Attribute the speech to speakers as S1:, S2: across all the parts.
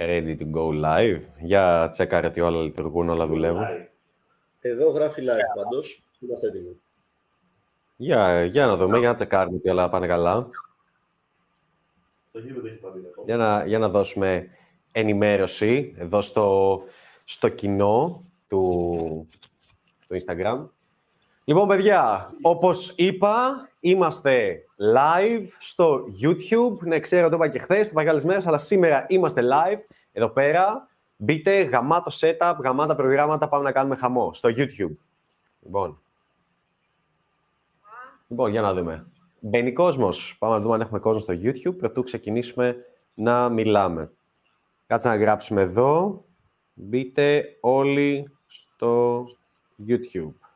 S1: Ready to go live; Για τσέκαρε ότι όλα λειτουργούν, όλα δουλεύουν.
S2: Εδώ γράφει live πάντως. Είμαστε έτοιμοι.
S1: Για, για να δούμε, για να τσεκάρουμε ότι όλα πάνε καλά. Για να, για να δώσουμε ενημέρωση εδώ στο, στο κοινό του, του Instagram. Λοιπόν, παιδιά, όπως είπα, είμαστε live στο YouTube. Ναι, ξέρω, το είπα και χθες, το είπα και άλλες μέρες, αλλά σήμερα είμαστε live εδώ πέρα. Μπείτε, γαμάτο setup, γαμάτα προγράμματα, πάμε να κάνουμε χαμό στο YouTube. Λοιπόν, λοιπόν για να δούμε. Μπαίνει κόσμος. Πάμε να δούμε αν έχουμε κόσμο στο YouTube, πρωτού ξεκινήσουμε να μιλάμε. Κάτσε να γράψουμε εδώ. Μπείτε όλοι στο YouTube.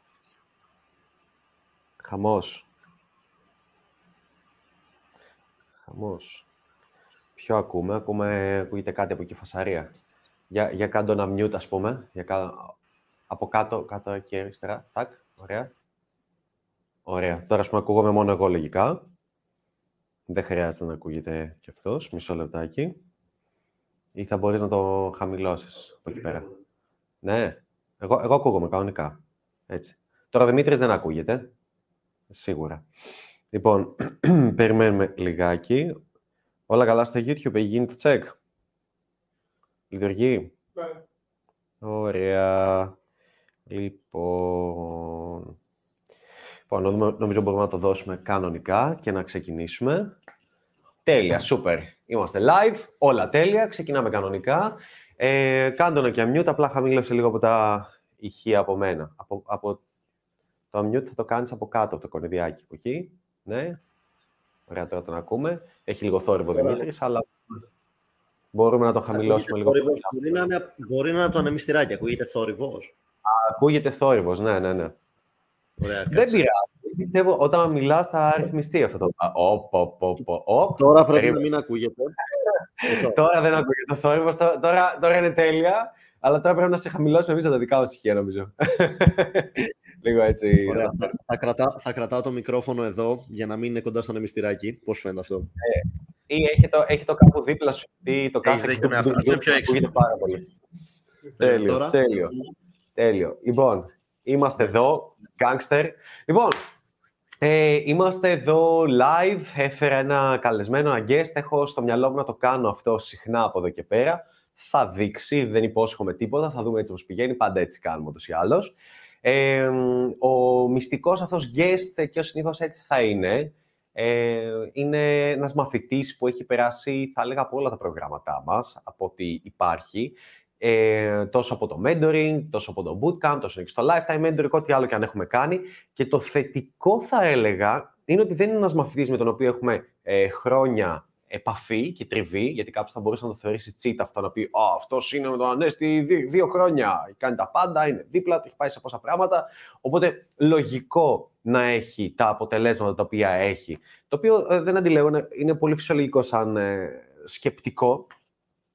S1: Χαμός. Χαμός. Ποιο ακούμε, ακούμε, ακούγεται κάτι από εκεί φασαρία. Για, για κάτω να mute, ας πούμε. Για κάτω, από κάτω, κάτω και αριστερά. Τάκ, ωραία. Ωραία. Τώρα, ας πούμε, ακούγομαι μόνο εγώ λογικά. Δεν χρειάζεται να ακούγεται κι αυτός. Μισό λεπτάκι. Ή θα μπορείς να το χαμηλώσεις από εκεί πέρα. Ναι. Εγώ, εγώ ακούγομαι κανονικά. Έτσι. Τώρα, Δημήτρης δεν ακούγεται. Σίγουρα. Λοιπόν, περιμένουμε λιγάκι. Όλα καλά στο YouTube, έχει γίνει το check. Λειτουργεί;
S3: Ναι.
S1: Ωραία. Λοιπόν... Λοιπόν, νομίζω μπορούμε να το δώσουμε κανονικά και να ξεκινήσουμε. Τέλεια, σούπερ. Είμαστε live, όλα τέλεια, ξεκινάμε κανονικά. Ε, κάντε ένα και mute, απλά χαμήλωσε λίγο από τα ηχεία από μένα. Από, από το unmute θα το κάνεις από κάτω, από το κοριδιάκι, από εκεί. Ναι. Ωραία, τώρα τον ακούμε. Έχει λίγο θόρυβο ο Δημήτρης, αλλά μπορούμε να το χαμηλώσουμε λίγο.
S2: Θόρυβος. Μπορεί να είναι, μπορεί να είναι από το ανεμιστηράκι. Ακούγεται θόρυβος.
S1: Ακούγεται θόρυβος, ναι, ναι, ναι.
S2: Ωραία,
S1: Δεν
S2: κάτσε.
S1: πειράζει. Πιστεύω όταν μιλάς θα αριθμιστεί αυτό το Οπ, οπ, οπ, οπ.
S2: Τώρα πρέπει
S1: Περίμενε.
S2: να μην ακούγεται. Έτσι,
S1: Τώρα δεν ακούγεται ο θόρυβος, τω- τώρα, τώρα είναι τέλεια, αλλά τώρα πρέπει να σε χαμηλώσουμε εμείς από τα δικά μας ηχεία, νομίζω. Λίγο έτσι.
S2: Ωραία. Θα, θα, κρατά, θα κρατάω το μικρόφωνο εδώ για να μην είναι κοντά στο ανεμιστηράκι. Πώς φαίνεται αυτό;
S1: Ή έχει το, έχει το κάπου δίπλα σου, ή το
S2: Έχεις
S1: κάθε
S2: δίκιο, ναι, αυτό-
S1: ντουκ,
S2: αυτό είναι
S1: ντουκ,
S2: πιο έξυπνο.
S1: ακούγεται πάρα πολύ. Τέλειο,
S2: τώρα.
S1: τέλειο. Τέλειο. Λοιπόν, είμαστε εδώ, gangster. Λοιπόν, ε, είμαστε εδώ live. Έφερα ένα καλεσμένο, ένα guest. Έχω στο μυαλό μου να το κάνω αυτό συχνά από εδώ και πέρα. Θα δείξει, δεν υπόσχομαι τίποτα. Θα δούμε έτσι πώς πηγαίνει. Πάντα έτσι κάνουμε ούτως ή άλλως. Ε, ο μυστικός αυτός guest και ο συνήθως έτσι θα είναι. Ε, είναι ένας μαθητής που έχει περάσει, θα έλεγα, από όλα τα προγράμματά μας, από ό,τι υπάρχει ε, τόσο από το mentoring, τόσο από το bootcamp, τόσο και στο lifetime mentoring, ό,τι άλλο και αν έχουμε κάνει. Και το θετικό θα έλεγα είναι ότι δεν είναι ένας μαθητής με τον οποίο έχουμε ε, χρόνια επαφή και τριβή, γιατί κάποιος θα μπορούσε να το θεωρήσει cheat αυτό, να πει «Α, αυτός είναι με τον Ανέστη δύ- δύο χρόνια, κάνει τα πάντα, είναι δίπλα του, έχει πάει σε πόσα πράγματα». Οπότε λογικό να έχει τα αποτελέσματα τα οποία έχει. Το οποίο ε, δεν αντιλέγω, είναι- είναι πολύ φυσιολογικό σαν ε, σκεπτικό,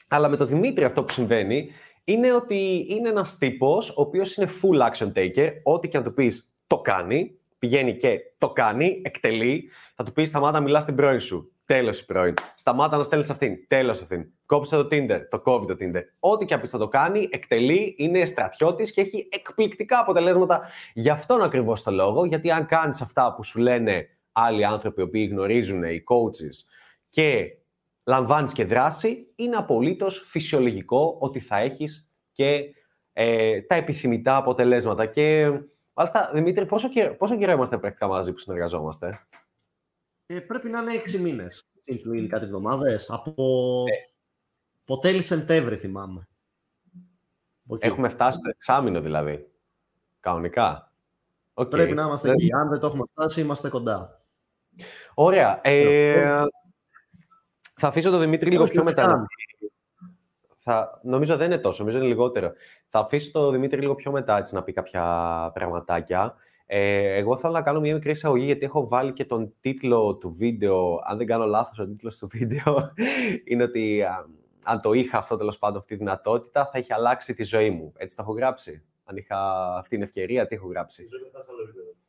S1: αλλά με το Δημήτρη αυτό που συμβαίνει είναι ότι είναι ένας τύπος ο οποίος είναι full action taker, ό,τι και να του πεις το κάνει, πηγαίνει και το κάνει, εκτελεί, θα του πεις σταμάτα να μιλάς στην πρώην σου, τέλος η πρώην, σταμάτα να στέλνεις αυτήν, τέλος αυτήν, κόψε το Tinder, το κόβει το Tinder, ό,τι και αν πεις θα το κάνει, εκτελεί, είναι στρατιώτης και έχει εκπληκτικά αποτελέσματα γι' αυτόν ακριβώς το λόγο, γιατί αν κάνεις αυτά που σου λένε άλλοι άνθρωποι οι οποίοι γνωρίζουν, οι coaches, και λαμβάνεις και δράση, είναι απολύτως φυσιολογικό ότι θα έχεις και ε, τα επιθυμητά αποτελέσματα. Και μάλιστα, Δημήτρη, πόσο, καιρό- πόσο καιρό είμαστε πρακτικά μαζί που συνεργαζόμαστε;
S2: Ε, πρέπει να είναι έξι μήνες. Συν κάτι εβδομάδες. Από,
S1: Ε.
S2: από τέλη Σεπτέμβρη θυμάμαι. Από εκεί.
S1: Έχουμε φτάσει στο εξάμεινο δηλαδή. Κανονικά. Οκ.
S2: Πρέπει να είμαστε
S1: Δεν-
S2: εκεί. Αν δεν το έχουμε φτάσει, είμαστε κοντά.
S1: Ωραία. Ε, θα αφήσω τον Δημήτρη λίγο
S2: Πώς
S1: πιο
S2: να
S1: μετά. να
S2: κάνουμε.
S1: Θα, νομίζω δεν είναι τόσο, νομίζω είναι λιγότερο. Θα αφήσω τον Δημήτρη λίγο πιο μετά έτσι, να πει κάποια πραγματάκια. Ε, εγώ θέλω να κάνω μια μικρή εισαγωγή γιατί έχω βάλει και τον τίτλο του βίντεο. Αν δεν κάνω λάθος, ο τίτλος του βίντεο είναι ότι α, αν το είχα αυτό τέλος πάντων αυτή τη δυνατότητα θα είχε αλλάξει τη ζωή μου. Έτσι το έχω γράψει. Αν είχα αυτή την ευκαιρία, τι έχω γράψει.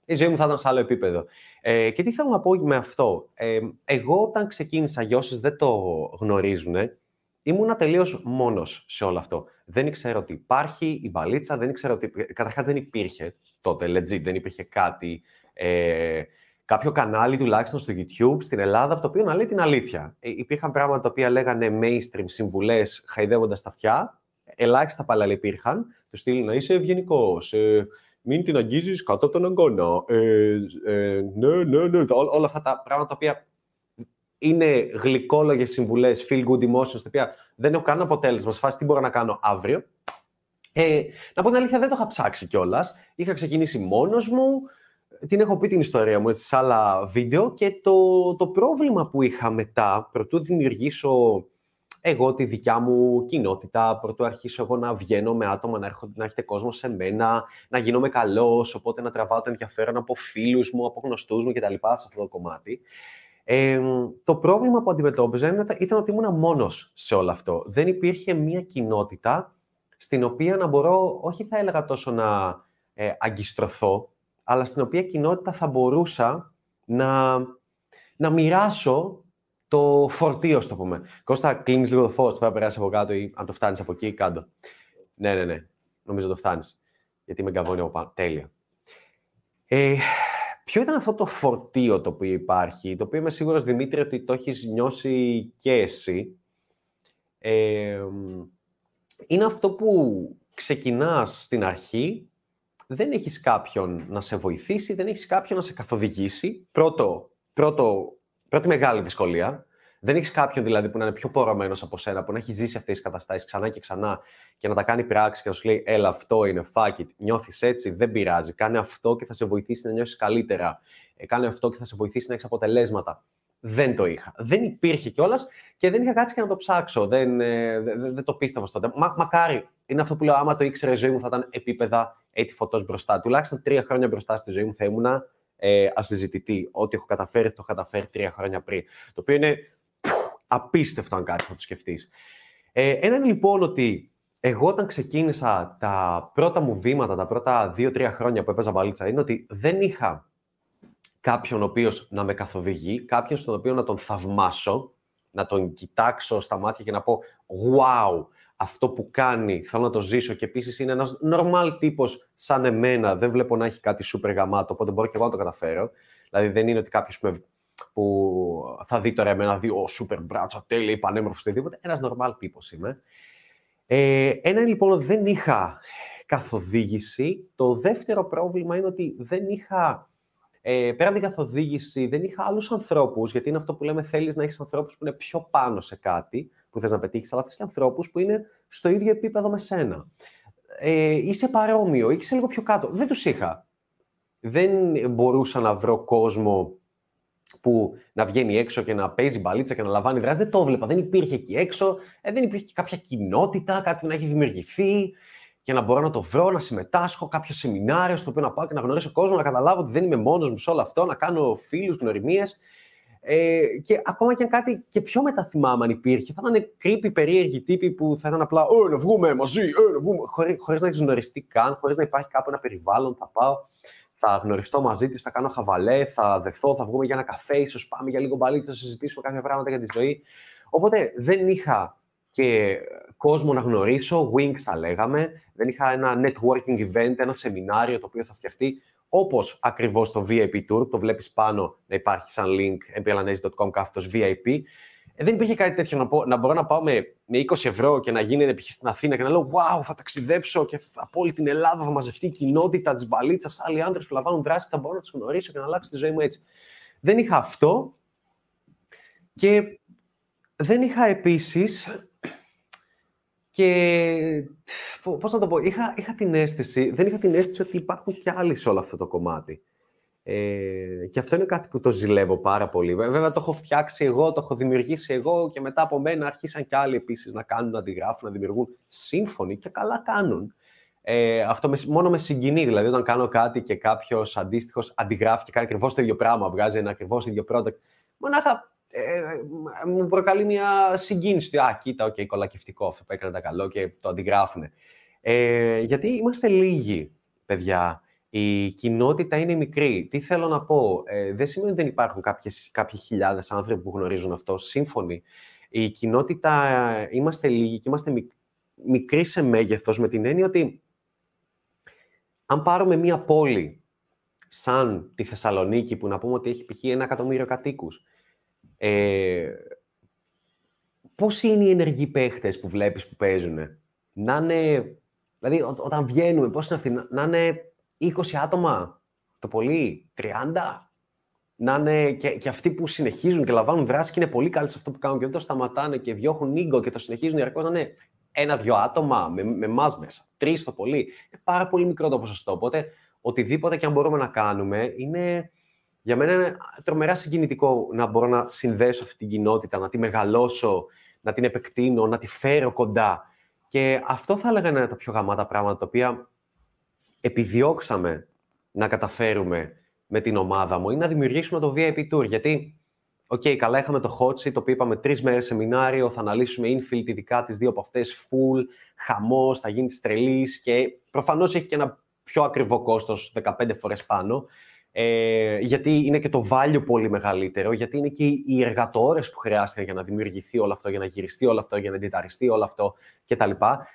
S1: Η ζωή μου θα ήταν σε άλλο επίπεδο. Ε, και τι θέλω να πω με αυτό. Ε, εγώ όταν ξεκίνησα, για όσους δεν το γνωρίζουν, ήμουνα τελείως μόνος σε όλο αυτό. Δεν ήξερα ότι υπάρχει η μπαλίτσα, δεν ήξερα ότι. Καταρχάς δεν υπήρχε τότε, legit, δεν υπήρχε κάτι. Ε, κάποιο κανάλι τουλάχιστον στο YouTube στην Ελλάδα, από το οποίο να λέει την αλήθεια. Ε, υπήρχαν πράγματα τα οποία λέγανε mainstream συμβουλές, χαϊδεύοντας τα αυτιά. Ελάχιστα πάλι υπήρχαν. Του στείλει να είσαι ευγενικός. Ε, μην την αγγίζεις κάτω από τον αγκώνα. Ε, ε, ναι, ναι, ναι. Ό, όλα αυτά τα πράγματα τα οποία είναι γλυκόλογες συμβουλές, feel good emotions, τα οποία δεν έχω κανένα αποτέλεσμα. Σε φάση τι μπορώ να κάνω αύριο. Ε, να πω την αλήθεια, δεν το είχα ψάξει κιόλας. Είχα ξεκινήσει μόνος μου. Την έχω πει την ιστορία μου έτσι, σε άλλα βίντεο και το, το πρόβλημα που είχα μετά, προτού δημιουργήσω εγώ τη δικιά μου κοινότητα, πρωτού αρχίσω εγώ να βγαίνω με άτομα, να, έρχονται, να έχετε κόσμο σε μένα, να γίνομαι καλός, οπότε να τραβάω το ενδιαφέρον από φίλους μου, από γνωστούς μου κτλ. σε αυτό το κομμάτι. Ε, το πρόβλημα που αντιμετώπιζα ήταν ότι ήμουν μόνος σε όλο αυτό. Δεν υπήρχε μία κοινότητα στην οποία να μπορώ, όχι θα έλεγα τόσο να ε, αγκιστρωθώ, αλλά στην οποία κοινότητα θα μπορούσα να, να μοιράσω το φορτίο, στο πούμε. Κώστα, κλείνεις λίγο το φως. Θα περάσει από κάτω ή αν το φτάνεις από εκεί, κάτω. Ναι, ναι, ναι. Νομίζω το φτάνεις. Γιατί με γκαβώνει από πάνω. Τέλεια. Ε, ποιο ήταν αυτό το φορτίο το οποίο υπάρχει, το οποίο είμαι σίγουρος, Δημήτρη, ότι το έχεις νιώσει και εσύ; Ε, είναι αυτό που ξεκινάς στην αρχή, δεν έχεις κάποιον να σε βοηθήσει, δεν έχεις κάποιον να σε καθοδηγήσει. Πρώτο, πρώτο Πρώτη μεγάλη δυσκολία. Δεν έχεις κάποιον δηλαδή που να είναι πιο πορωμένος από σένα, που να έχει ζήσει αυτές τις καταστάσεις ξανά και ξανά και να τα κάνει πράξη και να σου λέει: Έλα, αυτό είναι, fuck it. Νιώθεις έτσι, δεν πειράζει. Κάνε αυτό και θα σε βοηθήσει να νιώσεις καλύτερα. Ε, κάνε αυτό και θα σε βοηθήσει να έχεις αποτελέσματα. Δεν το είχα. Δεν υπήρχε κιόλας και δεν είχα κάτσει και να το ψάξω. Δεν, ε, δεν, δεν το πίστευα τότε. Μα, μακάρι. Είναι αυτό που λέω: Άμα το ήξερε, η ζωή μου θα ήταν επίπεδα έτη φωτό μπροστά. Τουλάχιστον τρία χρόνια μπροστά στη ζωή μου θα ήμουνα ε, ασυζητητή. Ό,τι έχω καταφέρει, το έχω καταφέρει τρία χρόνια πριν. Το οποίο είναι απίστευτο αν κάτσεις να το σκεφτείς. Ε, ένα είναι λοιπόν ότι εγώ όταν ξεκίνησα τα πρώτα μου βήματα, τα πρώτα δύο-τρία χρόνια που έπαιζα μπαλίτσα, είναι ότι δεν είχα κάποιον ο οποίος να με καθοδηγεί, κάποιον στον οποίο να τον θαυμάσω, να τον κοιτάξω στα μάτια και να πω «Wow, αυτό που κάνει, θέλω να το ζήσω και επίσης είναι ένας normal τύπος σαν εμένα. Δεν βλέπω να έχει κάτι super γαμάτο, οπότε μπορώ και εγώ να το καταφέρω. Δηλαδή δεν είναι ότι κάποιος που θα δει τώρα εμένα, δει ο super μπράτσα, τέλειο, πανέμορφο, οτιδήποτε. Ένας normal τύπος είμαι. Ε, ένα λοιπόν δεν είχα καθοδήγηση. Το δεύτερο πρόβλημα είναι ότι δεν είχα, ε, πέρα από την καθοδήγηση, δεν είχα άλλους ανθρώπους, γιατί είναι αυτό που λέμε, θέλεις να έχεις ανθρώπους που είναι πιο πάνω σε κάτι, που θες να πετύχεις, αλλά θες και ανθρώπους που είναι στο ίδιο επίπεδο με σένα. Ε, είσαι παρόμοιο, είσαι λίγο πιο κάτω. Δεν τους είχα. Δεν μπορούσα να βρω κόσμο που να βγαίνει έξω και να παίζει μπαλίτσα και να λαμβάνει δράση. Δεν το έβλεπα. Δεν υπήρχε εκεί έξω. Ε, δεν υπήρχε κάποια κοινότητα, κάτι που να έχει δημιουργηθεί και να μπορώ να το βρω, να συμμετάσχω, κάποιο σεμινάριο στο οποίο να πάω και να γνωρίσω κόσμο, να καταλάβω ότι δεν είμαι μόνος μου σε όλο αυτό, να κάνω φίλους, γνωριμίες. Ε, και ακόμα και αν κάτι και πιο μετά θυμάμαι αν υπήρχε, θα ήταν creepy, περίεργοι τύποι που θα ήταν απλά «Ε, να βγούμε μαζί, ε, να βγούμε», χωρίς, να έχεις γνωριστεί καν, χωρίς να υπάρχει κάπου ένα περιβάλλον, θα πάω, θα γνωριστώ μαζί τους, θα κάνω χαβαλέ, θα δεχθώ, θα βγούμε για ένα καφέ, ίσως πάμε για λίγο μπαλίτσα, θα συζητήσουμε κάποια πράγματα για τη ζωή. Οπότε δεν είχα και κόσμο να γνωρίσω, wings τα λέγαμε, δεν είχα ένα networking event, ένα σεμινάριο το οποίο θα φτιαχτεί Όπως ακριβώς το VIP Tour, το βλέπεις πάνω να υπάρχει σαν link mplanes.com κάθετος VIP. Ε, δεν υπήρχε κάτι τέτοιο να, πω, να μπορώ να πάω με, με 20 ευρώ και να γίνεται π.χ. στην Αθήνα και να λέω Wow, θα ταξιδέψω και θα, από όλη την Ελλάδα θα μαζευτεί η κοινότητα της μπαλίτσας, άλλοι άντρες που λαμβάνουν δράση και θα μπορώ να τους γνωρίσω και να αλλάξω τη ζωή μου έτσι. Δεν είχα αυτό και δεν είχα επίσης και πώς να το πω, είχα, είχα την αίσθηση, δεν είχα την αίσθηση ότι υπάρχουν κι άλλοι σε όλο αυτό το κομμάτι. Ε, και αυτό είναι κάτι που το ζηλεύω πάρα πολύ. Βέβαια το έχω φτιάξει εγώ, το έχω δημιουργήσει εγώ και μετά από μένα άρχισαν κι άλλοι επίσης να κάνουν, να αντιγράφουν, να δημιουργούν σύμφωνοι και καλά κάνουν. Ε, αυτό με, μόνο με συγκινεί, δηλαδή όταν κάνω κάτι και κάποιος αντίστοιχος αντιγράφει και κάνει ακριβώς το ίδιο πράγμα, βγάζει ένα ακριβώς ίδιο product. Μονάχα ε, μου προκαλεί μια συγκίνηση. Α, κοίτα, okay, κολακευτικό αυτό που έκανε τα καλό και το αντιγράφουν. Ε, γιατί είμαστε λίγοι, παιδιά. Η κοινότητα είναι μικρή. Τι θέλω να πω, ε, δεν σημαίνει ότι δεν υπάρχουν κάποιες, κάποιοι χιλιάδες άνθρωποι που γνωρίζουν αυτό, σύμφωνοι. η κοινότητα είμαστε λίγοι και είμαστε μικροί σε μέγεθος με την έννοια ότι αν πάρουμε μία πόλη σαν τη Θεσσαλονίκη που να πούμε ότι έχει π.χ. ένα εκατομμύριο κατοίκους ε, πώς είναι οι ενεργοί παίχτες που βλέπεις που παίζουν. Να είναι, δηλαδή όταν βγαίνουμε, πώς είναι αυτοί, να είναι 20 άτομα το πολύ, 30. Να είναι και, και αυτοί που συνεχίζουν και λαμβάνουν δράση και είναι πολύ καλοί σε αυτό που κάνουν και δεν το σταματάνε και διώχνουν ίγκο και το συνεχίζουν διαρκώς να είναι ένα-δυο άτομα με, με εμάς μέσα, τρεις το πολύ. Είναι πάρα πολύ μικρό το ποσοστό. Οπότε οτιδήποτε και αν μπορούμε να κάνουμε είναι για μένα είναι τρομερά συγκινητικό να μπορώ να συνδέσω αυτή την κοινότητα, να τη μεγαλώσω, να την επεκτείνω, να τη φέρω κοντά. Και αυτό θα έλεγα είναι τα πιο γαμάτα πράγματα, τα οποία επιδιώξαμε να καταφέρουμε με την ομάδα μου ή να δημιουργήσουμε το VIP Tour. Γιατί, okay, καλά είχαμε το hot seat, το οποίο είπαμε τρεις μέρες σεμινάριο, θα αναλύσουμε infield, ειδικά τις δύο από αυτές, full, χαμός, θα γίνει τη τρελή και προφανώς έχει και ένα πιο ακριβό κόστος, 15 φορές πάνω ε, γιατί είναι και το value πολύ μεγαλύτερο, γιατί είναι και οι εργατόρες που χρειάζεται για να δημιουργηθεί όλο αυτό, για να γυριστεί όλο αυτό, για να εντιταριστεί όλο αυτό κτλ.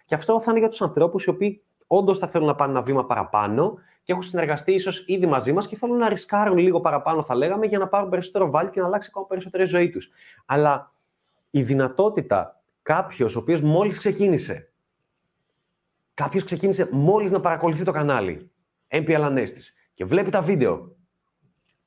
S1: Και αυτό θα είναι για τους ανθρώπους οι οποίοι όντως θα θέλουν να πάνε ένα βήμα παραπάνω και έχουν συνεργαστεί ίσως ήδη μαζί μας και θέλουν να ρισκάρουν λίγο παραπάνω, θα λέγαμε, για να πάρουν περισσότερο value και να αλλάξει ακόμα περισσότερη ζωή τους. Αλλά η δυνατότητα κάποιος ο οποίος μόλις ξεκίνησε, κάποιος ξεκίνησε μόλις να παρακολουθεί το κανάλι, MPL Ανέστης, και βλέπει τα βίντεο.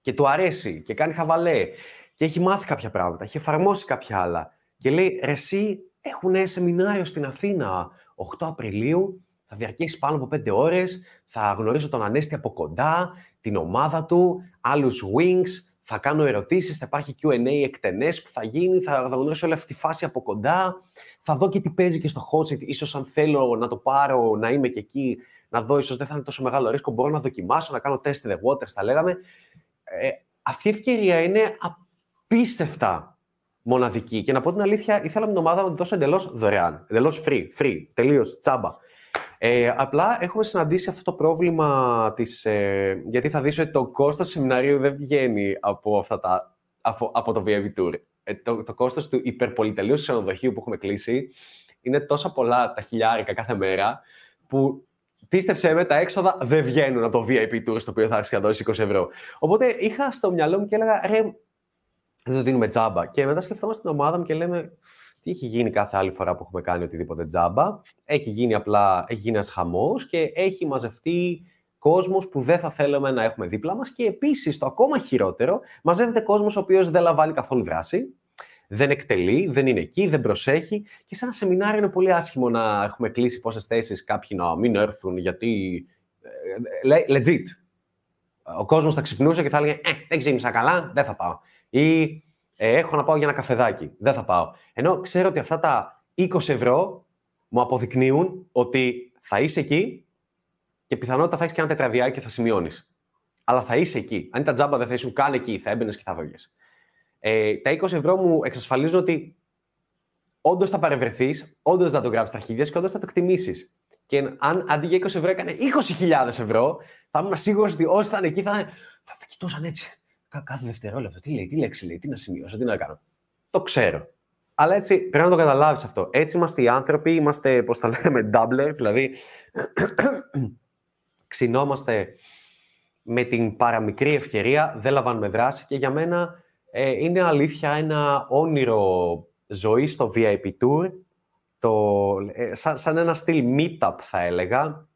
S1: Και του αρέσει. Και κάνει χαβαλέ. Και έχει μάθει κάποια πράγματα, έχει εφαρμόσει κάποια άλλα. Και λέει ρε εσύ έχουν σεμινάριο στην Αθήνα 8 Απριλίου, θα διαρκέσει πάνω από 5 ώρες, θα γνωρίσω τον Ανέστη από κοντά, την ομάδα του, άλλους wings, θα κάνω ερωτήσεις, θα υπάρχει Q&A εκτενές που θα γίνει, θα, γνωρίσω όλη αυτή τη φάση από κοντά, θα δω και τι παίζει και στο hot seat, ίσως αν θέλω να το πάρω, να είμαι και εκεί, να δω, ίσως δεν θα είναι τόσο μεγάλο ρίσκο, μπορώ να δοκιμάσω, να κάνω test the waters, θα λέγαμε. Ε, αυτή η ευκαιρία είναι απίστευτα μοναδική. Και να πω την αλήθεια, ήθελα με την ομάδα να τη δώσω εντελώς δωρεάν. Εντελώς free, free, τελείως, τσάμπα. Ε, απλά έχουμε συναντήσει αυτό το πρόβλημα της, ε, γιατί θα δεις ότι το κόστος του σεμιναρίου δεν βγαίνει από, αυτά τα, από, από το VIP Tour. Ε, το, το κόστος του υπερπολιτελείου ξενοδοχείου που έχουμε κλείσει είναι τόσα πολλά τα χιλιάρικα κάθε μέρα που πίστεψε με, τα έξοδα δεν βγαίνουν από το VIP tour στο οποίο θα έχεις δώσει 20 ευρώ. Οπότε είχα στο μυαλό μου και έλεγα, ρε, δεν το δίνουμε τζάμπα. Και μετά σκεφτόμαστε την ομάδα μου και λέμε, τι έχει γίνει κάθε άλλη φορά που έχουμε κάνει οτιδήποτε τζάμπα. Έχει γίνει απλά, έχει γίνει ένας χαμός και έχει μαζευτεί κόσμος που δεν θα θέλαμε να έχουμε δίπλα μας. Και επίσης, το ακόμα χειρότερο, μαζεύεται κόσμος ο οποίος δεν λαμβάνει καθόλου δράση δεν εκτελεί, δεν είναι εκεί, δεν προσέχει. Και σε ένα σεμινάριο είναι πολύ άσχημο να έχουμε κλείσει πόσες θέσεις κάποιοι να μην έρθουν γιατί. Ε, legit. Ο κόσμος θα ξυπνούσε και θα έλεγε Ε, δεν ξύπνησα καλά, δεν θα πάω. Ή ε, έχω να πάω για ένα καφεδάκι, δεν θα πάω. Ενώ ξέρω ότι αυτά τα 20 ευρώ μου αποδεικνύουν ότι θα είσαι εκεί και πιθανότητα θα έχεις και ένα τετραδιάκι και θα σημειώνεις. Αλλά θα είσαι εκεί. Αν ήταν τζάμπα, δεν θα ήσουν καν εκεί, θα έμπαινες και θα βγει. Ε, τα 20 ευρώ μου εξασφαλίζουν ότι όντως θα παρευρεθείς, όντως θα το γράψεις στα αρχίδια και όντως θα το εκτιμήσεις. Και αν αντί για 20 ευρώ έκανε 20.000 ευρώ, θα ήμουν σίγουρος ότι όσοι θα είναι εκεί θα, θα, θα κοιτούσαν έτσι. Κάθε δευτερόλεπτο. Τι λέει, τι λέξη λέει, τι να σημειώσω, τι να κάνω. Το ξέρω. Αλλά έτσι πρέπει να το καταλάβεις αυτό. Έτσι είμαστε οι άνθρωποι, είμαστε, πώς τα λέμε, doublers, δηλαδή ξυνόμαστε με την παραμικρή ευκαιρία, δεν λαμβάνουμε δράση και για μένα ε, είναι αλήθεια ένα όνειρο ζωής στο VIP Tour, το, ε, σαν, ένα στυλ meetup θα έλεγα,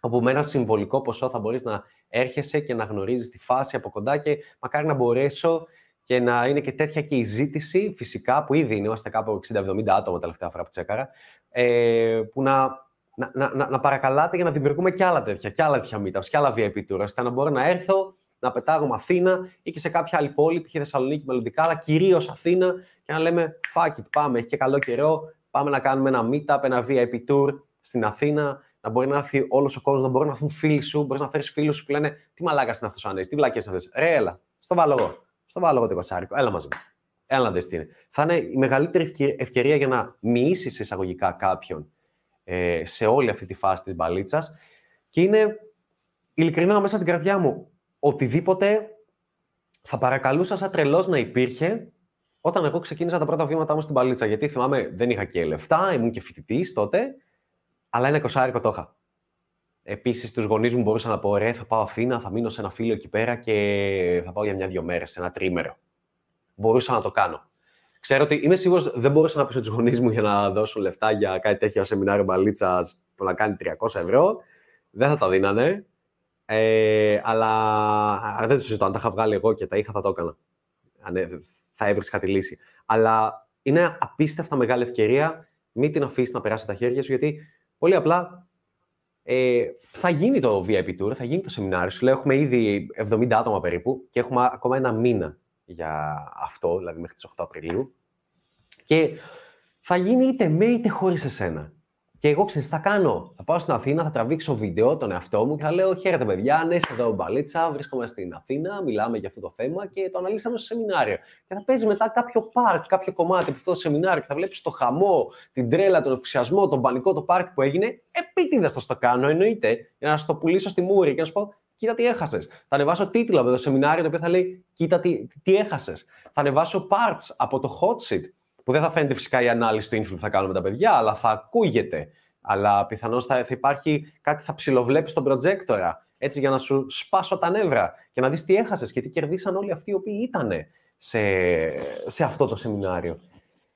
S1: όπου με ένα συμβολικό ποσό θα μπορείς να έρχεσαι και να γνωρίζεις τη φάση από κοντά και μακάρι να μπορέσω και να είναι και τέτοια και η ζήτηση, φυσικά, που ήδη είναι, είμαστε κάπου 60-70 άτομα τελευταία φορά που τσέκαρα, ε, που να, να, να, να, παρακαλάτε για να δημιουργούμε και άλλα τέτοια, και άλλα τέτοια meetups, και άλλα VIP tours, ώστε να μπορώ να έρθω, να πετάγουμε Αθήνα ή και σε κάποια άλλη πόλη, π.χ. Θεσσαλονίκη μελλοντικά, αλλά κυρίως Αθήνα και να λέμε fuck it, πάμε, έχει και καλό καιρό, πάμε να κάνουμε ένα meetup, ένα VIP tour στην Αθήνα, να μπορεί να έρθει όλος ο κόσμος, να μπορεί να έρθουν φίλοι σου, μπορείς να φέρεις φίλους σου που λένε Τι μαλάκας είναι αυτός ο Ανέστη, τι βλακές είναι αυτές. Ρε, έλα, στο βάλω εγώ. Στο βάλω εγώ το κοσάρικο, έλα μαζί μου. Έλα να δεις τι είναι. Θα είναι η μεγαλύτερη ευκαιρία για να μοιήσεις εισαγωγικά κάποιον ε, σε όλη αυτή τη φάση της μπαλίτσας. Και είναι ειλικρινά μέσα την καρδιά μου οτιδήποτε θα παρακαλούσα σαν τρελός να υπήρχε όταν εγώ ξεκίνησα τα πρώτα βήματά μου στην παλίτσα. Γιατί θυμάμαι, δεν είχα και λεφτά, ήμουν και φοιτητής τότε, αλλά ένα κοσάρικο το είχα. Επίσης, τους γονείς μου μπορούσα να πω: Ρε, θα πάω Αθήνα, θα μείνω σε ένα φίλο εκεί πέρα και θα πάω για μια-δυο μέρες, σε ένα τρίμερο. Μπορούσα να το κάνω. Ξέρω ότι είμαι σίγουρος δεν μπορούσα να πείσω τους γονείς μου για να δώσουν λεφτά για κάτι τέτοιο σεμινάριο μπαλίτσας που να κάνει 300 ευρώ. Δεν θα τα δίνανε. Ε, αλλά δεν το συζητώ. Αν τα είχα βγάλει εγώ και τα είχα, θα το έκανα. Αν ε, θα έβρισκα τη λύση. Αλλά είναι απίστευτα μεγάλη ευκαιρία. Μην την αφήσεις να περάσει τα χέρια σου, γιατί πολύ απλά ε, θα γίνει το VIP Tour, θα γίνει το σεμινάριο. Σου λέω, έχουμε ήδη 70 άτομα περίπου και έχουμε ακόμα ένα μήνα για αυτό, δηλαδή μέχρι τις 8 Απριλίου. Και θα γίνει είτε με είτε χωρίς εσένα. Και εγώ ξέρεις, θα κάνω. Θα πάω στην Αθήνα, θα τραβήξω βίντεο τον εαυτό μου και θα λέω: Χαίρετε, παιδιά, ναι, είστε εδώ μπαλίτσα. Βρίσκομαι στην Αθήνα, μιλάμε για αυτό το θέμα και το αναλύσαμε στο σεμινάριο. Και θα παίζει μετά κάποιο πάρκ, κάποιο κομμάτι από αυτό το σεμινάριο και θα βλέπεις το χαμό, την τρέλα, τον ενθουσιασμό, τον πανικό, το πάρκ που έγινε. Επίτηδες θα το κάνω, εννοείται, για να σου το πουλήσω στη μούρη και να σου πω: Κοίτα τι έχασες. Θα ανεβάσω τίτλο από το σεμινάριο το οποίο θα λέει: Κοίτα τι, τι έχασες. Θα ανεβάσω parts από το hot seat που δεν θα φαίνεται φυσικά η ανάλυση του info που θα κάνουμε με τα παιδιά, αλλά θα ακούγεται. Αλλά πιθανώς θα, θα υπάρχει κάτι θα ψιλοβλέπει στον προτζέκτορα, έτσι για να σου σπάσω τα νεύρα και να δεις τι έχασες και τι κερδίσαν όλοι αυτοί οι οποίοι ήταν σε, σε αυτό το σεμινάριο.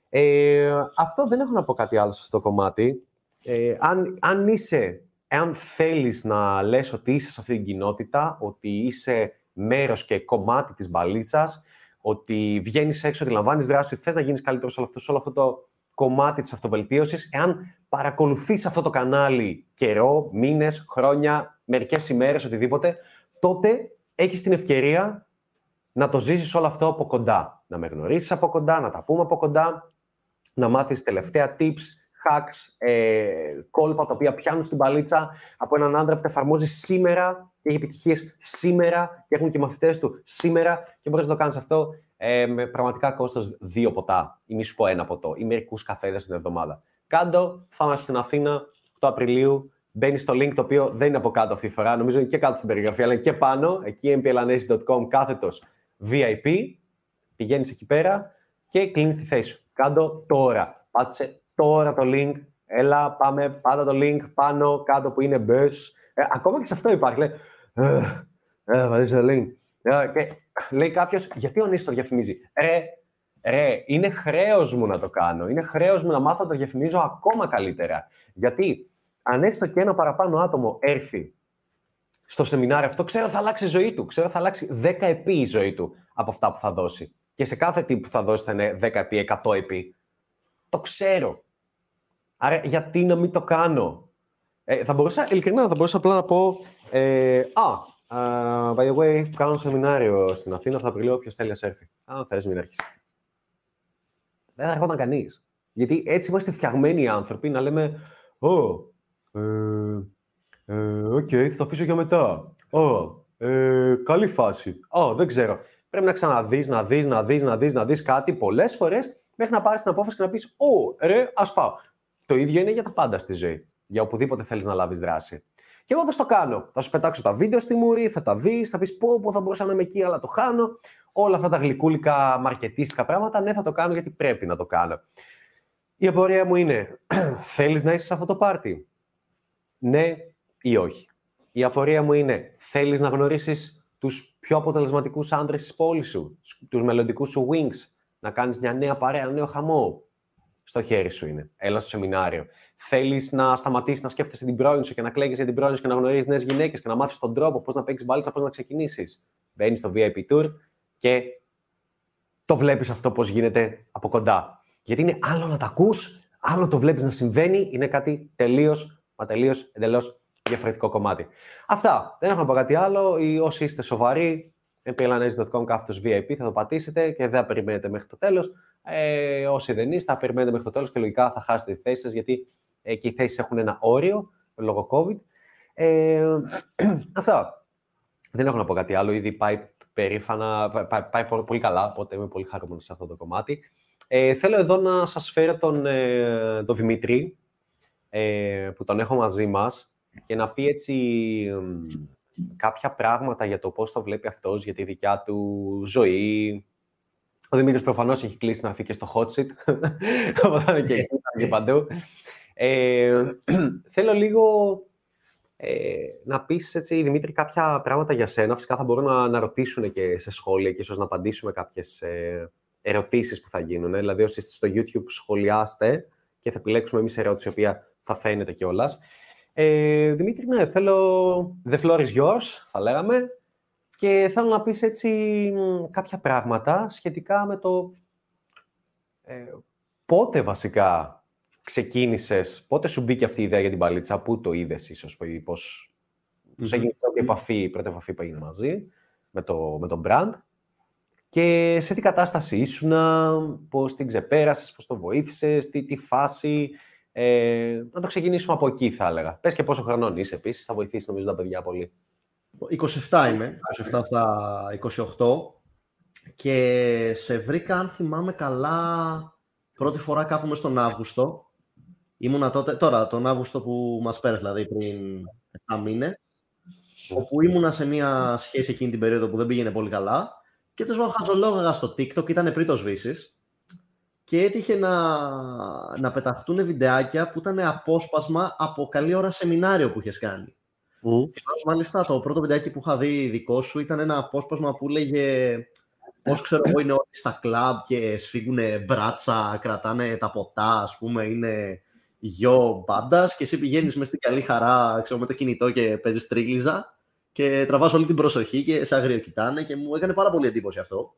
S1: Ε, αυτό δεν έχω να πω κάτι άλλο σε αυτό το κομμάτι. Ε, αν, αν είσαι, εάν θέλεις να λες ότι είσαι σε αυτή την κοινότητα, ότι είσαι μέρος και κομμάτι της μπαλίτσας, ότι βγαίνεις έξω, ότι λαμβάνει δράση, ότι θες να γίνεις καλύτερος σε αυτό, σε όλο αυτό το κομμάτι της αυτοβελτίωσης, εάν παρακολουθείς αυτό το κανάλι καιρό, μήνες, χρόνια, μερικές ημέρες, οτιδήποτε, τότε έχεις την ευκαιρία να το ζήσεις όλο αυτό από κοντά. Να με γνωρίσεις από κοντά, να τα πούμε από κοντά, να μάθεις τελευταία tips, hacks, ε, κόλπα τα οποία πιάνουν στην παλίτσα από έναν άντρα που τα εφαρμόζει σήμερα και έχει επιτυχίες σήμερα και έχουν και μαθητές του σήμερα και μπορείς να το κάνεις αυτό ε, με πραγματικά κόστος δύο ποτά ή μη σου πω ένα ποτό ή μερικούς καφέδες την εβδομάδα. Κάντο, θα είμαστε στην Αθήνα 8 Απριλίου. Μπαίνεις στο link το οποίο δεν είναι από κάτω αυτή τη φορά, νομίζω είναι και κάτω στην περιγραφή, αλλά και πάνω, εκεί mplanesis.com κάθετος VIP. Πηγαίνεις εκεί πέρα και κλείνεις τη θέση σου. Κάντο τώρα. Πάτσε τώρα το link. Έλα, πάμε, πάντα το link πάνω, κάτω που είναι bus. Ε, ακόμα και σε αυτό υπάρχει. Λέει, ε, ε, το link. Ε, και λέει κάποιος, γιατί ο Νίσο το διαφημίζει; Ρε, ρε, είναι χρέος μου να το κάνω. Είναι χρέος μου να μάθω να το διαφημίζω ακόμα καλύτερα. Γιατί αν έστω και ένα παραπάνω άτομο έρθει στο σεμινάριο αυτό, ξέρω θα αλλάξει η ζωή του. Ξέρω θα αλλάξει 10 επί η ζωή του από αυτά που θα δώσει. Και σε κάθε τι που θα δώσει θα είναι 10 επί, 100 επί. Το ξέρω. Άρα γιατί να μην το κάνω; Ε, θα μπορούσα, ειλικρινά, θα μπορούσα απλά να πω ε, Α, by the way, κάνω σεμινάριο στην Αθήνα, θα Απριλίου, όποιος θέλει να έρθει. Αν θες, μην έρχεσαι. Δεν θα έρχονταν κανείς. Γιατί έτσι είμαστε φτιαγμένοι οι άνθρωποι να λέμε «Ω, ε, ε, οκ, θα το αφήσω για μετά. Ω, ε, καλή φάση. Ω, δεν ξέρω». Πρέπει να ξαναδείς, να δεις, να δεις, να δεις, να δεις κάτι πολλές φορές μέχρι να πάρεις την απόφαση και να πεις «Ω, ρε, ας πάω». Το ίδιο είναι για τα πάντα στη ζωή. Για οπουδήποτε θέλεις να λάβεις δράση. Και εγώ θα στο κάνω. Θα σου πετάξω τα βίντεο στη μουρή, θα τα δεις, θα πεις πω, πω θα μπορούσα να είμαι εκεί, αλλά το χάνω. Όλα αυτά τα γλυκούλικα μαρκετίστικα πράγματα, ναι, θα το κάνω γιατί πρέπει να το κάνω. Η απορία μου είναι, θέλεις να είσαι σε αυτό το πάρτι, ναι ή όχι; Η απορία μου είναι, θέλεις να γνωρίσεις τους πιο αποτελεσματικούς άντρες της πόλης σου, τους μελλοντικούς σου wings, να κάνεις μια νέα παρέα, ένα νέο χαμό; Στο χέρι σου είναι. Έλα στο σεμινάριο θέλεις να σταματήσεις να σκέφτεσαι την πρώην σου και να κλαίγεις για την πρώην σου και να γνωρίζεις νέες γυναίκες και να μάθεις τον τρόπο πώς να παίξεις μπάλιτσα, πώς να ξεκινήσεις. Μπαίνεις στο VIP Tour και το βλέπεις αυτό πώς γίνεται από κοντά. Γιατί είναι άλλο να τα ακούς, άλλο το βλέπεις να συμβαίνει, είναι κάτι τελείως, μα τελείως εντελώς διαφορετικό κομμάτι. Αυτά. Δεν έχω να πω κάτι άλλο. Ή όσοι είστε σοβαροί, mplanese.com κάθετος VIP θα το πατήσετε και δεν θα περιμένετε μέχρι το τέλος. Ε, όσοι δεν είστε, θα περιμένετε μέχρι το τέλος και λογικά θα χάσετε τη θέση σας γιατί ε, και οι θέσεις έχουν ένα όριο λόγω COVID. Ε, αυτά. Δεν έχω να πω κάτι άλλο. Ήδη πάει περήφανα, πάει, πολύ καλά, οπότε είμαι πολύ χαρούμενος σε αυτό το κομμάτι. Ε, θέλω εδώ να σας φέρω τον, ε, τον Δημήτρη, ε, που τον έχω μαζί μας, και να πει έτσι κάποια πράγματα για το πώς το βλέπει αυτός, για τη δικιά του ζωή, Ο Δημήτρης προφανώς έχει κλείσει να έρθει και στο hot seat. Οπότε θα είναι και εκεί, και παντού. Ε, θέλω λίγο ε, να πεις, έτσι, Δημήτρη, κάποια πράγματα για σένα. Φυσικά θα μπορούν να, να ρωτήσουν και σε σχόλια και ίσως να απαντήσουμε κάποιες ε, ερωτήσεις που θα γίνουν. Δηλαδή, όσοι είστε στο YouTube σχολιάστε και θα επιλέξουμε εμείς ερώτηση, η οποία θα φαίνεται κιόλας. Ε, Δημήτρη, ναι, θέλω the floor is yours, θα λέγαμε. Και θέλω να πεις έτσι κάποια πράγματα σχετικά με το ε, πότε βασικά ξεκίνησες, πότε σου μπήκε αυτή η ιδέα για την παλίτσα, πού το είδες ίσως, πώς, πώς mm-hmm. έγινε η επαφή, η πρώτη επαφή που έγινε μαζί με το, με το brand και σε τι κατάσταση ήσουν, πώς την ξεπέρασες, πώς το βοήθησες, τι, τι φάση. Ε, να το ξεκινήσουμε από εκεί θα έλεγα. Πες και πόσο χρονών είσαι επίσης, θα βοηθήσεις νομίζω τα παιδιά πολύ.
S2: 27 είμαι, 27 στα 28 και σε βρήκα αν θυμάμαι καλά πρώτη φορά κάπου μες τον Αύγουστο. Ήμουνα τότε, τώρα τον Αύγουστο που μας πέρασε δηλαδή πριν 7 μήνες όπου ήμουνα σε μια σχέση εκείνη την περίοδο που δεν πήγαινε πολύ καλά και τέλος χαζολόγαγα στο TikTok, ήταν πριν το σβήσεις και έτυχε να, να πεταχτούν βιντεάκια που ήταν απόσπασμα από καλή ώρα σεμινάριο που είχες κάνει. Mm. μάλιστα το πρώτο βιντεάκι που είχα δει δικό σου ήταν ένα απόσπασμα που λέγε πώς ξέρω εγώ είναι όλοι στα κλαμπ και σφίγγουν μπράτσα, κρατάνε τα ποτά, ας πούμε, είναι γιο μπάντας και εσύ πηγαίνεις μες στην καλή χαρά ξέρω, με το κινητό και παίζεις τρίγλιζα και τραβάς όλη την προσοχή και σε αγριοκοιτάνε και μου έκανε πάρα πολύ εντύπωση αυτό.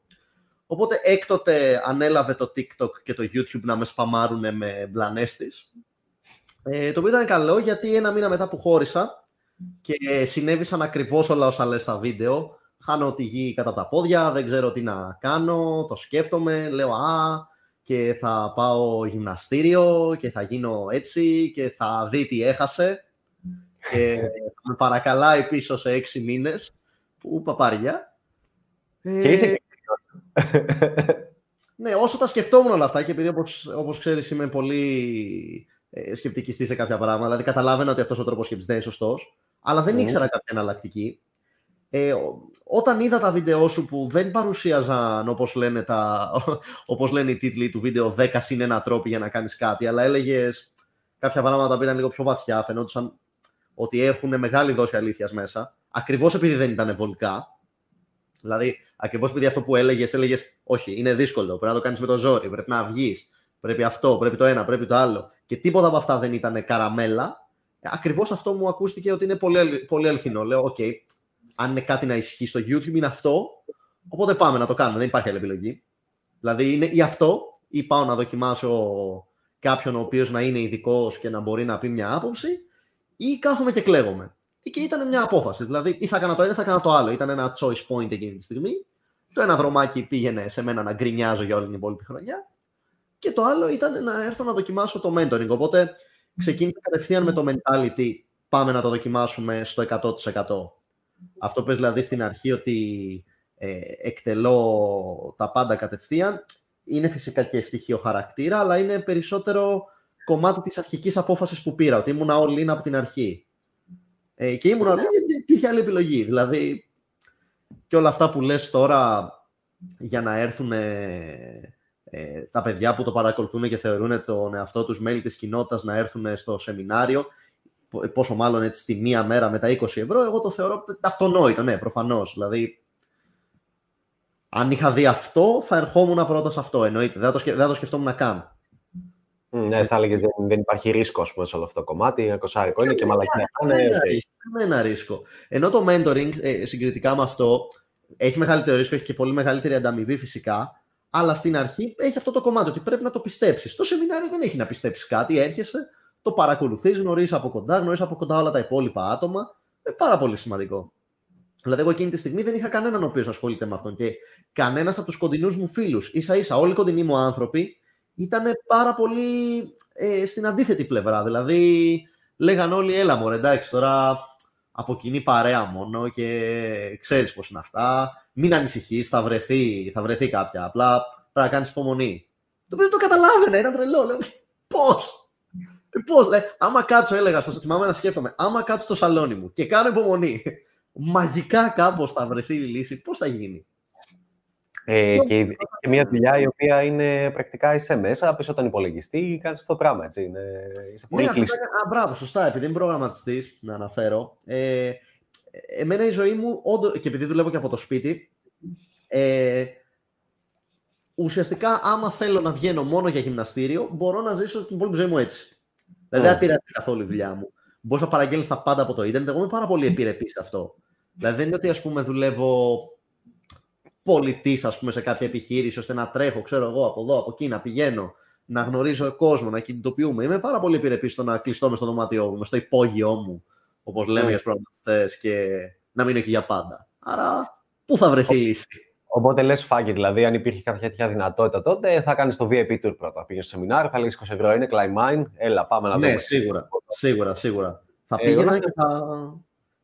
S2: Οπότε έκτοτε ανέλαβε το TikTok και το YouTube να με σπαμάρουν με μπλανές της. Ε, το οποίο ήταν καλό γιατί ένα μήνα μετά που χώρισα και συνέβησαν ακριβώς όλα όσα λες στα βίντεο. Χάνω τη γη κατά τα πόδια, δεν ξέρω τι να κάνω, το σκέφτομαι, λέω α, και θα πάω γυμναστήριο και θα γίνω έτσι και θα δει τι έχασε και θα με παρακαλάει πίσω σε έξι μήνες που παπάρια.
S1: Και είσαι
S2: ναι, όσο τα σκεφτόμουν όλα αυτά και επειδή όπως, όπως ξέρεις είμαι πολύ ε, σκεπτικιστή σε κάποια πράγματα, δηλαδή καταλάβαινα ότι αυτός ο τρόπος σκέψης δεν είναι σωστός, αλλά δεν mm. ήξερα κάποια εναλλακτική. Ε, όταν είδα τα βίντεο σου που δεν παρουσίαζαν όπως λένε, τα, όπως λένε οι τίτλοι του βίντεο 10 συν ένα τρόπο για να κάνεις κάτι, αλλά έλεγες κάποια πράγματα που ήταν λίγο πιο βαθιά, φαινόντουσαν ότι έχουν μεγάλη δόση αλήθειας μέσα, ακριβώς επειδή δεν ήταν βολικά. Δηλαδή, ακριβώς επειδή αυτό που έλεγες, έλεγες Όχι, είναι δύσκολο. Πρέπει να το κάνεις με το ζόρι. Πρέπει να βγεις. Πρέπει αυτό, πρέπει το ένα, πρέπει το άλλο. Και τίποτα από αυτά δεν ήταν καραμέλα. Ακριβώς αυτό μου ακούστηκε ότι είναι πολύ, πολύ αληθινό. Λέω, OK, αν είναι κάτι να ισχύει στο YouTube, είναι αυτό. Οπότε πάμε να το κάνουμε. Δεν υπάρχει άλλη επιλογή. Δηλαδή, είναι ή αυτό, ή πάω να δοκιμάσω κάποιον ο οποίος να είναι ειδικός και να μπορεί να πει μια άποψη, ή κάθομαι και κλαίγομαι. Και ήταν μια απόφαση. Δηλαδή, ή θα έκανα το ένα ή θα έκανα το άλλο. Ήταν ένα choice point εκείνη τη στιγμή. Το ένα δρομάκι πήγαινε σε μένα να γκρινιάζω για όλη την υπόλοιπη χρονιά. Και το άλλο ήταν να έρθω να δοκιμάσω το mentoring. Οπότε ξεκίνησα κατευθείαν με το mentality. Πάμε να το δοκιμάσουμε στο 100%. Αυτό πες δηλαδή στην αρχή ότι ε, εκτελώ τα πάντα κατευθείαν. Είναι φυσικά και στοιχείο χαρακτήρα, αλλά είναι περισσότερο κομμάτι της αρχικής απόφασης που πήρα, ότι ήμουν all in από την αρχή. Ε, και ήμουν all in γιατί δεν υπήρχε άλλη επιλογή. Δηλαδή, και όλα αυτά που λες τώρα για να έρθουν ε, τα παιδιά που το παρακολουθούν και θεωρούν τον εαυτό τους μέλη της κοινότητας να έρθουν στο σεμινάριο, πόσο μάλλον έτσι τη μία μέρα με τα 20 ευρώ, εγώ το θεωρώ αυτονόητο, ναι, προφανώς. Δηλαδή, αν είχα δει αυτό, θα ερχόμουν πρώτα σε αυτό, εννοείται. Δεν θα το, δεν θα το σκεφτόμουν καν.
S1: Ναι, θα έλεγες δεν, δεν υπάρχει ρίσκο πούμε, σε όλο αυτό το κομμάτι. Ένα κοσάρικο είναι και μαλακία. Ναι,
S2: ναι, okay. ένα ρίσκο. Ενώ το mentoring ε, συγκριτικά με αυτό έχει μεγαλύτερο ρίσκο, έχει και πολύ μεγαλύτερη ανταμοιβή φυσικά. Αλλά στην αρχή έχει αυτό το κομμάτι ότι πρέπει να το πιστέψεις. Το σεμινάριο δεν έχει να πιστέψεις κάτι. Έρχεσαι, το παρακολουθείς, γνωρίζεις από κοντά, γνωρίζεις από κοντά όλα τα υπόλοιπα άτομα. Είναι πάρα πολύ σημαντικό. Δηλαδή, εγώ εκείνη τη στιγμή δεν είχα κανέναν ο οποίος ασχολείται με αυτόν και κανένας από τους κοντινούς μου φίλους. σα ίσα όλοι οι κοντινοί μου άνθρωποι ήταν πάρα πολύ ε, στην αντίθετη πλευρά. Δηλαδή, λέγαν όλοι, έλα μωρέ, εντάξει, τώρα από κοινή παρέα μόνο και ξέρεις πώς είναι αυτά. Μην ανησυχείς, θα βρεθεί, θα βρεθεί κάποια. Απλά πρέπει να κάνεις υπομονή. Το οποίο το καταλάβαινε, ήταν τρελό. Λέω, πώς, πώς, λέει, άμα κάτσω, έλεγα, στο, θυμάμαι να σκέφτομαι, άμα κάτσω στο σαλόνι μου και κάνω υπομονή, μαγικά κάπως θα βρεθεί η λύση, πώς θα γίνει;
S1: Ε, και, και μια δουλειά η οποία είναι πρακτικά είσαι μέσα, πίσω τον υπολογιστή, κάνεις αυτό το πράγμα. Έτσι. Είναι, είσαι πολύ ναι, κλειστός.
S2: Α, μπράβο, σωστά. Επειδή είμαι προγραμματιστής, να αναφέρω. Ε, εμένα η ζωή μου, όντω, και επειδή δουλεύω και από το σπίτι, ε, ουσιαστικά άμα θέλω να βγαίνω μόνο για γυμναστήριο, μπορώ να ζήσω την υπόλοιπη ζωή μου έτσι. Δηλαδή δεν επηρεάζει καθόλου η δουλειά μου. Μπορείς να παραγγέλνεις τα πάντα από το Ιντερνετ. Εγώ είμαι πάρα πολύ επιρρεπής σε αυτό. Δηλαδή δεν είναι ότι ας πούμε δουλεύω πολιτής, ας πούμε, σε κάποια επιχείρηση, ώστε να τρέχω, ξέρω εγώ, από εδώ, από εκεί, να πηγαίνω, να γνωρίζω κόσμο, να κινητοποιούμε. Είμαι πάρα πολύ επιρρεπής στο να κλειστώ μες στο δωμάτιό μου, στο υπόγειό μου, όπως λέμε mm. για προγραμματιστές, και να μείνω εκεί για πάντα. Άρα, πού θα βρεθεί η λύση;
S1: Οπότε λες φάγκη, δηλαδή, αν υπήρχε κάποια τέτοια δυνατότητα τότε, θα κάνεις το VIP tour πρώτα. Πήγες στο σεμινάριο, θα λέει 20 ευρώ, είναι climb mine, έλα, πάμε να ναι,
S2: δούμε. Ναι, σίγουρα, σίγουρα, σίγουρα. Θα ε, πήγαινα και θα,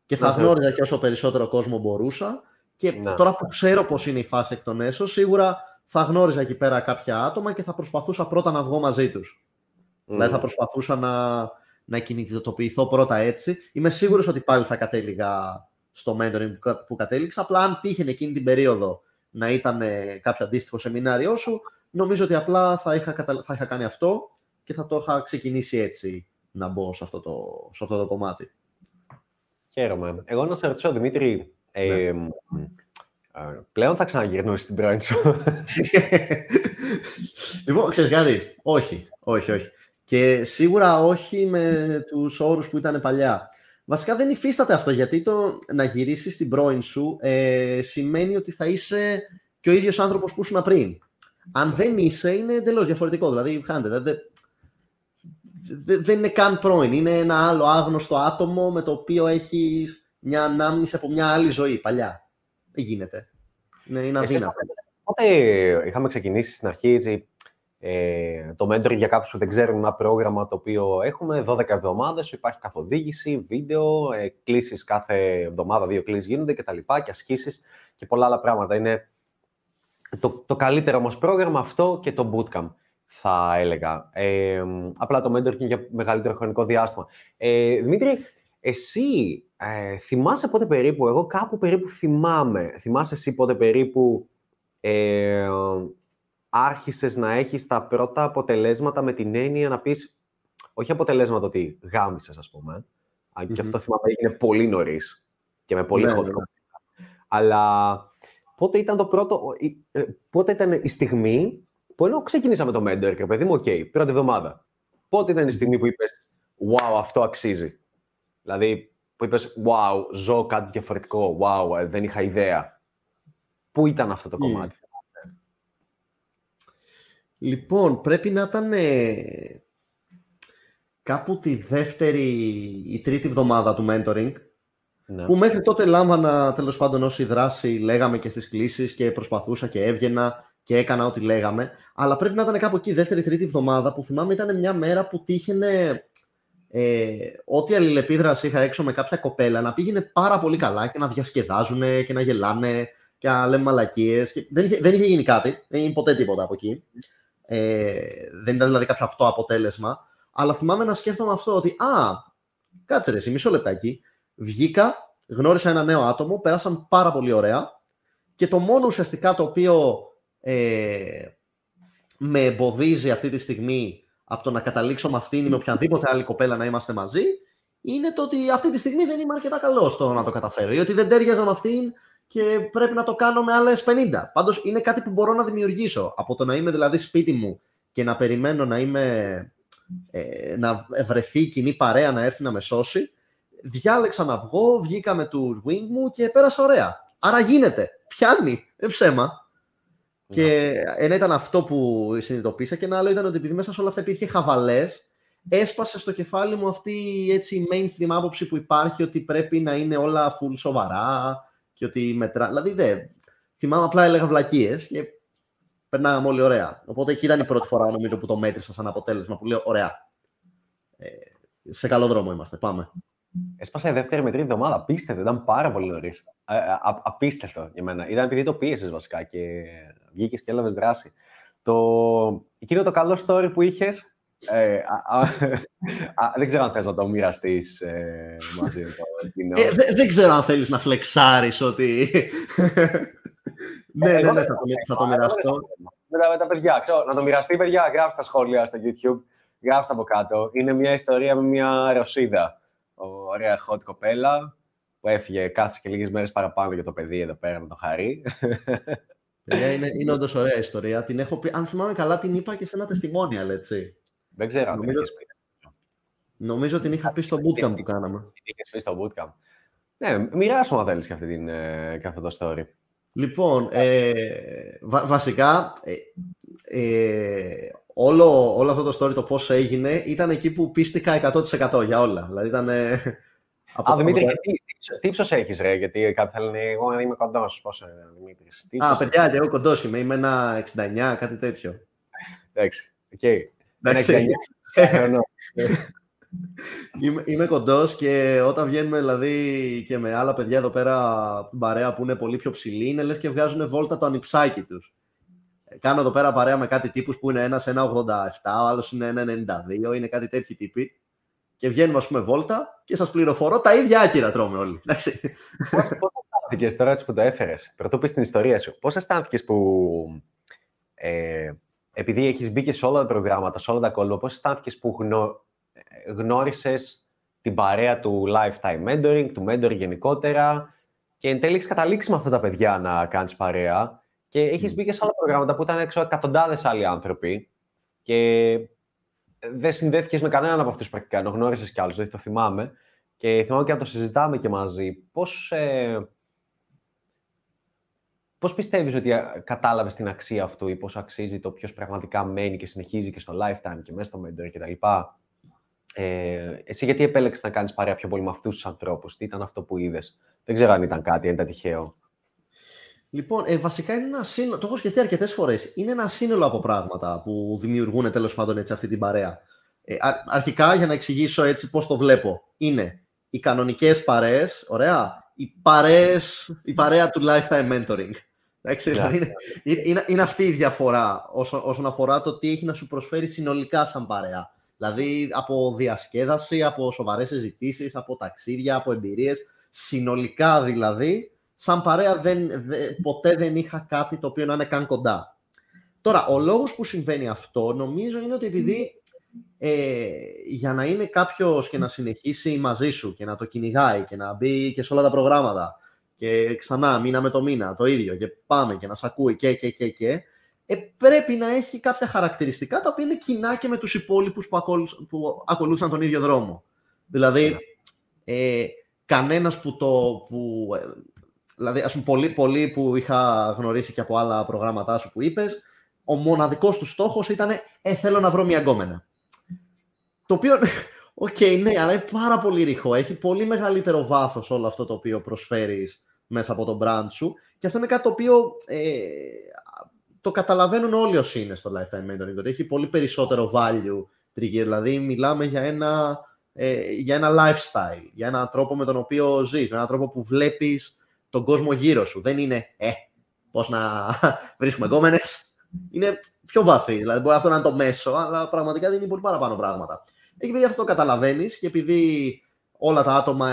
S2: και θα γνώριζα και όσο περισσότερο κόσμο μπορούσα. Και ναι. τώρα που ξέρω πώς είναι η φάση εκ των έσω, σίγουρα θα γνώριζα εκεί πέρα κάποια άτομα και θα προσπαθούσα πρώτα να βγω μαζί τους. Mm. Δηλαδή θα προσπαθούσα να, να κινητοποιηθώ πρώτα έτσι. Είμαι σίγουρος ότι πάλι θα κατέληγα στο mentoring που κατέληξα. Απλά αν τύχαινε εκείνη την περίοδο να ήταν κάποιο αντίστοιχο σεμινάριό σου, νομίζω ότι απλά θα είχα, θα είχα κάνει αυτό και θα το είχα ξεκινήσει έτσι να μπω σε αυτό το, σε αυτό το κομμάτι.
S1: Χαίρομαι. Εγώ να σε ρωτήσω, Δημήτρη, ε, ναι. πλέον θα ξαναγυρνούσει την πρώην σου;
S2: λοιπόν, ξέρεις κάτι, όχι, όχι, όχι. Και σίγουρα όχι με τους όρους που ήταν παλιά. Βασικά δεν υφίσταται αυτό, γιατί το να γυρίσεις την πρώην σου ε, σημαίνει ότι θα είσαι και ο ίδιος άνθρωπος που ήσουν πριν. Αν δεν είσαι, είναι εντελώς διαφορετικό. Δηλαδή, χάνετε, δεν, δεν είναι καν πρώην. Είναι ένα άλλο άγνωστο άτομο με το οποίο έχεις μια ανάμνηση από μια άλλη ζωή, παλιά. Δεν γίνεται. Είναι, είναι αδύνατο.
S1: Πότε είχαμε ξεκινήσει στην αρχή έτσι, ε, το mentoring για κάποιους που δεν ξέρουν ένα πρόγραμμα το οποίο έχουμε 12 εβδομάδες, υπάρχει καθοδήγηση, βίντεο, ε, κλήσεις κάθε εβδομάδα, δύο κλήσεις γίνονται και τα λοιπά και ασκήσεις και πολλά άλλα πράγματα. Είναι το, το καλύτερο όμως πρόγραμμα αυτό και το bootcamp θα έλεγα. Ε, απλά το mentoring για μεγαλύτερο χρονικό διάστημα. Ε, Δημήτρη, εσύ ε, θυμάσαι πότε περίπου, εγώ κάπου περίπου θυμάμαι, θυμάσαι εσύ πότε περίπου ε, άρχισες να έχεις τα πρώτα αποτελέσματα με την έννοια να πεις, όχι αποτελέσματα ότι γάμισες ας πούμε, mm-hmm. και αυτό θυμάμαι έγινε πολύ νωρίς και με πολύ ναι, ναι. Αλλά πότε ήταν το πρώτο, ε, πότε ήταν η στιγμή που ενώ ξεκινήσαμε το mentoring, ρε παιδί μου, okay, πρώτη εβδομάδα. Πότε ήταν η στιγμή που είπες, wow, αυτό αξίζει. Δηλαδή, που είπες, wow, ζω κάτι διαφορετικό, wow, ε, δεν είχα ιδέα. Πού ήταν αυτό το κομμάτι;
S2: Λοιπόν, πρέπει να ήταν ε, κάπου τη δεύτερη ή τρίτη εβδομάδα του mentoring, ναι. που μέχρι τότε λάμβανα τέλος πάντων όση δράση λέγαμε και στις κλήσεις και προσπαθούσα και έβγαινα και έκανα ό,τι λέγαμε. Αλλά πρέπει να ήταν κάπου εκεί δεύτερη-τρίτη εβδομάδα που θυμάμαι ήταν μια μέρα που τύχαινε ε, ό,τι αλληλεπίδραση είχα έξω με κάποια κοπέλα να πήγαινε πάρα πολύ καλά και να διασκεδάζουν και να γελάνε και να λέμε μαλακίες. Δεν, είχε, δεν είχε γίνει κάτι, δεν έγινε ποτέ τίποτα από εκεί. Ε, δεν ήταν δηλαδή κάποιο απτό αποτέλεσμα. Αλλά θυμάμαι να σκέφτομαι αυτό ότι, α, κάτσε ρε, μισό λεπτάκι. Βγήκα, γνώρισα ένα νέο άτομο, πέρασαν πάρα πολύ ωραία και το μόνο ουσιαστικά το οποίο ε, με εμποδίζει αυτή τη στιγμή από το να καταλήξω με αυτήν ή με οποιαδήποτε άλλη κοπέλα να είμαστε μαζί, είναι το ότι αυτή τη στιγμή δεν είμαι αρκετά καλός στο να το καταφέρω ή ότι δεν τέριαζα με αυτήν και πρέπει να το κάνω με άλλες 50. Πάντως είναι κάτι που μπορώ να δημιουργήσω. Από το να είμαι δηλαδή σπίτι μου και να περιμένω να είμαι. Ε, να βρεθεί κοινή παρέα να έρθει να με σώσει. Διάλεξα να βγω, βγήκα με τους wing μου και πέρασα ωραία. Άρα γίνεται. Πιάνει. Δεν ψέμα. Και ένα ήταν αυτό που συνειδητοποίησα και ένα άλλο ήταν ότι επειδή μέσα σε όλα αυτά υπήρχε χαβαλές, έσπασε στο κεφάλι μου αυτή έτσι, η mainstream άποψη που υπάρχει ότι πρέπει να είναι όλα full σοβαρά και ότι μετρά. Δηλαδή δεν. Θυμάμαι απλά έλεγα βλακίες και περνάγαμε όλοι ωραία. Οπότε εκεί ήταν η πρώτη φορά νομίζω που το μέτρησα σαν αποτέλεσμα που λέω ωραία. Ε, σε καλό δρόμο είμαστε. Πάμε.
S1: Έσπασε δεύτερη με τρίτη εβδομάδα. Απίστευτο. Ήταν πάρα πολύ νωρίς. Ε, απίστευτο για μένα. Ήταν επειδή το πίεσες βασικά και βγήκες και έλαβες δράση. Το... Εκείνο το καλό story που είχες. Ε, δεν ξέρω αν θες να το μοιραστείς ε, μαζί το
S2: ε, δεν ξέρω αν θέλεις να φλεξάρεις ότι ναι, ναι, ναι, θα το, θα το μοιραστώ.
S1: Με τα, με τα παιδιά. Ξέρω, να το μοιραστεί, παιδιά, γράψτε στα σχόλια στο YouTube. Γράψτε από κάτω. Είναι μια ιστορία με μια Ρωσίδα. Ωραία hot κοπέλα που έφυγε, κάτσε και λίγες μέρες παραπάνω για το παιδί εδώ πέρα με το χαρί.
S2: είναι, είναι όντως ωραία ιστορία. Την έχω πει, αν θυμάμαι καλά, την είπα και σε ένα τεστιμόνια, έτσι.
S1: Δεν ξέρω αν
S2: νομίζω, νομίζω την είχα πει στο bootcamp που κάναμε. Την
S1: είχες πει στο bootcamp. Ναι, μοιράσου αν θέλεις και, αυτή την, ε, και αυτό το story.
S2: Λοιπόν, ε, βα, βασικά, ε, ε, όλο, όλο αυτό το story, το πώς έγινε, ήταν εκεί που πίστηκα 100% για όλα. Δηλαδή ήταν... Ε,
S1: από Α, Δημήτρη, τι, τι ύψος έχεις, ρε, γιατί κάποιοι θα λένε, εγώ είμαι κοντός, πώς είναι, Δημήτρης.
S2: Α, παιδιά, και εγώ κοντός είμαι, είμαι ένα 69, κάτι τέτοιο.
S1: Εντάξει, okay.
S2: Εντάξει. είμαι, είμαι κοντός και όταν βγαίνουμε δηλαδή και με άλλα παιδιά εδώ πέρα την παρέα που είναι πολύ πιο ψηλή, είναι λες και βγάζουν βόλτα το ανιψάκι τους. Κάνω εδώ πέρα παρέα με κάτι τύπους που είναι ένας 1,87, ο άλλος είναι 1,92, είναι κάτι τέτοιοι τύποι. Και βγαίνουμε, ας πούμε, βόλτα και σας πληροφορώ τα ίδια άκυρα τρώμε όλοι.
S1: Πώς αισθάνθηκες τώρα έτσι που το έφερες, πρωτού πεις την ιστορία σου, πώς αισθάνθηκες που. Ε, επειδή έχεις μπει και σε όλα τα προγράμματα, σε όλα τα κόλπα, πώς αισθάνθηκες που γνω, γνώρισες την παρέα του lifetime mentoring, του mentoring γενικότερα και εν τέλει έχεις καταλήξει με αυτά τα παιδιά να κάνεις παρέα και έχεις μπει και σε άλλα προγράμματα που ήταν έξω εκατοντάδες άλλοι άνθρωποι και δεν συνδέθηκες με κανέναν από αυτούς πρακτικά, ενώ γνώρισες κι άλλους, δηλαδή το θυμάμαι. Και θυμάμαι και να το συζητάμε και μαζί. Πώς, ε, πώς πιστεύεις ότι κατάλαβες την αξία αυτού ή πώς αξίζει το ποιος πραγματικά μένει και συνεχίζει και στο lifetime και μέσα στο mentoring κτλ. Ε, εσύ γιατί επέλεξες να κάνεις παρέα πιο πολύ με αυτούς τους ανθρώπους, τι ήταν αυτό που είδες; Δεν ξέρω αν ήταν κάτι, αν ήταν τυχαίο.
S2: Λοιπόν, ε, βασικά είναι ένα σύνολο, το έχω σκεφτεί αρκετές φορές. Είναι ένα σύνολο από πράγματα που δημιουργούν τέλος πάντων έτσι, αυτή την παρέα. Ε, αρχικά, για να εξηγήσω έτσι πώς το βλέπω, είναι οι κανονικές παρέες, ωραία, οι παρέες, η παρέα του lifetime mentoring. Εντάξει, δηλαδή είναι, είναι, είναι, αυτή η διαφορά όσον, όσον αφορά το τι έχει να σου προσφέρει συνολικά σαν παρέα. Δηλαδή από διασκέδαση, από σοβαρές συζητήσεις, από ταξίδια, από εμπειρίες. Συνολικά δηλαδή, σαν παρέα δεν, ποτέ δεν είχα κάτι το οποίο να είναι καν κοντά. Τώρα, ο λόγος που συμβαίνει αυτό νομίζω είναι ότι επειδή ε, για να είναι κάποιος και να συνεχίσει μαζί σου και να το κυνηγάει και να μπει και σε όλα τα προγράμματα και ξανά μήνα με το μήνα το ίδιο και πάμε και να σ' ακούει και και και και ε, πρέπει να έχει κάποια χαρακτηριστικά τα οποία είναι κοινά και με τους υπόλοιπους που, που ακολούθησαν τον ίδιο δρόμο. Δηλαδή, ναι. ε, κανένας που το... Που, ε, δηλαδή, ας πούμε, πολλοί, πολλοί που είχα γνωρίσει και από άλλα προγράμματά σου που είπες, ο μοναδικός τους στόχος ήταν «Ε, θέλω να βρω μια γκόμενα». Το οποίο, okay, ναι, αλλά είναι πάρα πολύ ρηχό. Έχει πολύ μεγαλύτερο βάθος όλο αυτό το οποίο προσφέρεις μέσα από το brand σου. Και αυτό είναι κάτι το οποίο ε, το καταλαβαίνουν όλοι όσοι είναι στο lifetime mentoring, ότι έχει πολύ περισσότερο value τριγύρω. Δηλαδή, μιλάμε για ένα, ε, για ένα lifestyle, για έναν τρόπο με τον οποίο ζεις, με έναν τρόπο που βλέπεις τον κόσμο γύρω σου. Δεν είναι, ε, πώς να βρίσκουμε γκόμενες. Είναι πιο βαθύ, δηλαδή μπορεί αυτό να είναι το μέσο, αλλά πραγματικά δίνει πολύ παραπάνω πράγματα. Και επειδή αυτό το καταλαβαίνεις και επειδή όλα τα άτομα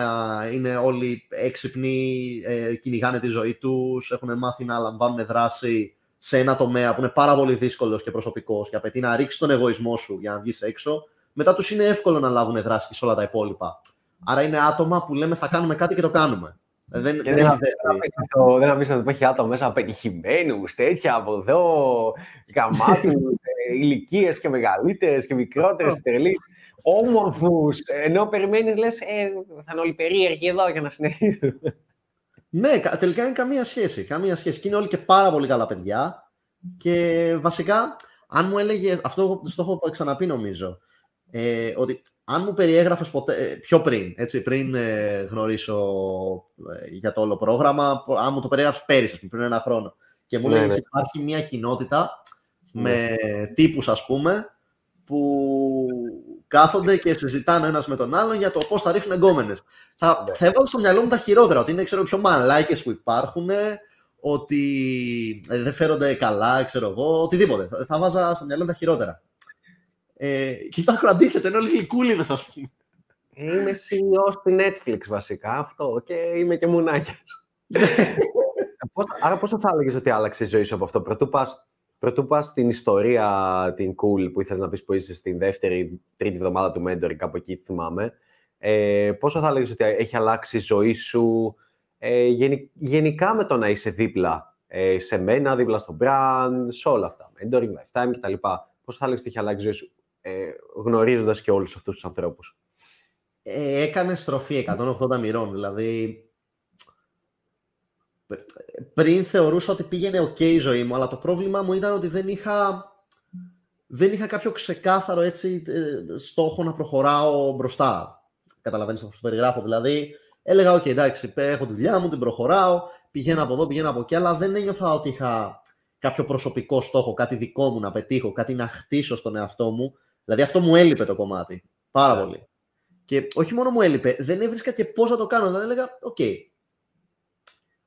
S2: είναι όλοι έξυπνοι, ε, κυνηγάνε τη ζωή τους, έχουν μάθει να λαμβάνουν δράση σε ένα τομέα που είναι πάρα πολύ δύσκολος και προσωπικός και απαιτεί να ρίξεις τον εγωισμό σου για να βγεις έξω, μετά τους είναι εύκολο να λάβουν δράση και σε όλα τα υπόλοιπα. Άρα είναι άτομα που λέμε θα κάνουμε κάτι και το κάνουμε.
S1: Ε, δεν, δεν, δεν, δεν αφήσει ότι έχει άτομα μέσα πετυχημένου, τέτοια από εδώ, γαμάτους, ε, ηλικίες και μεγαλύτερες και μικρότερες, τρελής, όμορφους. Ενώ περιμένεις, λες, ε, θα είναι όλοι περίεργοι εδώ για να συνεχίσουν.
S2: Ναι, τελικά είναι καμία σχέση. Καμία σχέση. Και είναι όλοι και πάρα πολύ καλά παιδιά. Και βασικά, αν μου έλεγε, αυτό το έχω ξαναπεί νομίζω, ε, ότι αν μου περιέγραφες ποτέ, ε, πιο πριν, έτσι, πριν ε, γνωρίσω ε, για το όλο πρόγραμμα, αν μου το περιέγραφες πέρυσι, πριν ένα χρόνο, και μου ναι, λέγες ναι. υπάρχει μια κοινότητα ναι. με τύπους, ας πούμε, που κάθονται και συζητάνε ένας με τον άλλον για το πώς θα ρίχνουν εγκόμενες. Θα, ναι. θα έβαλα στο μυαλό μου τα χειρότερα, ότι είναι ξέρω, πιο μαλάκες που υπάρχουν, ότι ε, δεν φέρονται καλά, ξέρω εγώ, οτιδήποτε. Θα, θα βάζα στο μυαλό μου τα χειρότερα. Ε, και το άκρο αντίθετο, είναι όλοι γλυκούλιδες, ας πούμε.
S1: Είμαι CEO στη Netflix βασικά αυτό και είμαι και μουνάκια. Πώς, άρα πόσο θα έλεγες ότι άλλαξε η ζωή σου από αυτό; Πρωτού πας, πρωτού πας στην ιστορία την cool που ήθελες να πεις που είσαι στην δεύτερη, τρίτη εβδομάδα του mentoring, κάπου εκεί θυμάμαι. Ε, πόσο θα έλεγες ότι έχει αλλάξει η ζωή σου ε, γενικά με το να είσαι δίπλα ε, σε μένα, δίπλα στο brand, σε όλα αυτά, mentoring, lifetime κτλ. Πόσο θα έλεγες ότι έχει αλλάξει η ζωή σου ε, γνωρίζοντας και όλους αυτούς τους ανθρώπους;
S2: Ε, έκανες στροφή 180 μοιρών, δηλαδή πριν θεωρούσα ότι πήγαινε ok η ζωή μου, αλλά το πρόβλημα μου ήταν ότι δεν είχα, δεν είχα κάποιο ξεκάθαρο έτσι, ε, στόχο να προχωράω μπροστά. Καταλαβαίνεις αυτό που περιγράφω. Δηλαδή, έλεγα, ok, εντάξει, έχω τη δουλειά μου, την προχωράω, πηγαίνω από εδώ, πηγαίνω από εκεί, αλλά δεν ένιωθα ότι είχα κάποιο προσωπικό στόχο, κάτι δικό μου να πετύχω, κάτι να χτίσω στον εαυτό μου. Δηλαδή αυτό μου έλειπε το κομμάτι. Πάρα yeah. πολύ. Και όχι μόνο μου έλειπε, δεν έβρισκα και πώς να το κάνω. Δηλαδή έλεγα, okay,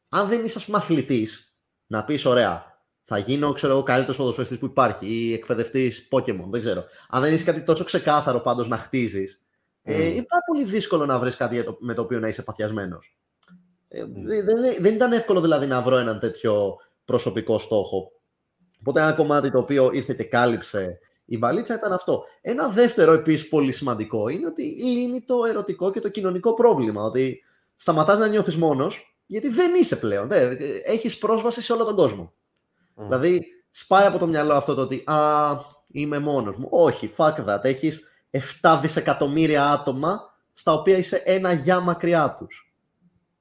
S2: αν δεν είσαι, ας πούμε, αθλητής, να πεις, ωραία, θα γίνω, ξέρω εγώ, καλύτερος ποδοσφαιριστής που υπάρχει ή εκπαιδευτής Pokémon, δεν ξέρω. Αν δεν είσαι κάτι τόσο ξεκάθαρο πάντως να χτίζεις, ε, mm. ε, είναι πάρα πολύ δύσκολο να βρεις κάτι με το οποίο να είσαι παθιασμένος. Ε, mm. δεν, δεν, δεν ήταν εύκολο δηλαδή να βρω έναν τέτοιο προσωπικό στόχο. Οπότε ένα κομμάτι το οποίο ήρθε και κάλυψε η βαλίτσα ήταν αυτό. Ένα δεύτερο επίσης πολύ σημαντικό είναι ότι λύνει το ερωτικό και το κοινωνικό πρόβλημα. Ότι σταματάς να νιώθεις μόνος, γιατί δεν είσαι πλέον. Έχεις πρόσβαση σε όλο τον κόσμο. Δηλαδή, σπάει από το μυαλό αυτό το ότι Α, είμαι μόνος μου. Όχι, fuck that. Έχεις 7 δισεκατομμύρια άτομα στα οποία είσαι ένα γεια μακριά τους.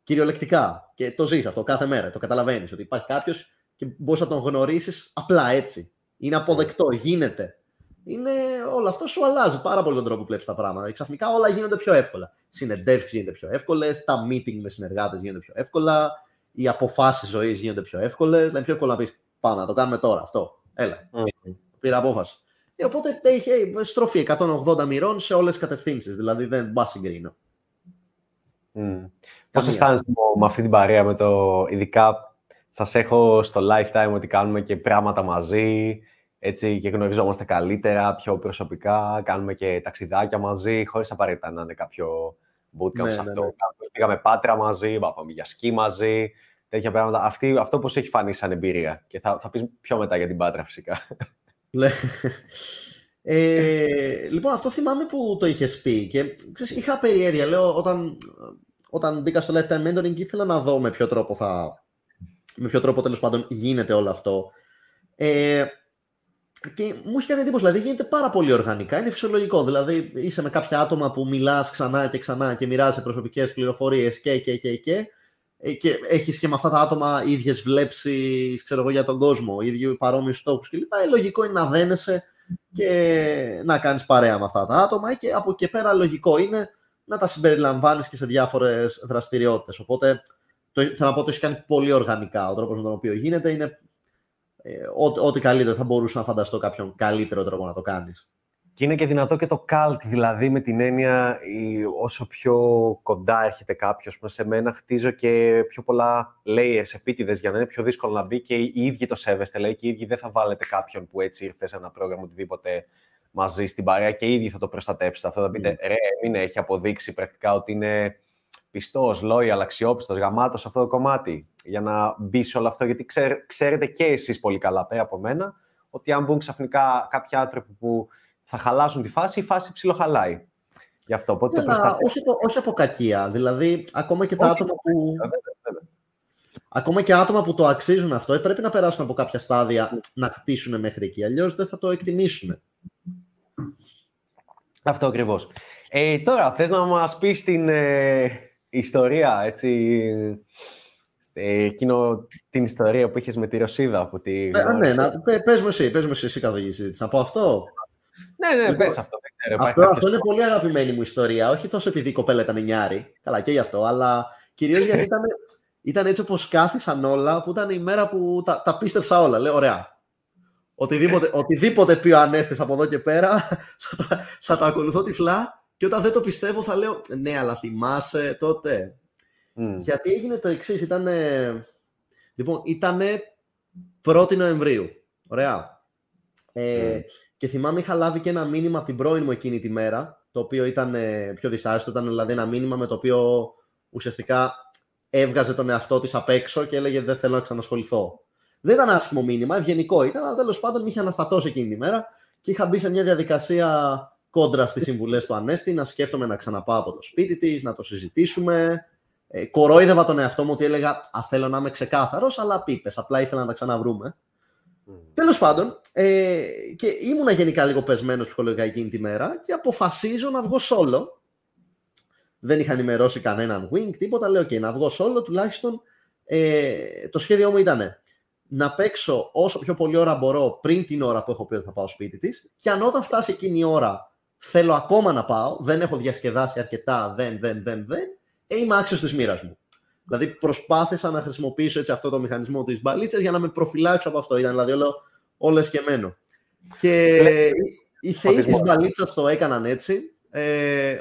S2: Κυριολεκτικά. Και το ζεις αυτό κάθε μέρα. Το καταλαβαίνεις ότι υπάρχει κάποιος και μπορείς να τον γνωρίσεις απλά έτσι. Είναι αποδεκτό, γίνεται είναι όλο αυτό σου αλλάζει πάρα πολύ τον τρόπο που βλέπεις τα πράγματα. Ξαφνικά όλα γίνονται πιο εύκολα. Συνεντεύξεις γίνονται πιο εύκολες, τα meeting με συνεργάτες γίνονται πιο εύκολα, οι αποφάσεις ζωής γίνονται πιο εύκολες. Δηλαδή, πιο εύκολο να πεις: Πάμε να το κάνουμε τώρα αυτό. Έλα. Mm. Πήρα απόφαση. Και οπότε έχει στροφή 180 μοιρών σε όλες τις κατευθύνσεις. Δηλαδή δεν πας συγκρίνω.
S1: Mm. Πώς αισθάνεσαι με αυτή την παρέα, με το ειδικά σας έχω στο lifetime ότι κάνουμε και πράγματα μαζί έτσι και γνωριζόμαστε καλύτερα, πιο προσωπικά, κάνουμε και ταξιδάκια μαζί, χωρίς απαραίτητα να είναι κάποιο bootcamp ναι, σε ναι, αυτό. Ναι, ναι. Πήγαμε πάτρα μαζί, πάμε για σκι μαζί, τέτοια πράγματα. Αυτή, αυτό πώς έχει φανεί σαν εμπειρία; Και θα, θα πεις πιο μετά για την πάτρα φυσικά.
S2: Ναι. ε, λοιπόν, αυτό θυμάμαι που το είχες πει και ξέρεις, είχα περιέργεια. Λέω, όταν, όταν μπήκα στο lifetime mentoring ήθελα να δω με ποιο τρόπο θα... Με ποιο τρόπο τέλος πάντων γίνεται όλο αυτό. Ε, και μου έχει κάνει εντύπωση, δηλαδή γίνεται πάρα πολύ οργανικά. Είναι φυσιολογικό. Δηλαδή είσαι με κάποια άτομα που μιλάς ξανά και ξανά και μοιράζει προσωπικές πληροφορίες και, και, και, και. Ε, και έχεις και με αυτά τα άτομα ίδιες βλέψεις για τον κόσμο, ίδιου παρόμοιους στόχους κλπ. Ε, λογικό είναι να δένεσαι και να κάνεις παρέα με αυτά τα άτομα και από εκεί πέρα λογικό είναι να τα συμπεριλαμβάνεις και σε διάφορες δραστηριότητες. Οπότε το, θέλω να πω ότι έχεις κάνει πολύ οργανικά. Ο τρόπος με τον οποίο γίνεται είναι ε, ό,τι καλύτερο θα μπορούσα να φανταστώ κάποιον καλύτερο τρόπο να το κάνεις.
S1: Και είναι και δυνατό και το cult, δηλαδή με την έννοια όσο πιο κοντά έρχεται κάποιος σε μένα, χτίζω και πιο πολλά layers επίτηδες για να είναι πιο δύσκολο να μπει και οι ίδιοι το σέβεστε. Λέει και οι ίδιοι δεν θα βάλετε κάποιον που έτσι ήρθε σε ένα πρόγραμμα οτιδήποτε μαζί στην παρέα και οι ίδιοι θα το προστατέψετε. Αυτό θα πείτε, mm. ρε, μην έχει αποδείξει πρακτικά ότι είναι πιστός, loyal, αξιόπιστος, γαμάτος αυτό το κομμάτι για να μπει σε όλο αυτό. Γιατί ξέρετε και εσείς πολύ καλά πέρα από μένα ότι αν μπουν ξαφνικά κάποιοι άνθρωποι που θα χαλάσουν τη φάση, η φάση ψιλοχαλάει. Γι' αυτό, οπότε το
S2: όχι, από, όχι από κακία. Δηλαδή, ακόμα και τα άτομα που. Ακόμα και άτομα που το αξίζουν αυτό, ε, πρέπει να περάσουν από κάποια στάδια να χτίσουν μέχρι εκεί. Αλλιώς δεν θα το εκτιμήσουν.
S1: Αυτό ακριβώς. Ε, τώρα, θες να μας πεις την, ε, ιστορία, έτσι, εκείνο την ιστορία που είχες με τη Ρωσίδα. Από τη
S2: ε, ναι, να, πες μου εσύ, πες μου εσύ, εσύ καθοδήγηση. Να πω αυτό.
S1: Ναι, ναι, λοιπόν, πες αυτό.
S2: αυτό, αυτό είναι πολύ αγαπημένη μου ιστορία. Όχι τόσο επειδή η κοπέλα ήταν νιάρη, καλά και γι' αυτό, αλλά κυρίως γιατί ήταν, ήταν έτσι όπως κάθισαν όλα, που ήταν η μέρα που τα, τα πίστεψα όλα. Λέω, ωραία, Οτιδήποτε, οτιδήποτε πει ο Ανέστης από εδώ και πέρα θα, τα, θα το ακολουθώ τυφλά και όταν δεν το πιστεύω θα λέω ναι, αλλά θυμάσαι τότε. Γιατί έγινε το εξής. Ήταν. Λοιπόν, ήταν 1η Νοεμβρίου. Ωραία. Ε, Και θυμάμαι είχα λάβει και ένα μήνυμα από την πρώην μου εκείνη τη μέρα, το οποίο ήταν πιο δυσάρεστο. Ήταν δηλαδή ένα μήνυμα με το οποίο ουσιαστικά έβγαζε τον εαυτό της απ' έξω και έλεγε Δεν θέλω να ξανασχοληθώ. Δεν ήταν άσχημο μήνυμα, ευγενικό ήταν, αλλά τέλος πάντων με είχε αναστατώσει εκείνη τη μέρα και είχα μπει σε μια διαδικασία κόντρα στις συμβουλές του Ανέστη, να σκέφτομαι να ξαναπάω από το σπίτι της, να το συζητήσουμε. Ε, κορόιδευα τον εαυτό μου ότι έλεγα Α, θέλω να είμαι ξεκάθαρος, αλλά πίπε. Απλά ήθελα να τα ξαναβρούμε. Mm. Τέλος πάντων, ε, και ήμουνα γενικά λίγο πεσμένος ψυχολογικά εκείνη τη μέρα και αποφασίζω να βγω solo. Δεν είχα ενημερώσει κανέναν wing, τίποτα. Λέω: OK, να βγω solo τουλάχιστον. Ε, το σχέδιό μου ήταν να παίξω όσο πιο πολύ ώρα μπορώ πριν την ώρα που έχω πει ότι θα πάω σπίτι της. Και αν όταν φτάσει εκείνη η ώρα θέλω ακόμα να πάω, δεν έχω διασκεδάσει αρκετά, δεν, δεν, δεν, δεν, ε, είμαι άξιος της μοίρας μου. Δηλαδή προσπάθησα να χρησιμοποιήσω έτσι αυτό το μηχανισμό της μπαλίτσας για να με προφυλάξω από αυτό. Ήταν δηλαδή όλο, όλο εσκεμμένο. Και οι θεοί της μπαλίτσας το έκαναν έτσι. Ε,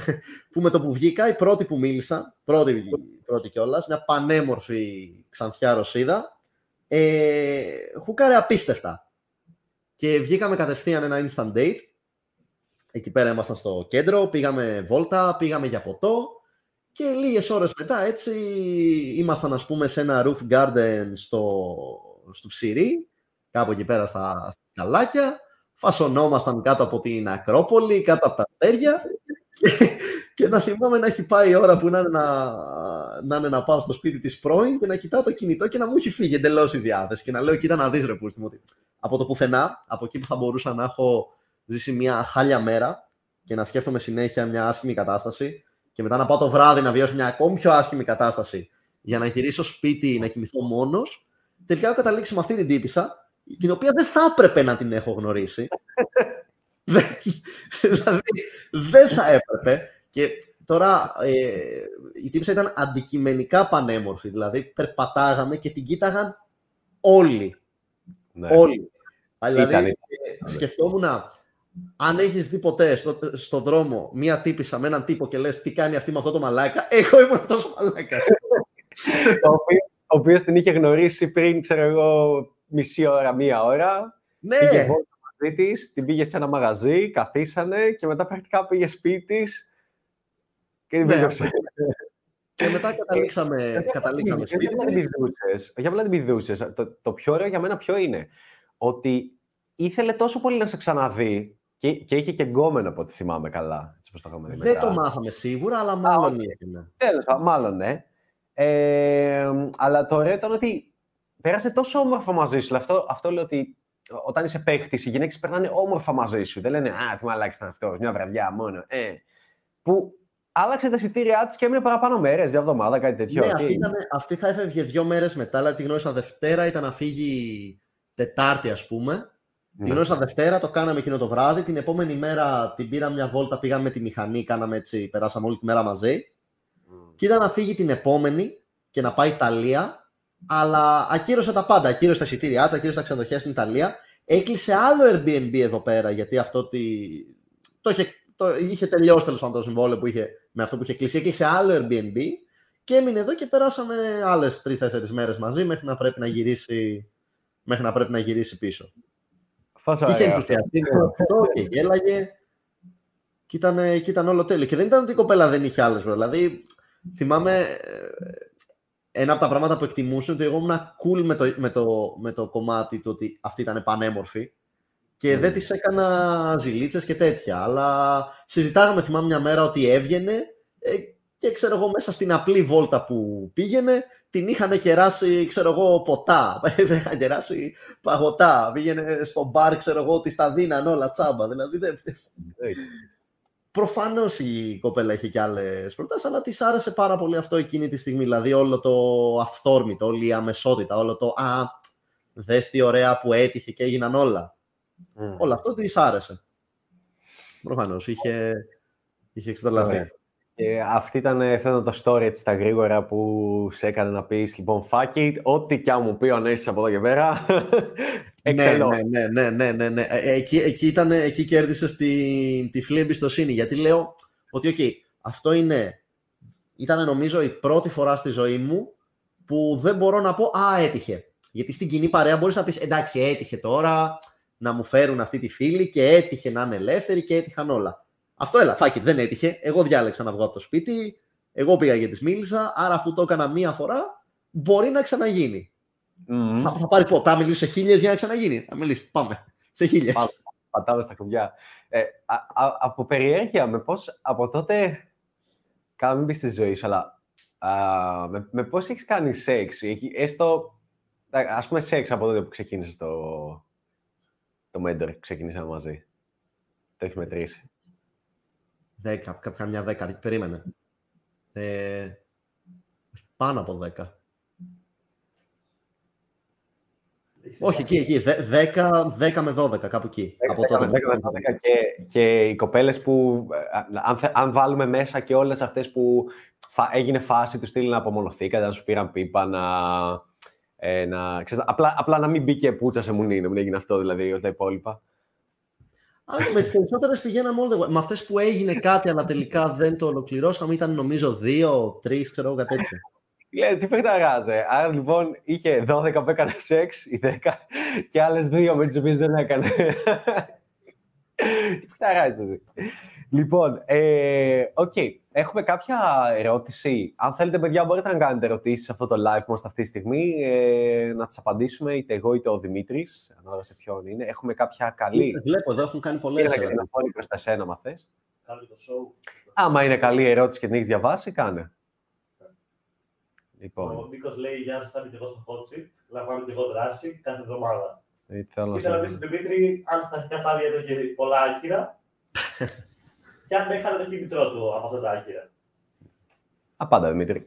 S2: που με το που βγήκα, η πρώτη που μίλησα, πρώτη, πρώτη κιόλας, μια πανέμορφη ξανθιά Ρωσίδα, ε, χούκαρε απίστευτα. Και βγήκαμε κατευθείαν ένα instant date. Εκεί πέρα ήμασταν στο κέντρο, πήγαμε βόλτα, πήγαμε για ποτό και λίγες ώρες μετά έτσι ήμασταν ας πούμε σε ένα roof garden στο, στο Ψηρή, κάπου εκεί πέρα στα, στα καλάκια, φασωνόμασταν κάτω από την Ακρόπολη, κάτω από τα αστέρια. Και, να θυμάμαι να έχει πάει η ώρα που να είναι να, να, είναι να πάω στο σπίτι της πρώην και να κοιτάω το κινητό και να μου έχει φύγει εντελώς η διάθεση και να λέω κοίτα να δεις ρε που ότι από το πουθενά, από εκεί που θα μπορούσα να έχω ζήσει μια χάλια μέρα και να σκέφτομαι συνέχεια μια άσχημη κατάσταση και μετά να πάω το βράδυ να βιώσω μια ακόμη πιο άσχημη κατάσταση για να γυρίσω σπίτι να κοιμηθώ μόνος. Τελικά έχω καταλήξει με αυτή την τύπησα, την οποία δεν θα έπρεπε να την έχω γνωρίσει. δηλαδή, δεν θα έπρεπε. Και τώρα ε, η τύπησα ήταν αντικειμενικά πανέμορφη. Δηλαδή, περπατάγαμε και την κοίταγαν όλοι. Ναι. Όλοι. Δηλαδή, σκεφτόμουν αν έχεις δει ποτέ στο, στο δρόμο μία τύπησα με έναν τύπο και λες τι κάνει αυτή με αυτό το μαλάκα, εγώ ήμουν αυτός ο μαλάκας.
S1: ο οποίο την είχε γνωρίσει πριν, ξέρω εγώ, μισή ώρα, μία ώρα.
S2: Ναι. Πήγε
S1: μαζί της, την πήγε σε ένα μαγαζί, καθίσανε και μετά πρακτικά πήγε σπίτι και την ναι.
S2: Και μετά καταλήξαμε, καταλήξαμε σπίτι.
S1: Για να την πηδούσες. Το, το πιο ωραίο για μένα ποιο είναι. Ότι ήθελε τόσο πολύ να σε ξαναδεί και, και είχε και γκόμενο από ό,τι θυμάμαι καλά. Έτσι πώς το είχαμε
S2: δει Δεν το μάθαμε σίγουρα, αλλά μάλλον είχε.
S1: Τέλος, μάλλον ναι. Ε, αλλά το ωραίο ήταν ότι πέρασε τόσο όμορφα μαζί σου. Αυτό, αυτό λέω ότι όταν είσαι παίχτη, οι γυναίκες περνάνε όμορφα μαζί σου. Δεν λένε Α, τι μαλάκι ήταν αυτός, μια βραδιά μόνο. Ε, που άλλαξε τα εισιτήριά της και έμεινε παραπάνω μέρες, μια εβδομάδα, κάτι τέτοιο.
S2: Ναι, αυτή, ήταν, αυτή θα έφευγε δύο μέρες μετά, αλλά τη γνώρισα Δευτέρα, ήταν να φύγει Τετάρτη, ας πούμε. Την γνώρισα Δευτέρα, το κάναμε εκείνο το βράδυ. Την επόμενη μέρα την πήρα μια βόλτα, πήγαμε με τη μηχανή, κάναμε έτσι, περάσαμε όλη τη μέρα μαζί. Mm. Και ήταν να φύγει την επόμενη και να πάει Ιταλία, αλλά ακύρωσε τα πάντα. Ακύρωσε τα εισιτήριά ακύρωσε τα ξενοδοχεία στην Ιταλία. Έκλεισε άλλο Airbnb εδώ πέρα, γιατί αυτό τη... το είχε, το... είχε τελειώσει τέλος πάντων το συμβόλαιο που είχε με αυτό που είχε κλείσει. Έκλεισε άλλο Airbnb και έμεινε εδώ και περάσαμε άλλες τρει-τέσσερι μέρες μαζί μέχρι να πρέπει να γυρίσει, μέχρι να πρέπει να γυρίσει πίσω. Φάσα, είχε ενθουσιαστεί με αυτό και γέλαγε. Και ήταν, και ήταν όλο τέλειο. Και δεν ήταν ότι η κοπέλα δεν είχε άλλε. Δηλαδή, θυμάμαι ε, ένα από τα πράγματα που εκτιμούσε ότι εγώ ήμουν cool με το, με το, με το κομμάτι του ότι αυτή ήταν πανέμορφη και δεν της έκανα ζηλίτσες και τέτοια. Αλλά συζητάγαμε, θυμάμαι μια μέρα ότι έβγαινε ε, και ξέρω εγώ μέσα στην απλή βόλτα που πήγαινε την είχαν κεράσει, ξέρω εγώ, ποτά. Είχαν κεράσει παγωτά. Πήγαινε στο μπαρ, ξέρω εγώ, τη τα δίναν όλα τσάμπα. Δηλαδή δεν. Προφανώς η κοπέλα είχε και άλλες προτάσεις, αλλά της άρεσε πάρα πολύ αυτό εκείνη τη στιγμή. Δηλαδή όλο το αυθόρμητο, όλη η αμεσότητα, όλο το Α, δες τι ωραία που έτυχε και έγιναν όλα. Mm. Όλο αυτό της άρεσε. Προφανώς είχε, είχε εξτρελαθεί.
S1: Και αυτή ήταν, αυτό το story έτσι στα γρήγορα που σε έκανε να πεις, λοιπόν, fuck it, ό,τι κι αν μου πει ο Ανέστης από εδώ και πέρα,
S2: ναι, ναι, ναι, ναι, ναι, ναι, ναι. Εκεί, εκεί, ήταν, εκεί κέρδισες τη τυφλή εμπιστοσύνη, γιατί λέω ότι, okay, αυτό είναι, ήταν νομίζω η πρώτη φορά στη ζωή μου που δεν μπορώ να πω, α, έτυχε. Γιατί στην κοινή παρέα μπορείς να πεις, εντάξει, έτυχε τώρα να μου φέρουν αυτή τη φίλη και έτυχε να είναι ελεύθερη και έτυχαν όλα. Αυτό έλα, φάκι, δεν έτυχε. Εγώ διάλεξα να βγω από το σπίτι. Εγώ πήγα και τη μίλησα, άρα αφού το έκανα μία φορά, μπορεί να ξαναγίνει. Mm. Θα, θα πάρει πω, θα μιλήσει σε χίλιες για να ξαναγίνει. Θα μιλήσει, πάμε. Σε χίλιες.
S1: Πατάμε στα κουμπιά. Ε, α, α, από περιέργεια, με πώς από τότε. Κάνα μην πεις στη ζωή σου, αλλά α, με, με πώς έχεις κάνει σεξ, έστω, ας πούμε σεξ από τότε που ξεκίνησε το, το mentor, ξεκίνησαμε μαζί. Το έχεις μετρήσει.
S2: Δέκα, κάποια μια δέκα, περίμενε. Ε, πάνω από δέκα. Όχι, εκεί, εκεί. 10, 10 με 12, κάπου εκεί.
S1: 10, από 10, τότε 10 με 12 και, και οι κοπέλες που, αν, αν βάλουμε μέσα και όλες αυτές που έγινε φάση τους στείλει να απομονωθήκατε, να σου πήραν πίπα, να, ε, να ξέρεις, απλά, απλά να μην μπήκε πούτσα σε μουνί, να μην έγινε αυτό δηλαδή, όλα τα υπόλοιπα.
S2: Αλλά με τις περισσότερες πηγαίναμε all Με αυτές που έγινε κάτι, αλλά τελικά δεν το ολοκληρώσαμε, ήταν νομίζω δύο, τρεις, ξέρω εγώ κάτι τέτοιο.
S1: Λέει, τι παιχταράζε. Άρα λοιπόν είχε 12 που έκανε σεξ, οι 10 και άλλες δύο με τις οποίες δεν έκανε. τι παιχταράζε. Λοιπόν, ε, okay. έχουμε κάποια ερώτηση. Αν θέλετε, παιδιά, μπορείτε να κάνετε ερωτήσεις σε αυτό το live μας αυτή τη στιγμή, ε, να τις απαντήσουμε είτε εγώ είτε ο Δημήτρης, ανάλογα σε ποιον είναι. Έχουμε κάποια καλή.
S2: Βλέπω, εδώ έχουν κάνει πολλές.
S1: Είναι να πω προς τα σένα, μα θες. Άμα είναι καλή ερώτηση και την έχεις διαβάσει, κάνε.
S3: Λοιπόν. Ο Νίκος λέει: Γεια σας, θα και εγώ στο hot seat. Λαμβάνω και εγώ δράση κάθε εβδομάδα.
S1: Ήθελα
S3: να ρωτήσω τον Δημήτρη αν στα αρχικά στάδια είχε πολλά άκυρα και αν έχανε το κινητρό του από αυτά τα άκυρα.
S1: Απάντα, Δημήτρη.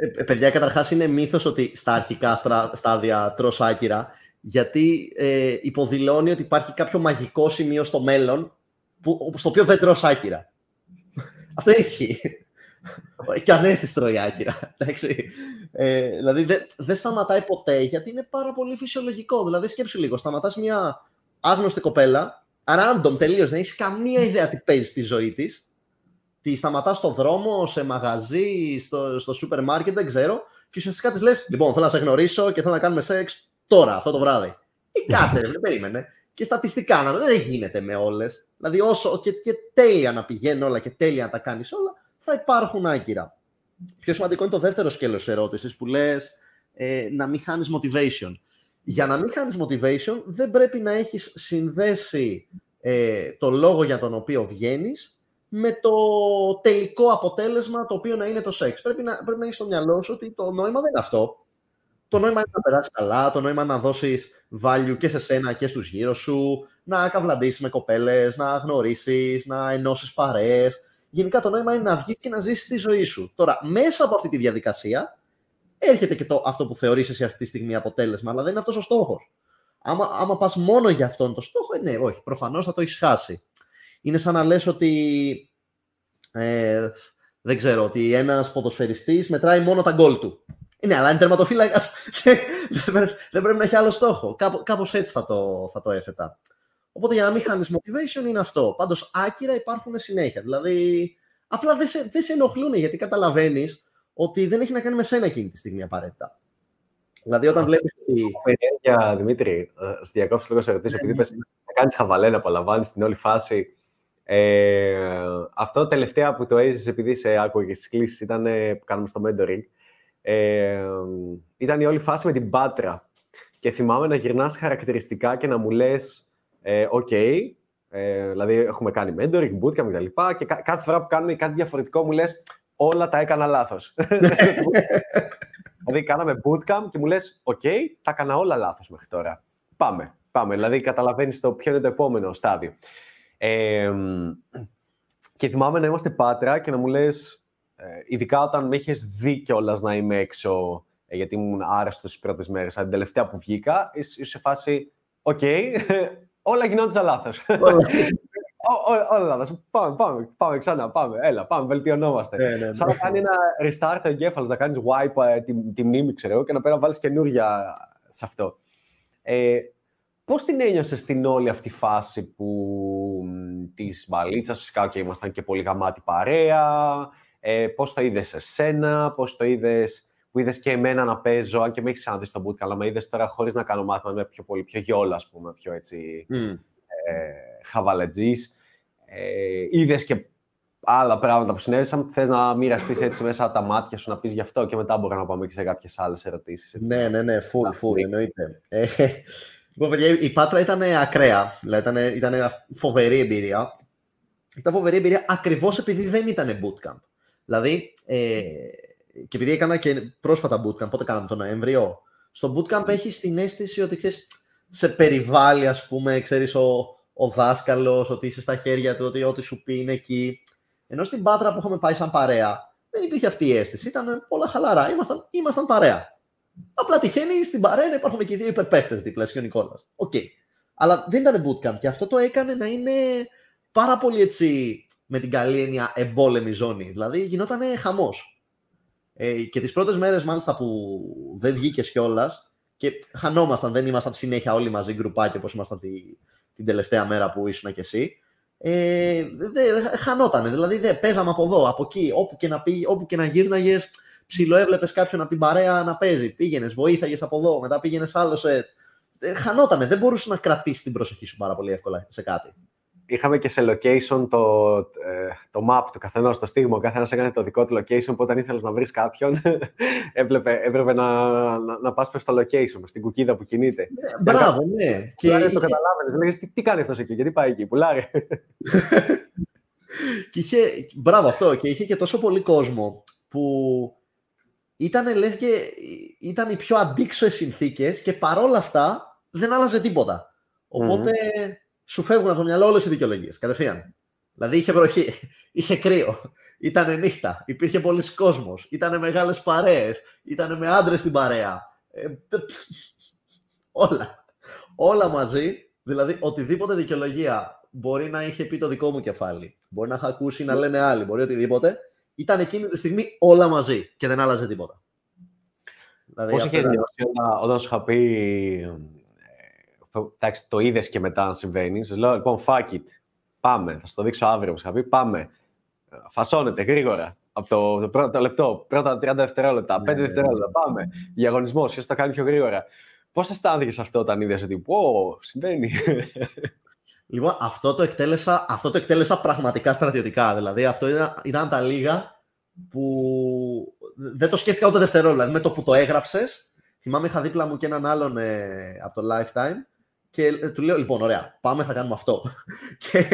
S2: ε, ε παιδιά, καταρχάς είναι μύθος ότι στα αρχικά στάδια τρως άκυρα, γιατί ε, υποδηλώνει ότι υπάρχει κάποιο μαγικό σημείο στο μέλλον που, στο οποίο δεν τρως άκυρα. Αυτό ισχύει. και ανέστη τρώει άκυρα. Ε, δηλαδή δεν δε σταματάει ποτέ γιατί είναι πάρα πολύ φυσιολογικό. Δηλαδή σκέψου λίγο, σταματάς μια άγνωστη κοπέλα, random τελείως, δεν έχεις καμία ιδέα τι παίζει στη ζωή της. Τη σταματάς στο δρόμο, σε μαγαζί, στο, στο σούπερ μάρκετ, δεν ξέρω, και ουσιαστικά της λες: Λοιπόν, θέλω να σε γνωρίσω και θέλω να κάνουμε σεξ τώρα, αυτό το βράδυ. Ή κάτσε, δεν περίμενε. Και στατιστικά να δεν γίνεται με όλες. Δηλαδή, όσο και, και τέλεια να πηγαίνουν όλα και τέλεια να τα κάνεις όλα, θα υπάρχουν άκυρα. Πιο σημαντικό είναι το δεύτερο σκέλος ερώτησης που λες ε, να μην χάνεις motivation. Για να μην χάνεις motivation δεν πρέπει να έχεις συνδέσει ε, το λόγο για τον οποίο βγαίνεις με το τελικό αποτέλεσμα το οποίο να είναι το σεξ. Πρέπει να, πρέπει να έχεις στο μυαλό σου ότι το νόημα δεν είναι αυτό. Το νόημα είναι να περάσεις καλά, το νόημα είναι να δώσεις value και σε σένα και στους γύρω σου, να καυλαντήσει με κοπέλες, να γνωρίσεις, να ενώσεις παρέες γενικά το νόημα είναι να βγεις και να ζήσεις τη ζωή σου. Τώρα, μέσα από αυτή τη διαδικασία, έρχεται και το, αυτό που θεωρείς εσύ αυτή τη στιγμή αποτέλεσμα, αλλά δεν είναι αυτός ο στόχος. Άμα, άμα πας μόνο για αυτόν τον στόχο, ε, ναι, όχι, προφανώς θα το έχεις χάσει. Είναι σαν να λες ότι. Ε, δεν ξέρω, ότι ένας ποδοσφαιριστής μετράει μόνο τα γκολ του. Ε, ναι, αλλά είναι τερματοφύλακας. δεν πρέπει να έχει άλλο στόχο. Κάπως έτσι θα το, θα το έθετα. Οπότε για να μην χάνεις motivation είναι αυτό. Πάντως άκυρα υπάρχουν συνέχεια. Δηλαδή, απλά δεν σε, δεν σε ενοχλούν γιατί καταλαβαίνεις ότι δεν έχει να κάνει με σένα εκείνη τη στιγμή απαραίτητα. Δηλαδή, όταν βλέπεις. Ότι...
S1: Για Δημήτρη, ε, στη διακόψη λίγο σε ρωτήσω, επειδή ναι, ναι. να κάνεις χαβαλέ να απολαμβάνει την όλη φάση. Ε, αυτό τελευταία που το έζησες, επειδή σε άκουγε στις κλήσεις, ήταν που κάνουμε στο mentoring. Ε, ήταν η όλη φάση με την Πάτρα. Και θυμάμαι να γυρνάς χαρακτηριστικά και να μου λες ε, okay, ε, δηλαδή έχουμε κάνει mentoring, bootcamp κτλ. Και, και κάθε φορά που κάνουμε κάτι διαφορετικό μου λες όλα τα έκανα λάθος. δηλαδή κάναμε bootcamp και μου λες οκ, τα έκανα όλα λάθος μέχρι τώρα. Πάμε, πάμε. Δηλαδή καταλαβαίνεις το ποιο είναι το επόμενο στάδιο. Ε, και θυμάμαι να είμαστε Πάτρα και να μου λες, ε, ειδικά όταν με είχες δει κιόλας να είμαι έξω, ε, γιατί ήμουν άρρωστος τις πρώτες μέρες, την τελευταία που βγήκα, είσαι σε φάση, οκ, όλα γινόντουσαν λάθος. Όλα λάθος. Πάμε, πάμε, πάμε ξανά, πάμε. Έλα, πάμε, βελτιωνόμαστε. Ναι, ναι, ναι. Σαν να κάνει ένα restart ο εγκέφαλος, να κάνεις wipe ε, τη, τη μνήμη, ξέρω και να πέρα να βάλεις καινούργια σε αυτό. Ε, Πώς την ένιωσες στην όλη αυτή φάση που της μπαλίτσας, φυσικά και ήμασταν και πολύ γαμάτη παρέα. Ε, Πώς το είδες εσένα, πώς το είδες που είδες και εμένα να παίζω, αν και με έχεις ξαναδεί στο bootcamp, αλλά με είδες τώρα χωρίς να κάνω μάθημα, με πιο πολύ, πιο γιόλα, ας πούμε, πιο έτσι mm. ε, χαβαλετζής. Ε, είδες και άλλα πράγματα που συνέβησαν, θες να μοιραστείς έτσι μέσα από τα μάτια σου να πεις γι' αυτό και μετά μπορούμε να πάμε και σε κάποιες άλλες ερωτήσεις.
S2: Ναι, ναι, ναι, full, full, εννοείται. Ε, λοιπόν, παιδιά, η Πάτρα ήταν ακραία. Δηλαδή, ήταν, ήταν φοβερή εμπειρία. Ήταν φοβερή εμπειρία ακριβώς επειδή δεν ήταν bootcamp. Δηλαδή, ε, και επειδή έκανα και πρόσφατα bootcamp, πότε κάναμε τον Νοέμβριο, στο bootcamp έχεις την αίσθηση ότι ξέρεις, σε περιβάλλει, ας πούμε, ξέρεις, ο, ο δάσκαλος, ότι είσαι στα χέρια του, ότι ό,τι σου πει είναι εκεί. Ενώ στην Πάτρα που είχαμε πάει σαν παρέα, δεν υπήρχε αυτή η αίσθηση. Ήταν όλα χαλαρά. Ήμασταν, ήμασταν παρέα. Απλά τυχαίνει στην παρέα να υπάρχουν και οι δύο υπερπαίχτες δίπλα, και ο Νικόλας. Ok. Okay. Αλλά δεν ήταν bootcamp και αυτό το έκανε να είναι πάρα πολύ έτσι με την καλή έννοια εμπόλεμη ζώνη. Δηλαδή γινόταν χαμός. Ε, και τις πρώτες μέρες, μάλιστα που δεν βγήκες κιόλας και χανόμασταν, δεν ήμασταν συνέχεια όλοι μαζί γκρουπάκι όπως ήμασταν τη, την τελευταία μέρα που ήσουν κι εσύ. Ε, δε, χανότανε, δηλαδή δεν παίζαμε από εδώ, από εκεί, όπου και να, πήγε, όπου και να γύρναγες, ψιλοέβλεπες κάποιον από την παρέα να παίζει. Πήγαινες, βοήθαγες από εδώ, μετά πήγαινες άλλο σετ. Ε, χανότανε, δεν μπορούσε να κρατήσει την προσοχή σου πάρα πολύ εύκολα σε κάτι
S1: είχαμε και σε location το, ε, το map του καθενός, το στίγμα. Ο καθένας έκανε το δικό του location. Που όταν ήθελες να βρεις κάποιον, έπρεπε, έπρεπε να, να, να πας προς το location, στην κουκίδα που κινείται.
S2: Ναι, μπράβο, ναι.
S1: Και το καταλάβαινες. Λέγες τι, τι κάνει αυτός εκεί, γιατί πάει εκεί, πουλάρε.
S2: και είχε, μπράβο αυτό. Και είχε και τόσο πολύ κόσμο που ήταν, λες και ήταν οι πιο αντίξωες συνθήκες και παρόλα αυτά δεν άλλαζε τίποτα. Οπότε σου φεύγουν από το μυαλό όλες οι δικαιολογίες. Κατευθείαν. Δηλαδή είχε βροχή, είχε κρύο, ήταν νύχτα, υπήρχε πολλοί κόσμος, ήταν μεγάλες παρέες, ήταν με άντρες στην παρέα. Ε, όλα. Όλα μαζί, δηλαδή οτιδήποτε δικαιολογία μπορεί να είχε πει το δικό μου κεφάλι, μπορεί να είχα ακούσει να λένε άλλοι, μπορεί οτιδήποτε, ήταν εκείνη τη στιγμή όλα μαζί και δεν άλλαζε τίποτα.
S1: Δηλαδή, Πώς είχες νιώσει όταν σου είχα πει εντάξει, το είδες και μετά να συμβαίνει. Σας λέω, λοιπόν, fuck it. Πάμε. Θα σας το δείξω αύριο, όπως είχα πει. Πάμε. Φασώνεται γρήγορα. Από το, το πρώτο λεπτό, πρώτα 30 δευτερόλεπτα, 5 ναι, ναι, ναι. δευτερόλεπτα. Πάμε. Διαγωνισμός. Ποιο θα κάνει πιο γρήγορα. Πώς αισθάνθηκε αυτό όταν είδες ότι. Πω, συμβαίνει.
S2: Λοιπόν, αυτό το, εκτέλεσα, αυτό το εκτέλεσα πραγματικά στρατιωτικά. Δηλαδή, αυτό ήταν, ήταν τα λίγα που δεν το σκέφτηκα ούτε δευτερόλεπτα. Δηλαδή, με το που το έγραψες, θυμάμαι είχα δίπλα μου και έναν άλλον ε, από το Lifetime και ε, του λέω, λοιπόν, ωραία, πάμε, θα κάνουμε αυτό. και,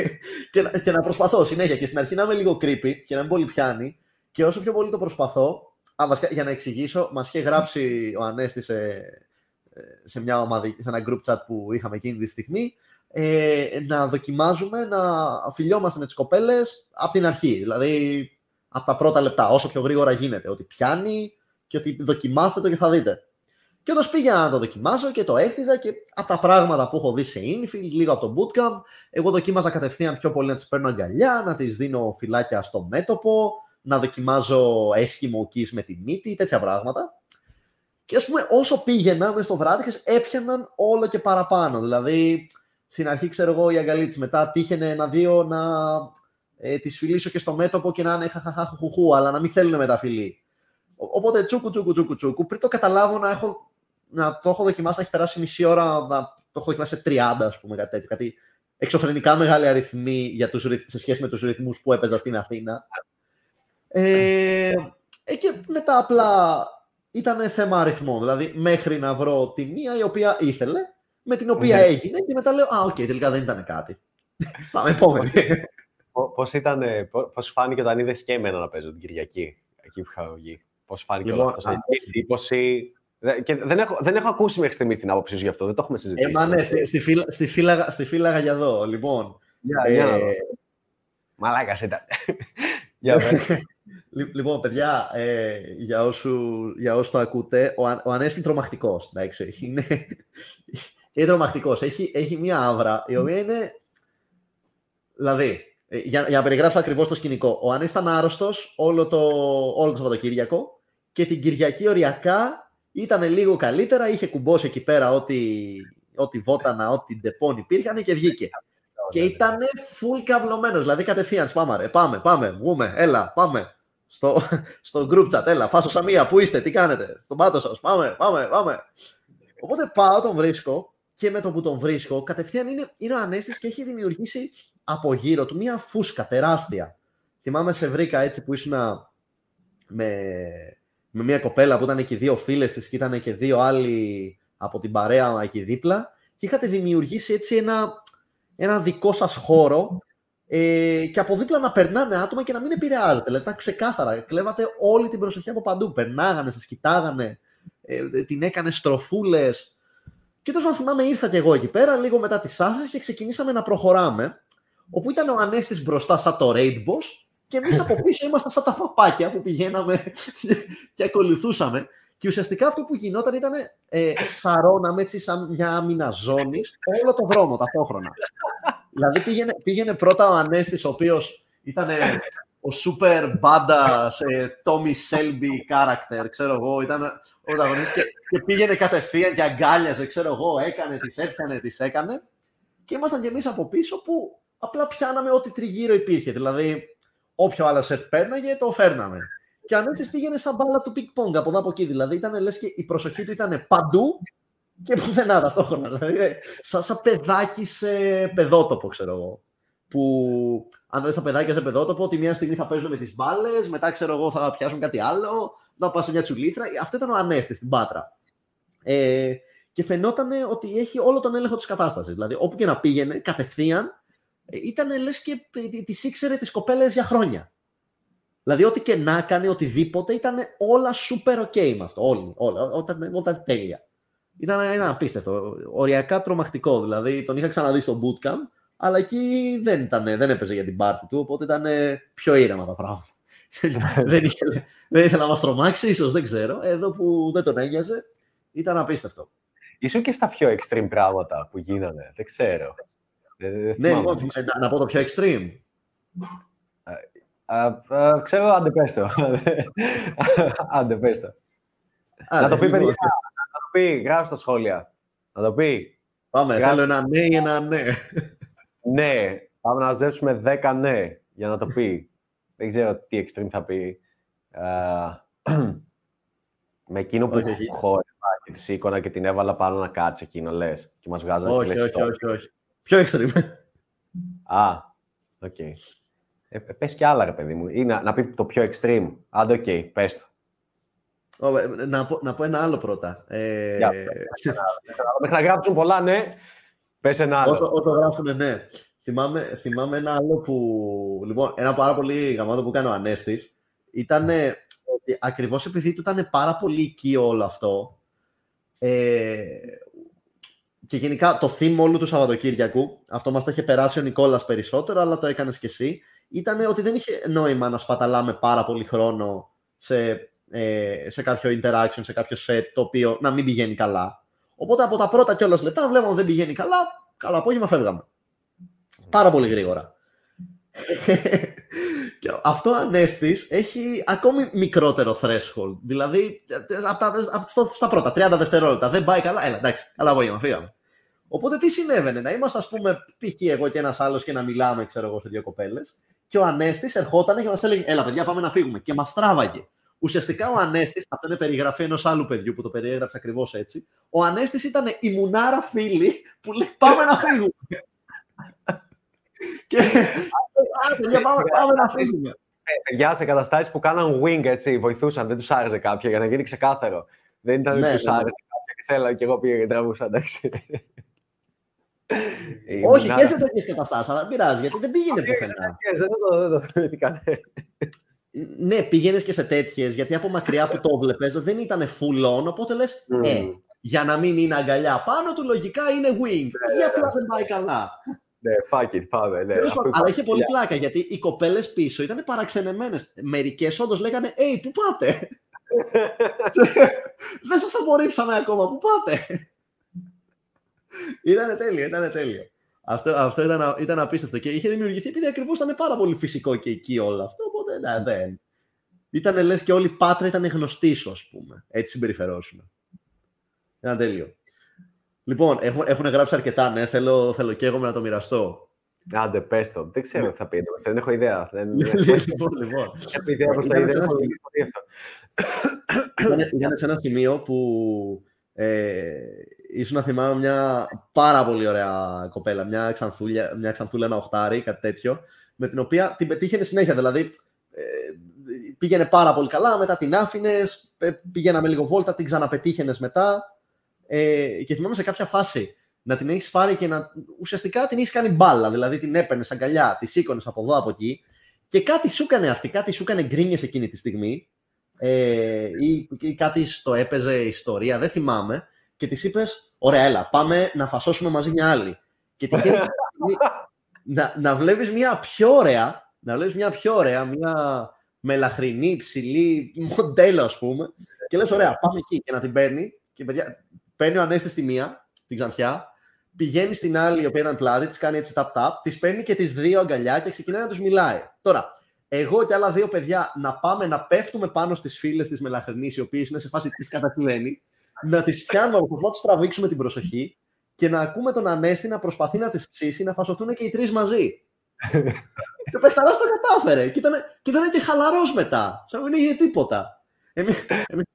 S2: και, και, να προσπαθώ συνέχεια. Και στην αρχή να είμαι λίγο creepy και να μην πολύ πιάνει. Και όσο πιο πολύ το προσπαθώ, α, βασικά, για να εξηγήσω, μας είχε γράψει ο Ανέστη σε, σε, μια ομάδα, σε ένα group chat που είχαμε εκείνη τη στιγμή, ε, να δοκιμάζουμε να φιλιόμαστε με τις κοπέλες από την αρχή. Δηλαδή, από τα πρώτα λεπτά, όσο πιο γρήγορα γίνεται. Ότι πιάνει και ότι δοκιμάστε το και θα δείτε. Και όντω πήγα να το δοκιμάσω και το έχτιζα και από τα πράγματα που έχω δει σε infield, λίγο από το bootcamp, εγώ δοκίμαζα κατευθείαν πιο πολύ να τις παίρνω αγκαλιά, να τις δίνω φυλάκια στο μέτωπο, να δοκιμάζω έσχυμο kiss με τη μύτη, τέτοια πράγματα. Και ας πούμε, όσο πήγαινα μες στο βράδυ, έπιαναν όλο και παραπάνω. Δηλαδή, στην αρχή, ξέρω εγώ, η αγκαλίτση, μετά τύχαινε ένα-δύο να ε, τις φιλήσω και στο μέτωπο και να είναι χαχαχαχουχού, αλλά να μην θέλουν μεταφυλή. Οπότε τσούκου, τσούκου, τσούκου, τσούκου. Πριν το καταλάβω να έχω να το έχω δοκιμάσει, να έχει περάσει μισή ώρα, να το έχω δοκιμάσει σε 30, ας πούμε, κάτι τέτοιο. Κάτι εξωφρενικά μεγάλη αριθμή για τους, σε σχέση με τους ρυθμούς που έπαιζα στην Αθήνα. Ε, ε, και μετά απλά ήταν θέμα αριθμών. Δηλαδή, μέχρι να βρω τη μία η οποία ήθελε, με την οποία ναι. έγινε και μετά λέω, α, ok, okay, τελικά δεν ήταν κάτι. Πάμε επόμενη.
S1: Πώς, ήταν, πώς φάνηκε όταν είδες και εμένα να παίζω την Κυριακή, εκεί που είχα βγει. Πώς φάνηκε λοιπόν, αυτό, σαν εντύπωση, και δεν έχω, δεν έχω ακούσει μέχρι στιγμής την άποψή σου γι' αυτό. Δεν το έχουμε συζητήσει.
S2: Ε, μα ναι, στη, στη, φύλα, στη, φύλαγα, στη φύλαγα για εδώ. Λοιπόν.
S1: Yeah, ε, yeah. Μαλάκα ήταν.
S2: λοιπόν, παιδιά, ε, για, όσου, για όσους το ακούτε, ο, ο Ανέστης είναι τρομακτικός. Είναι, είναι τρομακτικός. Έχει, έχει μία αύρα η οποία είναι. Δηλαδή, ε, για, για να περιγράψω ακριβώς το σκηνικό. Ο Ανέστη ήταν άρρωστος όλο το, όλο το Σαββατοκύριακο και την Κυριακή οριακά ήταν λίγο καλύτερα, είχε κουμπώσει εκεί πέρα ό,τι, ό,τι βότανα, ό,τι Ντεπόν υπήρχαν και βγήκε. Και ήταν full καυλωμένος. Δηλαδή κατευθείαν, πάμε, ρε, πάμε, πάμε, βγούμε, έλα, πάμε. Στο, στο group chat, έλα, φάσο Σαμία, πού είστε, τι κάνετε, στον πάτο σας, πάμε, πάμε, πάμε. Οπότε πάω, τον βρίσκω και με το που τον βρίσκω, κατευθείαν είναι, είναι ο Ανέστης και έχει δημιουργήσει από γύρω του μία φούσκα τεράστια. θυμάμαι σε βρήκα έτσι που ήσουν με, με μια κοπέλα που ήταν και δύο φίλες της και ήταν και δύο άλλοι από την παρέα εκεί δίπλα και είχατε δημιουργήσει έτσι ένα, ένα δικό σας χώρο ε, και από δίπλα να περνάνε άτομα και να μην επηρεάζετε. Δηλαδή ήταν ξεκάθαρα. Κλέβατε όλη την προσοχή από παντού. Περνάγανε, σας κοιτάγανε, ε, την έκανε στροφούλες. Και τόσο να θυμάμαι, ήρθα και εγώ εκεί πέρα λίγο μετά τις άσε και ξεκινήσαμε να προχωράμε. Όπου ήταν ο Ανέστης μπροστά σαν το Raid Boss και εμείς από πίσω ήμασταν σαν τα παπάκια που πηγαίναμε και ακολουθούσαμε. Και ουσιαστικά αυτό που γινόταν ήταν ε, σαρώναμε έτσι σαν μια άμυνα ζώνης όλο το δρόμο ταυτόχρονα. δηλαδή πήγαινε, πήγαινε πρώτα ο Ανέστης, ο οποίος ήταν ο super μπάντα σε Tommy Shelby character, ξέρω εγώ, ήταν ο και, και πήγαινε κατευθείαν και αγκάλιαζε, ξέρω εγώ, έκανε, τις έπιανε, τις έκανε. Και ήμασταν κι εμείς από πίσω που απλά πιάναμε ό,τι τριγύρω υπήρχε. Δηλαδή, όποιο άλλο σετ πέρναγε, το φέρναμε. Και ο Ανέστης πήγαινε σαν μπάλα του ping pong από εδώ από εκεί. Δηλαδή, ήταν λες και η προσοχή του ήταν παντού και πουθενά ταυτόχρονα. Δηλαδή, σαν, σαν παιδάκι σε παιδότοπο, ξέρω εγώ. Που αν δεις τα παιδάκια σε παιδότοπο, τη μια στιγμή θα παίζουν με τις μπάλες, μετά ξέρω εγώ θα πιάσουν κάτι άλλο, να πας σε μια τσουλήθρα. Αυτό ήταν ο Ανέστης στην Πάτρα. Ε, και φαινόταν ότι έχει όλο τον έλεγχο της κατάστασης. Δηλαδή, όπου και να πήγαινε, κατευθείαν ήταν λες και τις ήξερε τις κοπέλες για χρόνια. Δηλαδή, ό,τι και να κάνει, οτιδήποτε, ήταν όλα super ok με αυτό. Όλοι, όλα, όταν, όταν τέλεια. Ήταν, ήταν απίστευτο. Οριακά τρομακτικό. Δηλαδή, τον είχα ξαναδεί στο bootcamp, αλλά εκεί δεν, ήταν, δεν έπαιζε για την πάρτη του, οπότε ήταν πιο ήρεμα τα πράγματα. δεν, είχε, δεν ήθελε να μας τρομάξει, ίσως δεν ξέρω. Εδώ που δεν τον ένοιαζε, ήταν απίστευτο.
S1: Ήσουν και στα πιο extreme πράγματα που γίνανε. Δεν ξέρω.
S2: Ναι, λοιπόν, να, να πω το πιο extreme.
S1: ξέρω, άντε πες το. άντε πες το. να το πει, παιδιά πει, γράφει στα σχόλια. Να το πει.
S2: Πάμε, γράφει... θέλω ένα ναι ή ένα ναι.
S1: ναι, πάμε να ζεύσουμε 10 ναι για να το πει. Δεν ξέρω τι extreme θα πει. με εκείνο που χώρευα και τη σήκωνα και την έβαλα πάνω να κάτσει εκείνο, λες. Και μας βγάζανε
S2: όχι, όχι, όχι, όχι. Πιο extreme.
S1: Α, ok. Okay. Ε, πες και άλλα, ρε παιδί μου. Ή να, να πει το πιο extreme. Άντε, ok, okay, πες το.
S2: Να πω, να πω ένα άλλο πρώτα. Ε...
S1: Μέχρι να γράψουν πολλά, ναι. Πες ένα άλλο.
S2: Όσο, όσο γράφουν, ναι. Θυμάμαι, θυμάμαι ένα άλλο που... Λοιπόν, ένα πάρα πολύ γαμάτο που έκανε ο Ανέστης ήταν ότι ακριβώς επειδή του ήταν πάρα πολύ οικείο όλο αυτό ε, και γενικά το theme όλου του Σαββατοκύριακου, αυτό μας το είχε περάσει ο Νικόλας περισσότερο, αλλά το έκανες και εσύ, ήταν ότι δεν είχε νόημα να σπαταλάμε πάρα πολύ χρόνο σε ε, σε κάποιο interaction, σε κάποιο set το οποίο να μην πηγαίνει καλά. Οπότε από τα πρώτα κιόλας λεπτά βλέπαμε ότι δεν πηγαίνει καλά, καλό απόγευμα φεύγαμε. Πάρα πολύ γρήγορα. και αυτό ανέστης έχει ακόμη μικρότερο threshold. Δηλαδή, στα πρώτα 30 δευτερόλεπτα δεν πάει καλά. Έλα, εντάξει, καλά απόγευμα, φύγαμε. Οπότε τι συνέβαινε, να είμαστε, ας πούμε, π.χ. εγώ και ένας άλλος και να μιλάμε, ξέρω εγώ, σε δύο κοπέλες. Και ο Ανέστης ερχόταν και μας έλεγε: Έλα, παιδιά, πάμε να φύγουμε. Και μας τράβαγε. Ουσιαστικά ο Ανέστης, αυτό είναι περιγραφή ενός άλλου παιδιού που το περιέγραψε ακριβώς έτσι. Ο Ανέστης ήταν η μουνάρα φίλη που λέει Πάμε να φύγουμε. και. παιδιά, πάμε, πάμε να φύγουμε.
S1: Παιδιά, σε καταστάσεις που κάναν wing έτσι, βοηθούσαν, δεν τους άρεσε κάποια για να γίνει ξεκάθαρο. Δεν ήταν ναι, ότι τους ναι, ναι. άρεσε κάποια και θέλανε και εγώ πήγα και τραβούσα, εντάξει.
S2: Όχι, και σε τέτοιες καταστάσεις, αλλά πειράζει γιατί δεν πήγαινε πουθενά.
S1: Δεν το θυμήθηκαν.
S2: Ναι, πήγαινες και σε τέτοιες, γιατί από μακριά που το βλέπει δεν ήταν full on. Οπότε λες, ε, για να μην είναι αγκαλιά πάνω του, λογικά είναι wing. Ή απλά δεν πάει καλά.
S1: Ναι, fuck it, πάμε. Ναι,
S2: αλλά είχε πολύ πλάκα γιατί οι κοπέλες πίσω ήταν παραξενεμένες. Μερικές όντως λέγανε, Ε, πού πάτε; δεν σας απορρίψαμε ακόμα, πού πάτε; Ήταν τέλειο, ήταν τέλειο. Αυτό, αυτό ήταν, ήταν απίστευτο και είχε δημιουργηθεί επειδή ακριβώς ήταν πάρα πολύ φυσικό και εκεί όλο αυτό. Οπότε ναι, δεν. Ήταν λες και όλη η πάτρα ήταν γνωστή σου, ας πούμε. Έτσι συμπεριφερόσουν. Ήταν τέλειο. Λοιπόν, έχουν, έχουν γράψει αρκετά, ναι. Θέλω, θέλω και εγώ να το μοιραστώ.
S1: Άντε, πες το. Δεν ξέρω τι θα πείτε. Δεν έχω ιδέα. Δεν...
S2: λοιπόν, λοιπόν.
S1: Έχω ιδέα πώς θα
S2: Ήταν σε ένα σημείο που ε, ίσως να θυμάμαι μια πάρα πολύ ωραία κοπέλα, μια ξανθούλα, μια ξανθούλα ένα οχτάρι, κάτι τέτοιο, με την οποία την πετύχαινε συνέχεια. Δηλαδή, ε, πήγαινε πάρα πολύ καλά, μετά την άφηνες, πήγαιναμε λίγο βόλτα, την ξαναπετύχαινες μετά. Ε, και θυμάμαι σε κάποια φάση να την έχεις πάρει και να ουσιαστικά την έχεις κάνει μπάλα. Δηλαδή την έπαιρνες αγκαλιά, τη σήκωνες από εδώ από εκεί και κάτι σου έκανε αυτή, κάτι σου έκανε γκρίνιες εκείνη τη στιγμή. Ε, ή, ή κάτι στο έπαιζε ιστορία, δεν θυμάμαι. Και της είπες: Ωραία, έλα, πάμε να φασώσουμε μαζί μια άλλη. Και την να, να βλέπεις μια πιο ωραία, να βλέπεις μια πιο ωραία, μια μελαχρινή, ψηλή μοντέλο, ας πούμε. Και λες: Ωραία, πάμε εκεί και να την παίρνει. Και παιδιά, παίρνει ο Ανέστη τη μία, την ξανθιά, πηγαίνει στην άλλη, η οποία ήταν πλάτη, της κάνει έτσι tap-tap, της παίρνει και τις δύο αγκαλιά και ξεκινάει να τους μιλάει. Τώρα, εγώ και άλλα δύο παιδιά να πάμε να πέφτουμε πάνω στις φίλες της Μελαχρινής, οι οποίες είναι σε φάση της κατασυμβαίνει, να τις πιάνουμε από να του τραβήξουμε την προσοχή και να ακούμε τον Ανέστη να προσπαθεί να τις ψήσει, να φασωθούν και οι τρεις μαζί. και ο Πεχταράς το κατάφερε. Και ήταν, και ήταν και χαλαρός μετά. Σαν να μην είχε τίποτα. Εμείς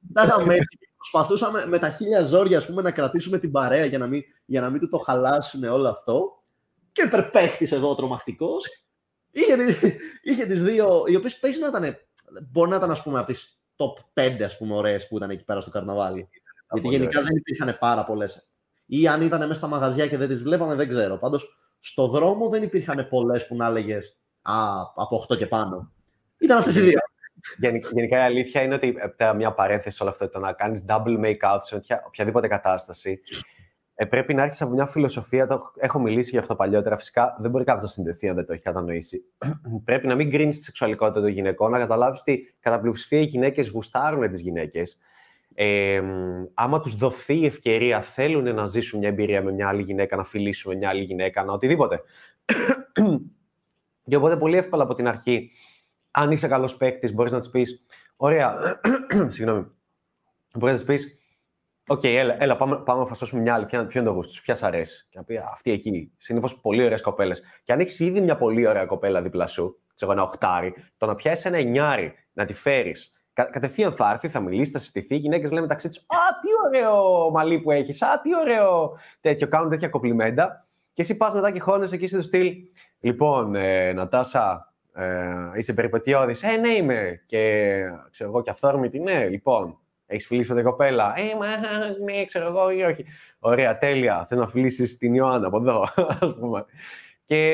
S2: κοιτάγαμε έτσι και προσπαθούσαμε με τα χίλια ζόρια ας πούμε, να κρατήσουμε την παρέα για να μην, για να μην του το χαλάσουν όλο αυτό. Και ο υπερπαίχτης εδώ τρομακτικός. Είχε, είχε τις δύο, οι οποίες παίζει να ήταν. Μπορεί να ήταν ας πούμε, από τις top 5 ας πούμε, ωραίες που ήταν εκεί πέρα στο καρναβάλι. Γιατί γενικά δεν υπήρχαν πάρα πολλές. Ή αν ήταν μέσα στα μαγαζιά και δεν τις βλέπαμε, δεν ξέρω. Πάντως στο δρόμο δεν υπήρχαν πολλές που να έλεγες από 8 και πάνω. Ήταν αυτές οι δύο.
S1: Γενικά η αλήθεια είναι ότι ε, μια παρένθεση σε όλο αυτό το να κάνεις double make-out σε οποιαδήποτε κατάσταση. Ε, πρέπει να έρθει από μια φιλοσοφία. Το έχω μιλήσει για αυτό παλιότερα. Φυσικά δεν μπορεί κάποιος να συνδεθεί αν δεν το έχει κατανοήσει. πρέπει να μην κρίνει τη σεξουαλικότητα των γυναικών, να καταλάβεις ότι κατά πλειοψηφία οι γυναίκες γουστάρουν τις γυναίκες ε, άμα τους δοθεί η ευκαιρία, θέλουν να ζήσουν μια εμπειρία με μια άλλη γυναίκα, να φιλήσουν με μια άλλη γυναίκα, να οτιδήποτε. και οπότε πολύ εύκολα από την αρχή, αν είσαι καλός παίκτης, μπορείς να της πεις: Ωραία, συγγνώμη. Μπορείς να της πεις: Ok, okay, έλα, έλα, πάμε, πάμε να φασώσουμε μια άλλη. Ποιο είναι το γούστο, ποια σ' αρέσει. Και να πει Αυτή εκεί. Συνήθως πολύ ωραίες κοπέλες. Και αν έχεις ήδη μια πολύ ωραία κοπέλα δίπλα σου, ξέρω ένα οχτάρι, το να πιάσεις ένα εννιάρι, να τη φέρεις Κα, κατευθείαν θα έρθει, θα μιλήσει, θα συστηθεί. Οι γυναίκες λένε μεταξύ τους: Α, τι ωραίο μαλλί που έχεις. Α, τι ωραίο τέτοιο. Κάνουν τέτοια κοπλιμέντα. Και εσύ πας μετά και χώνεσαι εκεί στο στυλ. Λοιπόν, ε, Νατάσα, ε, είσαι περιπετειώδη. Ε, ναι, είμαι. Και ξέρω εγώ και αυθόρμητη. Ναι, λοιπόν. Έχεις φιλήσει με την κοπέλα. Ε, μα, ναι, ξέρω εγώ ή όχι. Ωραία, τέλεια. Θες να φιλήσεις την Ιωάννα από εδώ, ας πούμε. Και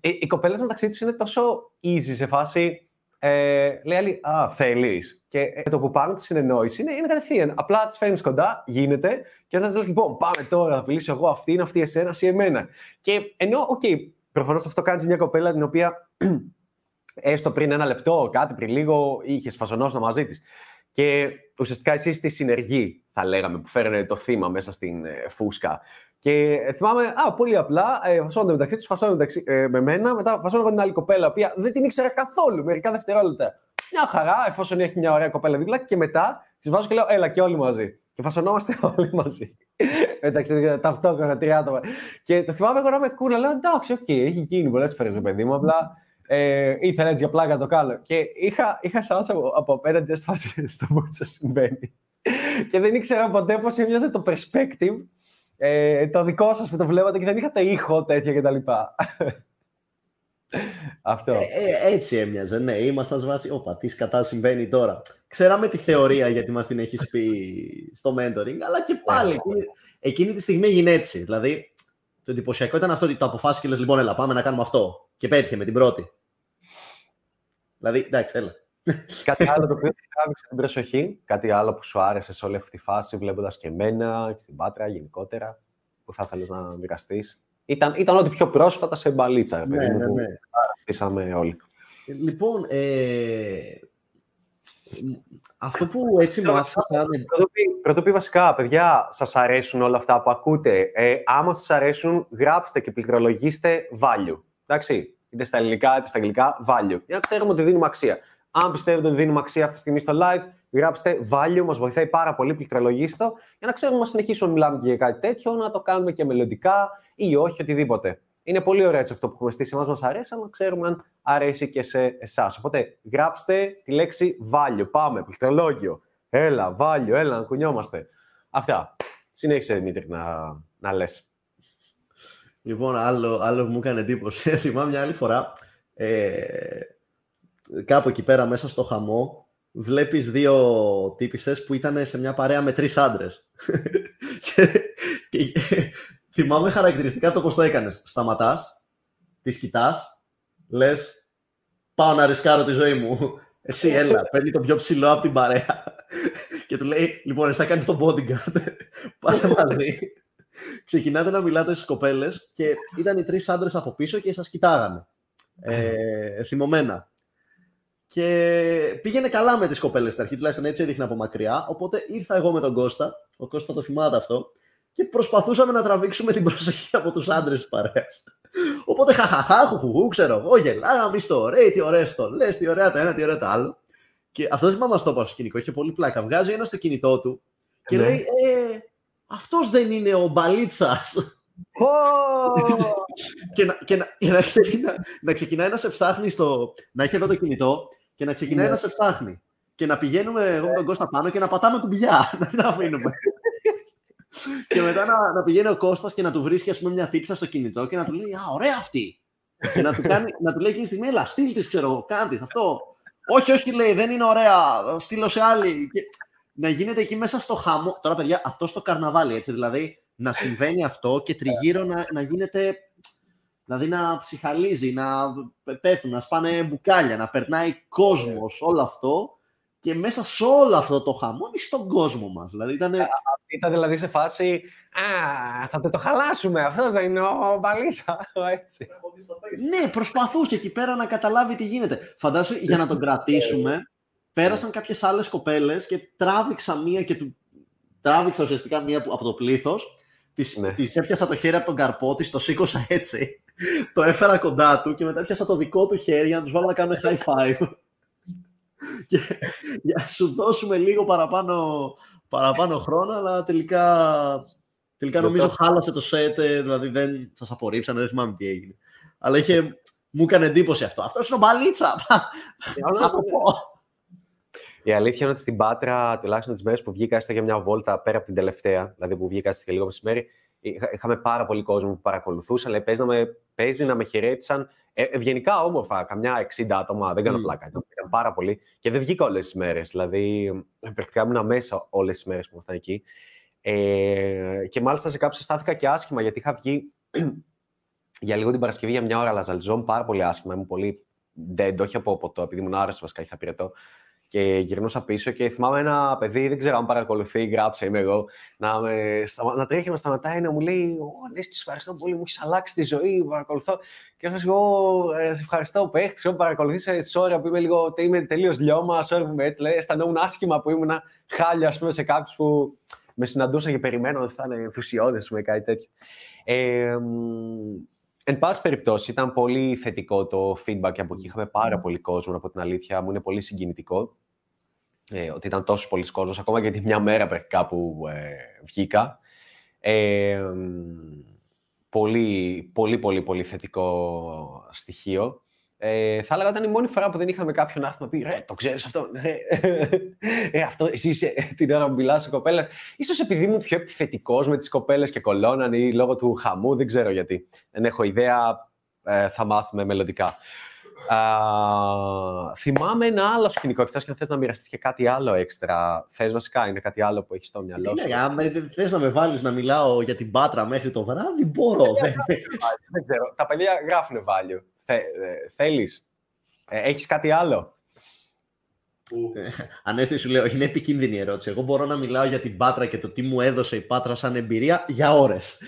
S1: οι, οι κοπέλες μεταξύ τους είναι τόσο easy σε φάση ε, λέει άλλη, Α, θέλεις. Και ε, το που πάνε της συνεννόησης είναι, είναι κατευθείαν. Απλά τι φέρνεις κοντά, γίνεται, και όταν λες, λοιπόν, πάμε τώρα, θα φιλήσω εγώ αυτή, είναι αυτή εσένα ή εμένα. Και ενώ, ok, okay, προφανώς αυτό κάνει μια κοπέλα την οποία έστω πριν ένα λεπτό, κάτι πριν λίγο, είχες φασώσει μαζί της. Και ουσιαστικά εσύ στη συνεργή, θα λέγαμε, που φέρνει το θύμα μέσα στην ε, φούσκα. Και θυμάμαι, α, πολύ απλά, ε, φασώνονται μεταξύ τους, φασώνονται μεταξύ, ε, με μένα, μετά φασώνω την άλλη κοπέλα, που δεν την ήξερα καθόλου, μερικά δευτερόλεπτα. Μια χαρά, εφόσον έχει μια ωραία κοπέλα δίπλα, και μετά τη βάζω και λέω, έλα και όλοι μαζί. Και φασωνόμαστε όλοι μαζί. μεταξύ ταυτόχρονα, τρία άτομα. Και το θυμάμαι εγώ να είμαι cool, λέω εντάξει, ok, okay, έχει γίνει πολλές φορές, παιδί μου, απλά ε, ήθελα έτσι για πλάκα το κάνω. Και είχα, είχα σαν από, από απέναντι στο που συμβαίνει. και δεν ήξερα ποτέ πώς έμοιαζε το perspective ε, το δικό σας που το βλέπατε και δεν είχατε ήχο τέτοια κτλ. Αυτό. Ε,
S2: ε, έτσι έμοιαζε, ναι. Ήμασταν σε φάση. Όπα, τι κατά συμβαίνει τώρα. Ξέραμε τη θεωρία γιατί μας την έχεις πει στο mentoring, αλλά και πάλι ναι. εκείνη, εκείνη τη στιγμή έγινε έτσι. Δηλαδή, το εντυπωσιακό ήταν αυτό ότι το αποφάσισες και λες, λοιπόν, έλα, πάμε να κάνουμε αυτό. Και πέτυχε με την πρώτη. Δηλαδή, εντάξει, έλα
S1: κάτι άλλο το οποίο τράβηξε την προσοχή, κάτι άλλο που σου άρεσε σε όλη αυτή τη φάση, βλέποντας και εμένα και στην Πάτρα γενικότερα, που θα ήθελες να μοιραστεί. Ήταν, ήταν ό,τι πιο πρόσφατα σε μπαλίτσα, ναι, ναι, ναι. που όλοι.
S2: Λοιπόν, ε, αυτό που έτσι μου άφησε σαν...
S1: Πρωτού πει βασικά, παιδιά, σας αρέσουν όλα αυτά που ακούτε; Ε, άμα σας αρέσουν, γράψτε και πληκτρολογήστε value. Εντάξει, είτε στα ελληνικά είτε στα αγγλικά, value. Για να ξέρουμε ότι δίνουμε αξία. Αν πιστεύετε ότι δίνουμε αξία αυτή τη στιγμή στο live, γράψτε value, μας βοηθάει πάρα πολύ, πληκτρολογήστε για να ξέρουμε να συνεχίσουμε να μιλάμε και για κάτι τέτοιο, να το κάνουμε και μελλοντικά ή όχι, οτιδήποτε. Είναι πολύ ωραίο έτσι αυτό που έχουμε στήσει. Εμάς μας αρέσει, αλλά ξέρουμε αν αρέσει και σε εσάς. Οπότε γράψτε τη λέξη value. Πάμε, πληκτρολόγιο. Έλα, value, έλα, να κουνιόμαστε. Αυτά. Συνέχισε, Δημήτρη, να, να λες.
S2: Λοιπόν, άλλο, άλλο που μου έκανε εντύπωση. Θυμάμαι μια άλλη φορά Ε, κάπου εκεί πέρα μέσα στο χαμό βλέπεις δύο τύπησες που ήταν σε μια παρέα με τρεις άντρες. και, και, θυμάμαι χαρακτηριστικά το πώς το έκανες. Σταματάς, τις κοιτάς, λες πάω να ρισκάρω τη ζωή μου. Εσύ έλα, παίρνει το πιο ψηλό από την παρέα και του λέει, λοιπόν, εσύ θα κάνεις τον bodyguard, πάτε μαζί. Ξεκινάτε να μιλάτε στις κοπέλες και ήταν οι τρεις άντρες από πίσω και σας κοιτάγανε. Ε, θυμωμένα. Και πήγαινε καλά με τις κοπέλες στην αρχή, τουλάχιστον έτσι έδειχνε από μακριά. Οπότε ήρθα εγώ με τον Κώστα, ο Κώστα το θυμάται αυτό, και προσπαθούσαμε να τραβήξουμε την προσοχή από τους άντρες της παρέας. Οπότε χαχαχά, χουχουχού, ξέρω εγώ, γελάγαμε στο ωραίο, τι ωραίο το λες, τι ωραία το ένα, τι ωραία το άλλο. Και αυτό δεν θυμάμαι το πω στο σκηνικό, είχε πολύ πλάκα. Βγάζει ένα στο κινητό του και ναι. λέει, Ε, αυτός δεν είναι ο Μπαλίτσας. και να, και να, να, ξεκινά, να ξεκινάει να σε ψάχνει στο. να έχει εδώ το κινητό και να ξεκινάει ναι. να σε ψάχνει. Και να πηγαίνουμε εγώ με τον Κώστα πάνω και να πατάμε κουμπιά. Να μην αφήνουμε και μετά να, να πηγαίνει ο Κώστας και να του βρίσκει ας πούμε, μια τύψα στο κινητό και να του λέει Α, ωραία αυτή. και να του, κάνει, να του λέει εκείνη τη στιγμή, Ελά, στείλ της, ξέρω, κάντε αυτό. όχι, όχι, λέει, δεν είναι ωραία. Στείλω σε άλλη. Και να γίνεται εκεί μέσα στο χαμό. Τώρα, παιδιά, αυτό στο καρναβάλι, έτσι. Δηλαδή, να συμβαίνει αυτό και τριγύρω να, να γίνεται. Δηλαδή να ψυχαλίζει, να πέφτουν, να σπάνε μπουκάλια, να περνάει κόσμος, όλο αυτό και μέσα σε όλο αυτό το χαμόνι στον κόσμο μας. Δηλαδή ήταν...
S1: Ήταν δηλαδή σε φάση, α, θα το χαλάσουμε, αυτός δεν είναι ο Μπαλίσα, έτσι.
S2: ναι, προσπαθούσε εκεί πέρα να καταλάβει τι γίνεται. Φαντάσου, για να τον κρατήσουμε, πέρασαν κάποιες άλλες κοπέλες και τράβηξα μία και του... Τράβηξα ουσιαστικά μία από το πλήθος, της, ναι. της έπιασα το χέρι από τον καρπό της, το σήκωσα έτσι, το έφερα κοντά του και μετά έπιασα το δικό του χέρι για να τους βάλω να κάνουν high five και για να σου δώσουμε λίγο παραπάνω, παραπάνω χρόνο, αλλά τελικά, τελικά νομίζω χάλασε το σετ, ε, δηλαδή δεν σας απορρίψανε, δεν θυμάμαι τι έγινε. Αλλά είχε, μου έκανε εντύπωση αυτό. Αυτός είναι ο Μπαλίτσα! Θα το πω.
S1: Η αλήθεια είναι ότι στην Πάτρα, τουλάχιστον τις μέρες που βγήκα έστω για μια βόλτα πέρα από την τελευταία, δηλαδή που βγήκα έστω και λίγο μεσημέρι, είχαμε πάρα πολύ κόσμο που παρακολουθούσαν. Λέει, παίζει, να με, παίζει να με χαιρέτησαν ε, ευγενικά όμορφα, καμιά 60 άτομα, δεν κάνω mm. πλάκα. Ήταν πάρα πολύ. Και δεν βγήκα όλες τις μέρες. Δηλαδή, πρακτικά ήμουν μέσα όλες τις μέρες που ήμασταν εκεί. Ε, και μάλιστα σε κάποιε στάθηκα και άσχημα, γιατί είχα βγει για λίγο την Παρασκευή για μια ώρα, αλλά ζαλιζόμουν πάρα πολύ άσχημα. Ήμουν πολύ dead, όχι από ποτό, επειδή ήμουν άρρωστος βασικά, είχα πυρετό και γυρνούσα πίσω και θυμάμαι ένα παιδί, δεν ξέρω αν παρακολουθεί, γράψε, είμαι εγώ, να, με, να τρέχει να σταματάει να μου λέει «Ω, ναι, σε ευχαριστώ πολύ, μου έχεις αλλάξει τη ζωή, παρακολουθώ». Και να εγώ, «Ε, σε ευχαριστώ που έχεις, ξέρω, παρακολουθήσα τη ώρα που είμαι λίγο, είμαι τελείως λιώμα, ώρα που με έτσι, λέει, αισθανόμουν άσχημα που ήμουν χάλια, ας πούμε, σε κάποιους που με συναντούσαν και περιμένω ότι θα είναι ενθουσιώδες με κάτι τέτοιο. Ε, Εν πάση περιπτώσει, ήταν πολύ θετικό το feedback από εκεί. Είχαμε πάρα πολύ κόσμο, από την αλήθεια μου. Είναι πολύ συγκινητικό ε, ότι ήταν τόσος πολλοί κόσμος, ακόμα και τη μια μέρα πρακτικά που ε, βγήκα. Ε, πολύ, πολύ, πολύ, πολύ θετικό στοιχείο. Ε, θα έλεγα ότι ήταν η μόνη φορά που δεν είχαμε κάποιον άθλημα πει «Ρε, το ξέρεις αυτό, ρε, ε, αυτό εσύ είσαι την ώρα που μιλάς σε κοπέλες». Ίσως επειδή είμαι πιο επιθετικός με τις κοπέλες και κολώναν ή λόγω του χαμού, δεν ξέρω γιατί. Δεν έχω ιδέα, ε, θα μάθουμε μελλοντικά. Uh, θυμάμαι ένα άλλο σκηνικό, εκτός και αν θες να μοιραστείς και κάτι άλλο έξτρα. Θες βασικά, είναι κάτι άλλο που έχεις στο μυαλό σου;
S2: Ναι, αν θες να με βάλεις να μιλάω για την Πάτρα μέχρι το βράδυ, μπορώ.
S1: δεν, δεν ξέρω. Τα παιδιά γράφουν value. Θε, ε, θέλεις; Ε, έχεις κάτι άλλο;
S2: Ε, Ανέστη σου λέω, είναι επικίνδυνη ερώτηση. Εγώ μπορώ να μιλάω για την Πάτρα και το τι μου έδωσε η Πάτρα σαν εμπειρία για ώρες.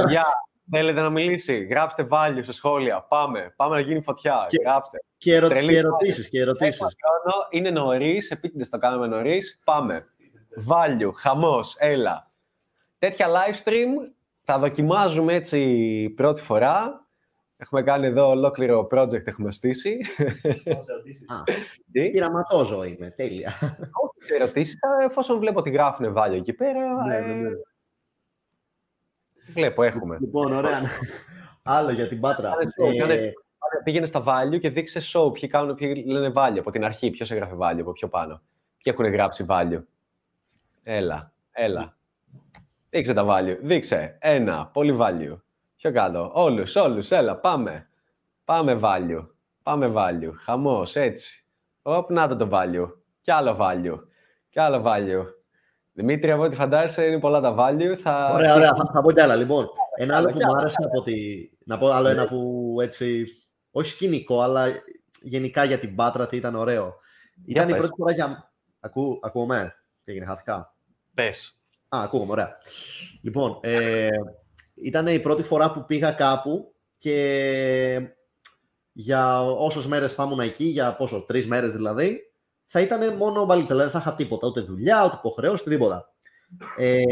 S1: Ωραία, Θέλετε να μιλήσει, γράψτε value σε σχόλια. Πάμε, πάμε να γίνει φωτιά. Και, γράψτε.
S2: Και, ερω... και ερωτήσεις. Και ερωτήσεις.
S1: είναι νωρίς, επίτηδες το κάνουμε νωρίς. Πάμε. Value, χαμός, έλα. Τέτοια live stream θα δοκιμάζουμε έτσι πρώτη φορά. Έχουμε κάνει εδώ ολόκληρο project, έχουμε στήσει.
S2: Πειραματόζω είμαι, τέλεια.
S1: Όχι ερωτήσεις, εφόσον βλέπω ότι γράφουν value εκεί πέρα, ναι, ναι, ναι. Ε, Βλέπω, έχουμε.
S2: Λοιπόν, ωραία. Άλλο για την Πάτρα.
S1: Ε... Πήγαινε στα value και δείξε show ποιοι, κάνουν, ποιοι λένε value από την αρχή. Ποιος έγραφε value από πιο πάνω. Ποιοι έχουν γράψει value. Έλα, έλα. Δείξε τα value. Δείξε. Ένα. Πολύ value. Πιο κάτω. Όλους, όλους. Έλα, πάμε. Πάμε value. Πάμε value. Χαμός, έτσι. Οπ, να το το value. Κι άλλο value. Κι άλλο value. Δημήτρη, από ό,τι φαντάζεσαι, είναι πολλά τα value. Θα...
S2: Ωραία, ωραία. Θα, θα πω κι άλλα. Λοιπόν, ένα άλλο που μου άρεσε από τη... Να πω άλλο ένα που έτσι... Όχι σκηνικό, αλλά γενικά για την Πάτρα τι ήταν ωραίο. Ήταν η
S1: πες.
S2: πρώτη φορά για... Ακού, ακούγομαι. Τι έγινε, χάθηκα;
S1: Πες.
S2: Α, ακούγομαι, ωραία. Λοιπόν, ε, ήταν η πρώτη φορά που πήγα κάπου και για όσες μέρες θα ήμουν εκεί, για πόσο, τρεις μέρες δηλαδή, θα ήταν μόνο μπαλίτσα, δηλαδή δεν θα είχα τίποτα, ούτε δουλειά, ούτε υποχρεώσεις, τίποτα. Ε,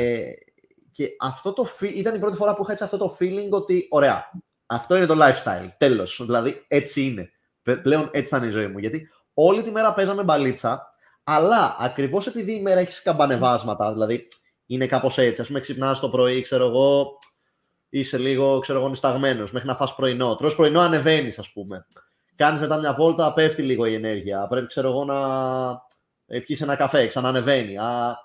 S2: και αυτό το φι- ήταν η πρώτη φορά που είχα έτσι αυτό το feeling ότι, ωραία, αυτό είναι το lifestyle, τέλος, δηλαδή έτσι είναι. Πε- Πλέον έτσι θα είναι η ζωή μου, γιατί όλη τη μέρα παίζαμε μπαλίτσα, αλλά ακριβώς επειδή η μέρα έχει σκαμπανεβάσματα, δηλαδή είναι κάπως έτσι, ας πούμε ξυπνάς το πρωί, ξέρω εγώ, είσαι λίγο, ξέρω εγώ, νησταγμένος, μέχρι να φας πρωινό. Τρως πρωινό, ανεβαίνεις, ας πούμε. Κάνεις μετά μια βόλτα, πέφτει λίγο η ενέργεια. Πρέπει, ξέρω εγώ, να ε, πιείς ένα καφέ, ξανανεβαίνει. Α,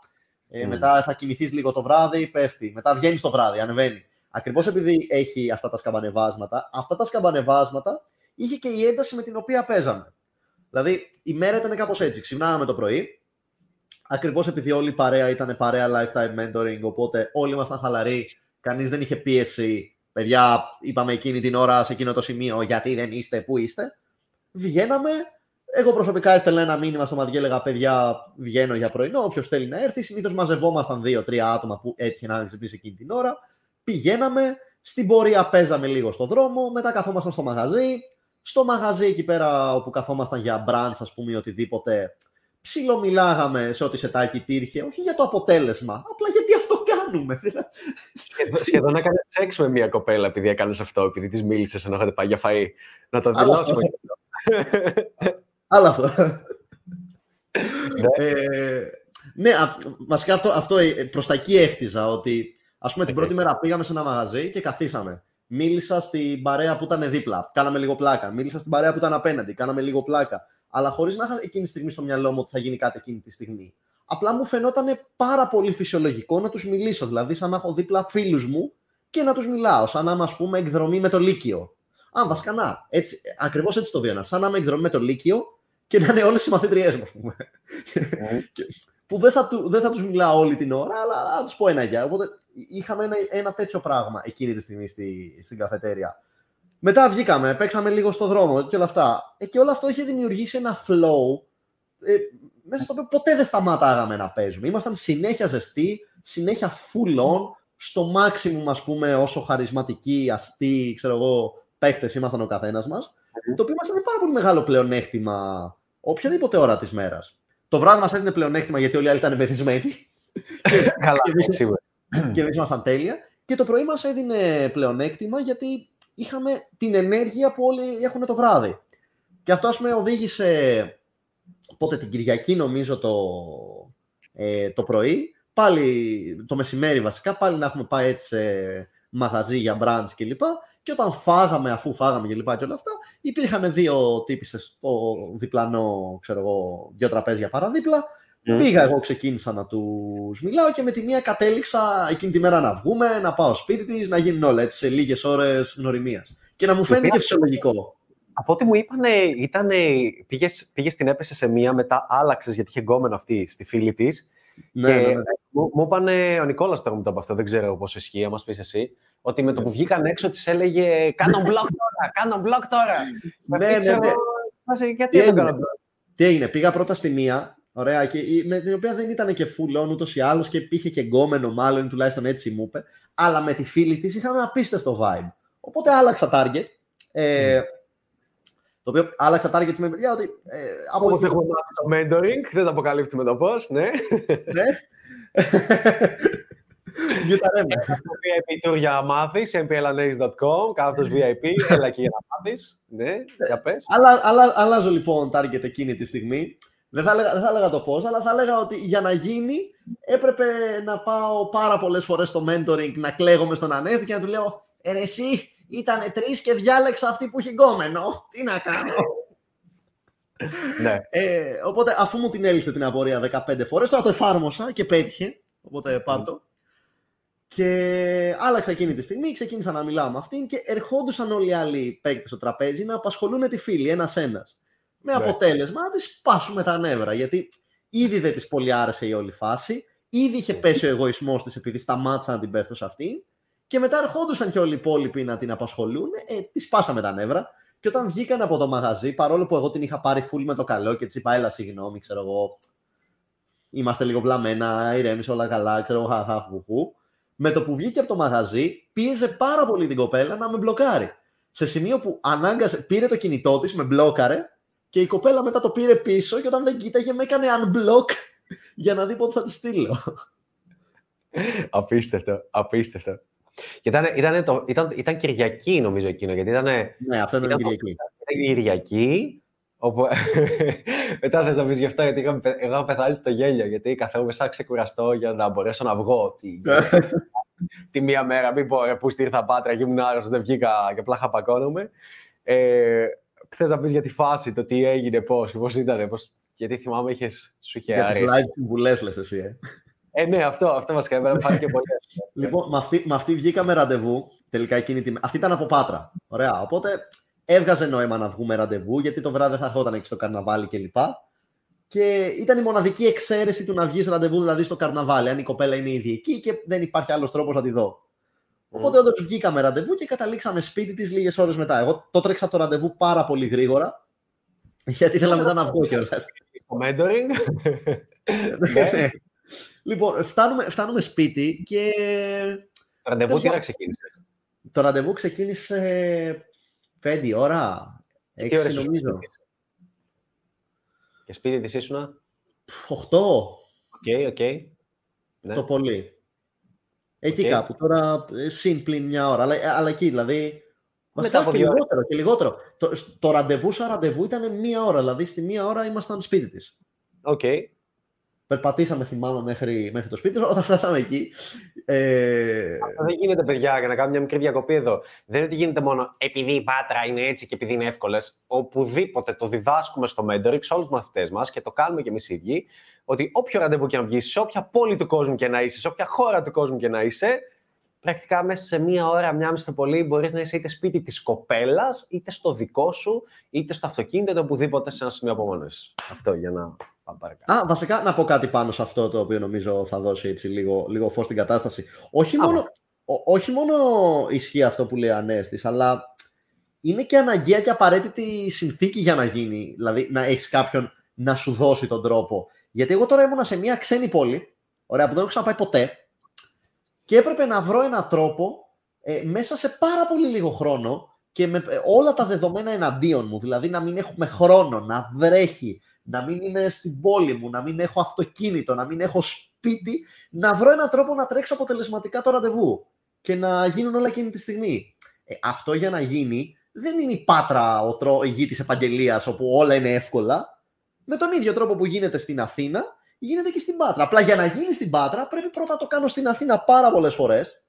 S2: ε,
S1: Μμμ.
S2: Μετά θα κοιμηθείς λίγο το βράδυ, πέφτει. Μετά βγαίνεις το βράδυ, ανεβαίνει. Ακριβώς επειδή έχει αυτά τα σκαμπανεβάσματα, αυτά τα σκαμπανεβάσματα είχε και η ένταση με την οποία παίζαμε. Δηλαδή, η μέρα ήταν κάπως έτσι. Ξυπνάγαμε το πρωί, Ακριβώς επειδή όλη η παρέα ήταν παρέα lifetime mentoring, οπότε όλοι ήμασταν χαλαροί, κανείς δεν είχε πίεση. Παιδιά, είπαμε εκείνη την ώρα σε εκείνο το σημείο, γιατί δεν είστε, πού είστε. Βγαίναμε. Εγώ προσωπικά έστελνα ένα μήνυμα στο μαδιέ, έλεγα παιδιά, βγαίνω για πρωινό. Όποιος θέλει να έρθει. Συνήθως μαζευόμασταν δύο-τρία άτομα που έτυχε να ξυπνήσει εκείνη την ώρα. Πηγαίναμε, στην πορεία παίζαμε λίγο στο δρόμο, μετά καθόμασταν στο μαγαζί. Στο μαγαζί εκεί πέρα όπου καθόμασταν για brunch, ας πούμε, ή οτιδήποτε, ψιλομιλάγαμε σε ό,τι σετάκι υπήρχε, όχι για το αποτέλεσμα, απλά γιατί αυτό κάνουμε. δηλαδή.
S1: Σχεδόν, σχεδόν έκανε σεξ με μια κοπέλα επειδή έκανες αυτό, επειδή της μίλησες ενώ είχατε πάει για φαΐ. Να το
S2: Άλλο αυτό.
S1: δηλώσουμε.
S2: Άλλο αυτό.
S1: Ναι.
S2: ε, ναι, α, βασικά αυτό, αυτό ε, προς τα εκεί έχτιζα, ότι ας πούμε την
S1: Οκ.
S2: πρώτη μέρα πήγαμε σε ένα μαγαζί και καθίσαμε. Μίλησα στην παρέα που ήταν δίπλα, κάναμε λίγο πλάκα. Μίλησα στην παρέα που ήταν απέναντι, κάναμε λίγο πλάκα. Αλλά χωρίς να είχα εκείνη τη στιγμή στο μυαλό μου ότι θα γίνει κάτι εκείνη τη στιγμή. Απλά μου φαινόταν πάρα πολύ φυσιολογικό να τους μιλήσω. Δηλαδή, σαν να έχω δίπλα φίλους μου και να τους μιλάω. Σαν να είμαι, ας πούμε, εκδρομή με το Λύκειο. Α, βασικά να. Έτσι, ακριβώς έτσι το βίωνα. Σαν να είμαι εκδρομή με το Λύκειο και να είναι όλες οι μαθήτριές μου, ας πούμε. Και- που δεν θα, του, δεν θα τους μιλάω όλη την ώρα, αλλά θα τους πω ένα γεια. Οπότε είχαμε ένα, ένα τέτοιο πράγμα εκείνη τη στιγμή στη, στην καφετέρια. Μετά βγήκαμε, παίξαμε λίγο στο δρόμο και όλα αυτά. Ε, και όλο αυτό είχε δημιουργήσει ένα flow ε, μέσα στο οποίο ποτέ δεν σταματάγαμε να παίζουμε. Ήμασταν συνέχεια ζεστοί, συνέχεια full on, στο maximum ας πούμε όσο χαρισματικοί, αστεί, ξέρω εγώ, παίχτες ήμασταν ο καθένας μας. Το οποίο μας έδινε πάρα πολύ μεγάλο πλεονέκτημα οποιαδήποτε ώρα της μέρας. Το βράδυ μας έδινε πλεονέκτημα γιατί όλοι οι άλλοι ήταν μεθυσμένοι
S1: Καλά,
S2: Και εμείς-
S1: σίγουρα.
S2: και εμείς ήμασταν τέλεια. Και το πρωί μας έδινε πλεονέκτημα γιατί είχαμε την ενέργεια που όλοι έχουν το βράδυ. Και αυτό ας πούμε οδήγησε πότε την Κυριακή νομίζω το, ε, το πρωί, πάλι το μεσημέρι βασικά, πάλι να έχουμε πάει έτσι σε μαγαζί για brunch κλπ. Και όταν φάγαμε, αφού φάγαμε και λοιπά και όλα αυτά, υπήρχαν δύο τύπησες στο διπλανό, ξέρω εγώ, δύο τραπέζια παραδίπλα.
S1: Μμ.
S2: Πήγα εγώ, ξεκίνησα να τους μιλάω και με τη μία κατέληξα εκείνη τη μέρα να βγούμε, να πάω σπίτι της, να γίνουν όλα έτσι σε λίγες ώρες γνωριμίας. Και να μου φαίνεται και φυσιολογικό.
S1: Από ό,τι μου είπανε, ήταν, πήγες, πήγες την έπεσε σε μία, μετά άλλαξες γιατί είχε γκόμενο αυτή στη φίλη της.
S2: Ναι,
S1: και
S2: ναι, ναι.
S1: Μου, μου είπανε ο Νικόλας τώρα μου το από αυτό, δεν ξέρω πόσο ισχύει, άμα πεις εσύ, ότι με το που βγήκαν έξω της έλεγε «Κάνω blog τώρα, κάνω blog τώρα».
S2: Ναι,
S1: Αυτή,
S2: ναι,
S1: ξέρω,
S2: ναι.
S1: βάζει, Γιατί
S2: Τι
S1: δεν
S2: έγινε;
S1: κάνω blog.
S2: Τι έγινε, πήγα πρώτα στη μία, ωραία, και η- με την οποία δεν ήταν και full on ούτως ή άλλως και είχε και γκόμενο μάλλον, τουλάχιστον έτσι μου είπε, αλλά με τη φίλη της είχαμε απίστευτο vibe. Οπότε άλλαξα target, ε, το οποίο άλλαξα target με παιδιά ότι ε, από
S1: Όπως
S2: εκεί-
S1: έχουμε μάθει το mentoring, δεν το αποκαλύπτουμε το πώς, ναι.
S2: ναι. Γιουταρέμε.
S1: Το VIP tour για να μάθεις, mplanace.com, κάθετος VIP, έλα εκεί για να μάθεις. Ναι, για πες.
S2: Αλλά, αλλά, αλλάζω λοιπόν target εκείνη τη στιγμή. Δεν θα, έλεγα, δεν θα έλεγα το πώς, αλλά θα έλεγα ότι για να γίνει έπρεπε να πάω πάρα πολλές φορές στο mentoring, να κλαίγομαι στον Ανέστη και να του λέω «Ε, ρε εσύ, ήταν τρεις και διάλεξα αυτή που είχε γκόμενο. Τι να κάνω».
S1: Ναι.
S2: ε, οπότε αφού μου την έλυσε την απορία 15 φορές, τώρα το εφάρμοσα και πέτυχε. Οπότε πάρ' το. Και άλλαξα εκείνη τη στιγμή, ξεκίνησα να μιλάω με αυτήν και ερχόντουσαν όλοι οι άλλοι παίκτες στο τραπέζι να απασχολούν τη φίλη, ένα-ένα. Με
S1: Ναι.
S2: αποτέλεσμα να της σπάσουμε τα νεύρα. Γιατί ήδη δεν της πολύ άρεσε η όλη φάση, ήδη είχε πέσει ο εγωισμός της επειδή σταμάτησα να την πέφτω σε αυτήν. Και μετά ερχόντουσαν και όλοι οι υπόλοιποι να την απασχολούν, ε, τη σπάσαμε τα νεύρα. Και όταν βγήκαν από το μαγαζί, παρόλο που εγώ την είχα πάρει full με το καλό και της είπα, Έλα, συγγνώμη, ξέρω εγώ, είμαστε λίγο βλαμμένα, ηρέμησε όλα καλά, ξέρω εγώ, χαχά, χουχού. Με το που βγήκε από το μαγαζί, πίεζε πάρα πολύ την κοπέλα να με μπλοκάρει. Σε σημείο που ανάγκασε, πήρε το κινητό της, με μπλόκαρε και η κοπέλα μετά το πήρε πίσω και όταν δεν κοίταγε με έκανε unblock για να δει πότε θα τη στείλω.
S1: Απίστευτο, απίστευτο. Και ήταν, ήταν, το, ήταν, ήταν Κυριακή νομίζω εκείνο, γιατί ήταν,
S2: Ναι, αυτό ήταν την
S1: Ήταν-
S2: Κυριακή.
S1: ήταν Κυριακή, όπου... Μετά θες να πεις γι' αυτό, γιατί είχα, πε- εγώ είχα πεθάνει στο γέλιο, γιατί καθόμουν σαν ξεκουραστώ για να μπορέσω να βγω τη, τη μία μέρα, μην πω ρε, πού στη ήρθα πάτρα και ήμουν άρρωστος, δεν βγήκα και απλά χαπακώνομαι. Ε, θες να πεις για τη φάση, το τι έγινε, πώς, πώς ήταν, πώς, γιατί θυμάμαι είχες, σου είχε
S2: Για τις
S1: αρέσει.
S2: live συμβουλές λες εσύ, ε.
S1: Ε, ναι, αυτό, αυτό μας έκανε, εμένα μου φάνηκε πολύ.
S2: Λοιπόν, με αυτή, με αυτή βγήκαμε ραντεβού. Τελικά εκείνη τη... Αυτή ήταν από Πάτρα. Ωραία. Οπότε έβγαζε νόημα να βγούμε ραντεβού, γιατί το βράδυ δεν θα ερχόταν εκεί στο καρναβάλι κλπ. Και ήταν η μοναδική εξαίρεση του να βγεις ραντεβού, δηλαδή στο καρναβάλι. Αν η κοπέλα είναι ήδη εκεί και δεν υπάρχει άλλος τρόπος να τη δω. Οπότε όντως βγήκαμε ραντεβού και καταλήξαμε σπίτι της λίγες ώρες μετά. Εγώ το τρέξα το ραντεβού πάρα πολύ γρήγορα, γιατί ήθελα μετά να βγω κιόλας.
S1: Το mentoring.
S2: Ναι. Λοιπόν, φτάνουμε, φτάνουμε σπίτι και
S1: Ραντεβού
S2: Τέλος
S1: τι ώρα
S2: πάντων.
S1: ξεκίνησε;
S2: το ραντεβού ξεκίνησε 5 ώρα, 6
S1: Τι ώρες ήσουν
S2: νομίζω.
S1: σπίτι της; Και σπίτι της ήσουνα;
S2: 8
S1: Ok, ok. Ναι.
S2: το πολύ. Εκεί
S1: Οκ.
S2: κάπου, τώρα ε, συν πλην μια ώρα, αλλά, αλλά εκεί δηλαδή. Βασικά
S1: από
S2: και
S1: δύο ώρες.
S2: λιγότερο, και λιγότερο. Το, το ραντεβού σαν ραντεβού ήταν μία ώρα, δηλαδή στη μία ώρα ήμασταν σπίτι της.
S1: Οκ.
S2: Περπατήσαμε, θυμάμαι, μέχρι, μέχρι το σπίτι της. Όταν φτάσαμε εκεί, ε,
S1: Αυτό δεν γίνεται, παιδιά, για να κάνω μια μικρή διακοπή εδώ. Δεν είναι ότι γίνεται μόνο επειδή η Πάτρα είναι έτσι και επειδή είναι εύκολες. Οπουδήποτε το διδάσκουμε στο mentoring, σε όλους τους μαθητές μας και το κάνουμε και εμείς οι ίδιοι, ότι όποιο ραντεβού και να βγεις, σε όποια πόλη του κόσμου και να είσαι, σε όποια χώρα του κόσμου και να είσαι, πρακτικά μέσα σε μία ώρα, μία μισή το πολύ, μπορείς να είσαι είτε σπίτι της κοπέλας, είτε στο δικό σου, είτε στο αυτοκίνητο, είτε οπουδήποτε σε ένα σημείο απομόνωσης. Αυτό για να πάμε παρακάτω.
S2: Α, βασικά να πω κάτι πάνω σε αυτό το οποίο νομίζω θα δώσει έτσι λίγο, λίγο φως στην κατάσταση. Όχι
S1: Άμα.
S2: μόνο, ό- όχι μόνο ισχύει αυτό που λέει ο Ανέστης, αλλά είναι και αναγκαία και απαραίτητη συνθήκη για να γίνει. Δηλαδή να έχεις κάποιον να σου δώσει τον τρόπο. Γιατί εγώ τώρα ήμουνα σε μια ξένη πόλη, ωραία, που δεν έχω ξαναπάει ποτέ, και έπρεπε να βρω έναν τρόπο ε, μέσα σε πάρα πολύ λίγο χρόνο και με ε, όλα τα δεδομένα εναντίον μου. Δηλαδή να μην έχουμε χρόνο, να βρέχει, να μην είμαι στην πόλη μου, να μην έχω αυτοκίνητο, να μην έχω σπίτι, να βρω έναν τρόπο να τρέξω αποτελεσματικά το ραντεβού και να γίνουν όλα εκείνη τη στιγμή. Ε, αυτό για να γίνει δεν είναι η πάτρα, ο τρό, η γη της επαγγελίας όπου όλα είναι εύκολα. Με τον ίδιο τρόπο που γίνεται στην Αθήνα, γίνεται και στην Πάτρα. Απλά για να γίνει στην Πάτρα πρέπει πρώτα να το κάνω στην Αθήνα πάρα πολλές φορές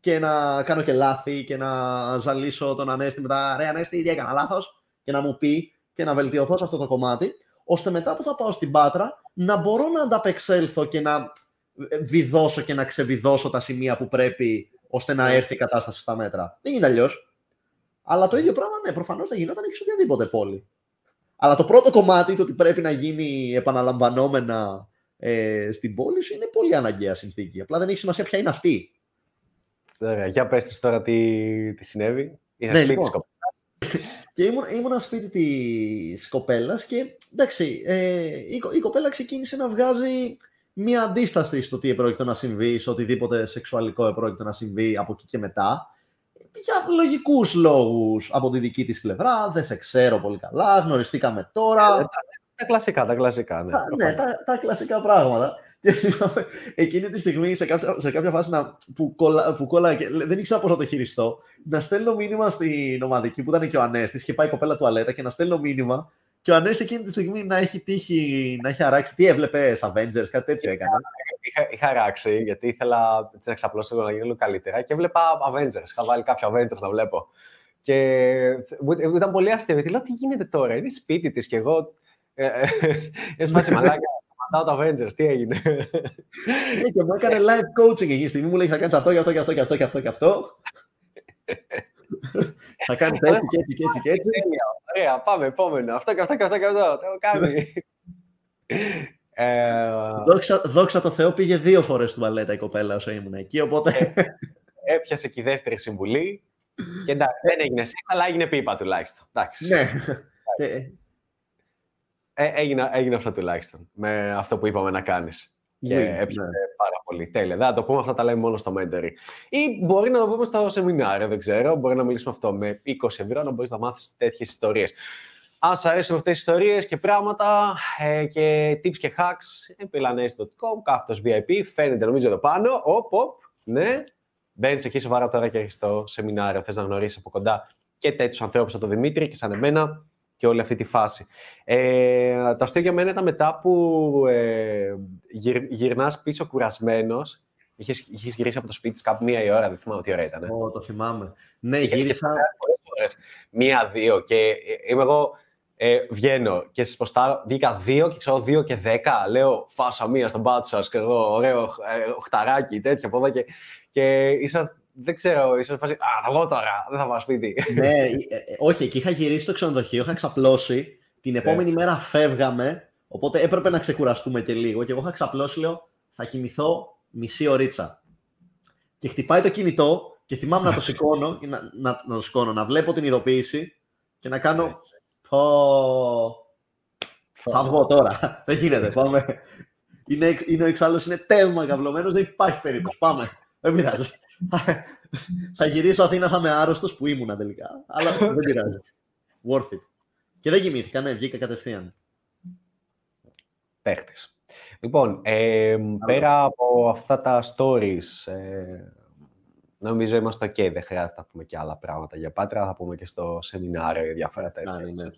S2: και να κάνω και λάθη και να ζαλίσω τον Ανέστη μετά. Ρε Ανέστη, τι έκανα λάθος; Και να μου πει και να βελτιωθώ σε αυτό το κομμάτι, ώστε μετά που θα πάω στην Πάτρα να μπορώ να ανταπεξέλθω και να ε, βιδώσω και να ξεβιδώσω τα σημεία που πρέπει ώστε να έρθει η κατάσταση στα μέτρα. Δεν γίνεται αλλιώς. Αλλά το ίδιο πράγμα, ναι, προφανώς θα γινόταν και σε οποιαδήποτε πόλη. Αλλά το πρώτο κομμάτι, το ότι πρέπει να γίνει επαναλαμβανόμενα ε, στην πόλη σου, είναι πολύ αναγκαία συνθήκη. Απλά δεν έχει σημασία ποια είναι αυτή.
S1: Ωραία, για πες της τώρα τι, τι συνέβη. Είσαι
S2: Ναι,
S1: σπίτι
S2: λοιπόν.
S1: της κοπέλας.
S2: Και ήμουν, ήμουνα σπίτι της κοπέλας και εντάξει, ε, η, κο- η κοπέλα ξεκίνησε να βγάζει μία αντίσταση στο τι επρόκειτο να συμβεί, σε οτιδήποτε σεξουαλικό επρόκειτο να συμβεί από εκεί και μετά. Για λογικούς λόγους από τη δική της πλευρά, δεν σε ξέρω πολύ καλά, γνωριστήκαμε τώρα.
S1: Τα κλασικά, τα κλασικά, ναι.
S2: Τα, ναι,
S1: προφανώς.
S2: τα, τα κλασικά πράγματα. Και θυμάμαι εκείνη τη στιγμή, σε κάποια, σε κάποια φάση να, που, κολλά, που κόλλα και δεν ήξερα πώς να το χειριστώ, να στέλνω μήνυμα στην ομαδική που ήταν και ο Ανέστης και πάει η κοπέλα τουαλέτα και να στέλνω μήνυμα και ο Ανέστης εκείνη τη στιγμή να έχει τύχει, να έχει αράξει. Τι έβλεπε, Avengers, κάτι τέτοιο έκανε.
S1: Είχα, είχα ράξει γιατί ήθελα έτσι, να ξαπλώσω λίγο να γίνω λίγο καλύτερα και έβλεπα Avengers. Είχα βάλει κάποιο Avengers να βλέπω. Και μου μου ήταν πολύ αστείο γιατί λέω τι γίνεται τώρα, είναι σπίτι της και εγώ. Ε, ε, ε, σπάσει μαλάκα. out Avengers, τι έγινε.
S2: Ναι, και μου έκανε live coaching εκείνη τη στιγμή. Μου λέει θα κάνεις αυτό και αυτό και αυτό και αυτό και αυτό και αυτό. θα κάνεις έτσι και έτσι και έτσι και έτσι.
S1: Ωραία, πάμε επόμενο. Αυτό και αυτό και αυτό και αυτό. Το έχω κάνει.
S2: Ε, δόξα, δόξα τω Θεώ πήγε δύο φορές του μπαλέτα η κοπέλα όσο ήμουν εκεί, οπότε...
S1: Ε, έπιασε και η δεύτερη συμβουλή και εντάξει, δεν έγινε σεξ, αλλά έγινε πίπα τουλάχιστον. Εντάξει.
S2: Ναι.
S1: Ε, έγινε, έγινε αυτό τουλάχιστον, με αυτό που είπαμε να κάνεις. Και ναι, έπιασε ναι. πάρα πολύ. Τέλεια. Δεν θα το πούμε, αυτά τα λέμε μόνο στο mentoring. Ή μπορεί να το πούμε στο σεμινάριο, δεν ξέρω. Μπορεί να μιλήσουμε αυτό με 20 ευρώ, να μπορείς να μάθεις τέτοιες ιστορίες. Αν σας αρέσουν αυτές τις ιστορίες και πράγματα ε, και tips και hacks, pilanes.com, κάθετος VIP, φαίνεται νομίζω εδώ πάνω, οπ, οπ, ναι. Μπαίνεις εκεί σοβαρά τώρα και έχεις το σεμινάριο, θες να γνωρίσεις από κοντά και τέτοιους ανθρώπους σαν τον Δημήτρη και σαν εμένα και όλη αυτή τη φάση. Ε, το αστείο για μένα ήταν μετά που ε, γυρ, γυρνάς πίσω κουρασμένος, Είχες, είχες γυρίσει από το σπίτι της κάπου μία η ώρα, δεν θυμάμαι τι ώρα ήταν.
S2: Ω, το θυμάμαι. Ναι, γύρισα...
S1: Μία-δύο και ε, είμαι εγώ ε, βγαίνω και σα ποστάρω, βγήκα δύο και ξέρω δύο και δέκα. Λέω φάσα μία στον πάτσο σας και εγώ, ωραίο ε, οχταράκι, τέτοια από εδώ και, και ίσα, δεν ξέρω, ίσως φάση, α, θα βγω τώρα, δεν θα πάω σπίτι.
S2: Ναι, ε, ε, όχι, εκεί είχα γυρίσει στο ξενοδοχείο, είχα ξαπλώσει, την επόμενη ναι. μέρα φεύγαμε, οπότε έπρεπε να ξεκουραστούμε και λίγο και εγώ είχα ξαπλώσει, λέω, θα κοιμηθώ μισή ωρίτσα. Και χτυπάει το κινητό και θυμάμαι να το σηκώνω, να, να, να το σηκώνω, να βλέπω την ειδοποίηση και να κάνω ναι. Θα βγω τώρα. Δεν γίνεται. Πάμε. Είναι, είναι ο εξάλλου είναι τέλμα καυλωμένο. Δεν υπάρχει περίπτωση. Πάμε. Δεν πειράζει. θα γυρίσω Αθήνα, θα είμαι άρρωστος που ήμουν τελικά. Αλλά δεν πειράζει. Worth it. Και δεν κοιμήθηκα, ναι, βγήκα κατευθείαν.
S1: Παίχτης. Λοιπόν, ε, πέρα από αυτά τα stories, ε, νομίζω είμαστε ok, δεν χρειάζεται να πούμε και άλλα πράγματα για Πάτρα, θα πούμε και στο σεμινάριο για διάφορα τέτοια. Ναι, ναι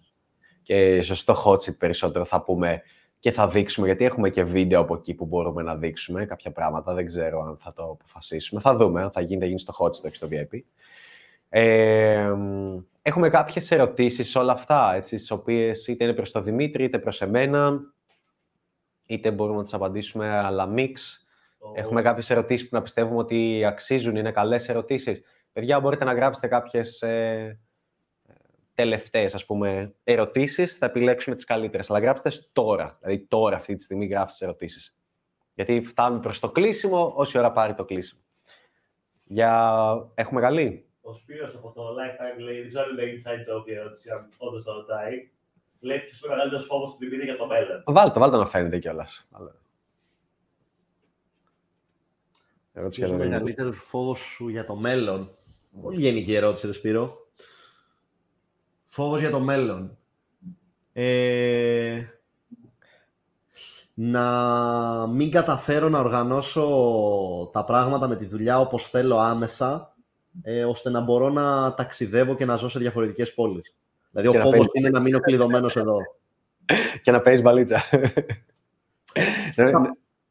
S1: και στο hot seat περισσότερο θα πούμε και θα δείξουμε, γιατί έχουμε και βίντεο από εκεί που μπορούμε να δείξουμε κάποια πράγματα, δεν ξέρω αν θα το αποφασίσουμε. Θα δούμε αν θα γίνει, θα γίνει στο hot seat, όχι στο VIP. Ε, έχουμε κάποιες ερωτήσεις όλα αυτά, έτσι, τις οποίες είτε είναι προς τον Δημήτρη, είτε προς εμένα, είτε μπορούμε να τις απαντήσουμε, αλλά mix. Έχουμε κάποιες ερωτήσεις που να πιστεύουμε ότι αξίζουν, είναι καλές ερωτήσεις. Παιδιά, μπορείτε να γράψετε κάποιες ε, τελευταίες ας πούμε, ερωτήσεις, θα επιλέξουμε τις καλύτερες. Αλλά γράψτε τώρα, δηλαδή τώρα αυτή τη στιγμή γράφτε τι ερωτήσεις. Γιατί φτάνουμε προς το κλείσιμο, όση ώρα πάρει το κλείσιμο. Για... Έχουμε καλή.
S3: Ο Σπύρος από το Lifetime λέει, δεν ξέρω αν είναι inside joke η ερώτηση, αν όντως το ρωτάει. Λέει ποιος είναι ο μεγαλύτερος φόβος του Δημήτρη για το μέλλον;
S1: Βάλτε το, βάλτε να φαίνεται κιόλας.
S2: Ποιος είναι ο μεγαλύτερος φόβος σου για το μέλλον; Πολύ γενική ερώτηση, Σπύρο. Φόβος για το μέλλον. Ε, να μην καταφέρω να οργανώσω τα πράγματα με τη δουλειά όπως θέλω άμεσα, ε, ώστε να μπορώ να ταξιδεύω και να ζω σε διαφορετικές πόλεις. Δηλαδή, ο φόβος είναι να μείνω κλειδωμένος εδώ.
S1: και να παίζεις μπαλίτσα.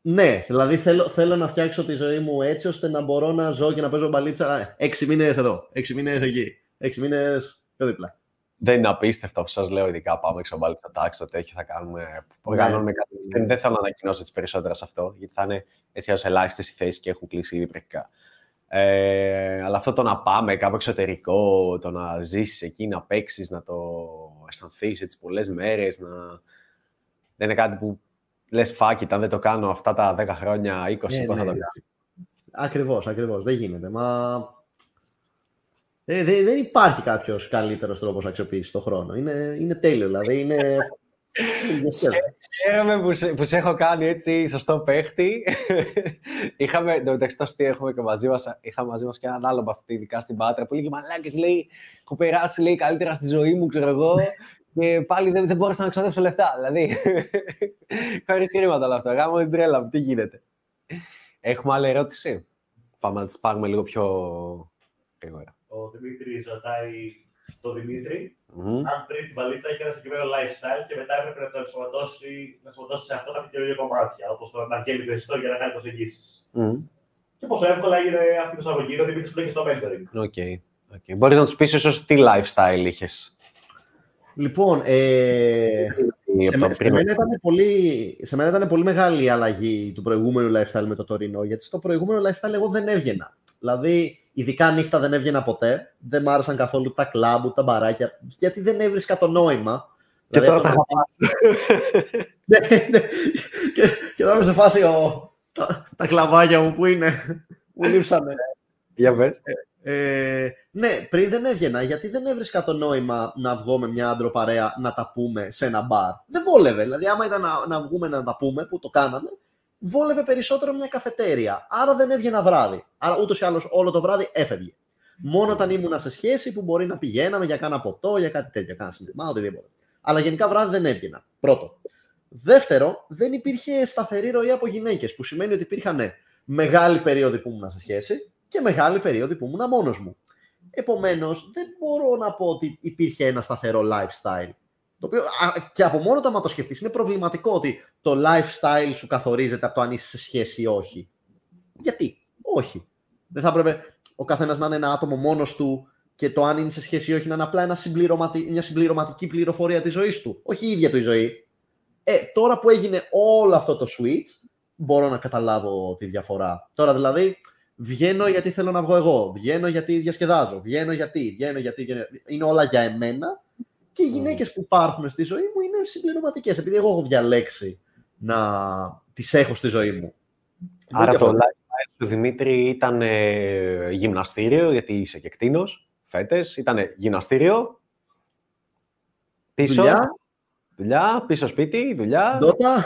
S2: ναι, δηλαδή θέλω, θέλω να φτιάξω τη ζωή μου έτσι ώστε να μπορώ να ζω και να παίζω μπαλίτσα ε, έξι μήνες εδώ, έξι μήνες εκεί, έξι μήνες πιο δίπλα
S1: δεν είναι απίστευτο αυτό σας λέω, ειδικά πάμε έξω πάλι στα τάξη, το τέτοιο θα κάνουμε. Οργανώνουμε ναι. κάτι. Δεν θέλω να ανακοινώσω τι περισσότερα σε αυτό, γιατί θα είναι έτσι ως ελάχιστες οι θέσεις και έχουν κλείσει ήδη πρακτικά. Ε, αλλά αυτό το να πάμε κάπου εξωτερικό, το να ζήσεις εκεί, να παίξεις, να το αισθανθείς έτσι πολλές μέρες, να... δεν είναι κάτι που λες φάκι, αν δεν το κάνω αυτά τα 10 χρόνια, 20, ναι, πώς θα το ναι. κάνω.
S2: Ακριβώς, ακριβώς. Δεν γίνεται. Μα ε, δεν υπάρχει κάποιος καλύτερος τρόπος να αξιοποιήσει το χρόνο. Είναι, είναι τέλειο, δηλαδή. Είναι...
S1: Χαίρομαι που, σε, που σε έχω κάνει έτσι σωστό παίχτη. είχαμε, το μεταξύ το αστείο έχουμε και μαζί μας, είχαμε μαζί μας και έναν άλλο μπαυτή, ειδικά στην Πάτρα, που λέγει μαλάκες, λέει, έχω περάσει, λέει, καλύτερα στη ζωή μου, ξέρω εγώ, και πάλι δεν, δεν μπόρεσα να ξοδέψω λεφτά, δηλαδή. Χωρίς χρήματα όλα αυτά, γάμω την τρέλα μου, τι γίνεται. Έχουμε άλλη ερώτηση; Πάμε να τις πάρουμε λίγο πιο γρήγορα
S3: ο Δημήτρης ρωτάει το Δημήτρη mm-hmm. αν πριν την παλίτσα έχει ένα συγκεκριμένο lifestyle και μετά έπρεπε να το ενσωματώσει, να ενσωματώσει σε αυτό κάποια καινούργια κομμάτια, όπως το να βγαίνει Χριστό για να κάνει προσεγγίσεις. Mm-hmm. Και πόσο εύκολα έγινε αυτή η προσαγωγή, ο Δημήτρης που λέγει στο mentoring.
S1: Okay. Okay. Μπορείς να τους πεις ίσως τι lifestyle είχες.
S2: Λοιπόν, ε, σε, με, σε, μένα ήταν πολύ, σε μένα ήταν πολύ μεγάλη η αλλαγή του προηγούμενου lifestyle με το τωρινό, γιατί στο προηγούμενο lifestyle εγώ δεν έβγαινα. Δηλαδή, ειδικά νύχτα δεν έβγαινα ποτέ, δεν μ' άρεσαν καθόλου τα κλαμπ, τα μπαράκια, γιατί δεν έβρισκα το νόημα.
S1: Και δηλαδή, τώρα τα
S2: ναι, ναι. και, και τώρα είμαι σε φάση ο, τα, τα κλαβάγια μου που είναι, μου λείψανε.
S1: Για πες.
S2: Ε, ε, ναι, πριν δεν έβγαινα, γιατί δεν έβρισκα το νόημα να βγω με μια άντρο παρέα να τα πούμε σε ένα μπαρ. Δεν βόλευε. Δηλαδή, άμα ήταν να, να βγούμε να τα πούμε, που το κάναμε, βόλευε περισσότερο μια καφετέρια. Άρα δεν έβγαινα βράδυ. Άρα ούτως ή άλλως όλο το βράδυ έφευγε. Μόνο όταν ήμουνα σε σχέση που μπορεί να πηγαίναμε για κάνα ποτό, για κάτι τέτοιο, κάνα συνδεμά, οτιδήποτε. Αλλά γενικά βράδυ δεν έβγαινα. Πρώτο. Δεύτερο, δεν υπήρχε σταθερή ροή από γυναίκες, που σημαίνει ότι υπήρχαν μεγάλη περίοδοι που ήμουν σε σχέση και μεγάλη περίοδο που ήμουν μόνος μου. Επομένως, δεν μπορώ να πω ότι υπήρχε ένα σταθερό lifestyle. Το οποίο και από μόνο το άμα το σκεφτείς, είναι προβληματικό ότι το lifestyle σου καθορίζεται από το αν είσαι σε σχέση ή όχι. Γιατί, όχι. Δεν θα έπρεπε ο καθένας να είναι ένα άτομο μόνος του και το αν είναι σε σχέση ή όχι να είναι απλά ένα συμπληρωματι... μια συμπληρωματική πληροφορία της ζωής του. Όχι η ίδια του η ζωή. Ε, τώρα που έγινε όλο αυτό το switch, μπορώ να καταλάβω τη διαφορά. Τώρα δηλαδή, Βγαίνω γιατί θέλω να βγω εγώ. Βγαίνω γιατί διασκεδάζω. Βγαίνω γιατί. Βγαίνω γιατί. Είναι όλα για εμένα. Και οι γυναίκες που υπάρχουν στη ζωή μου είναι συμπληρωματικές. Επειδή εγώ έχω διαλέξει να τις έχω στη ζωή μου.
S1: Άρα το lifestyle του Δημήτρη ήταν ε, γυμναστήριο, γιατί είσαι και κτίνος. Φέτες. Ήταν γυμναστήριο. Πίσω.
S2: Δουλειά.
S1: Δουλειά, πίσω σπίτι, δουλειά.
S2: Ντότα.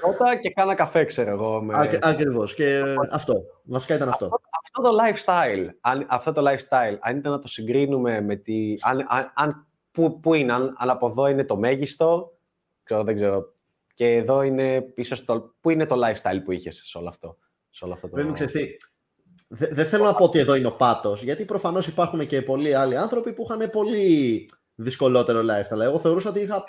S1: Πρώτα και κάνα καφέ, ξέρω εγώ. Με...
S2: Ακριβώς. Και αυτό. Βασικά ήταν αυτό.
S1: αυτό. το lifestyle, αν, αυτό το lifestyle, αν ήταν να το συγκρίνουμε με τη... Αν, αν, αν πού, πού είναι, αν, αν από εδώ είναι το μέγιστο, ξέρω, δεν ξέρω. Και εδώ είναι πίσω στο... Πού είναι το lifestyle που είχες σε όλο αυτό. Σε όλο αυτό το...
S2: Μην Δεν θέλω να πω ότι εδώ είναι ο πάτος, γιατί προφανώς υπάρχουν και πολλοί άλλοι άνθρωποι που είχαν πολύ δυσκολότερο lifestyle. Εγώ θεωρούσα ότι είχα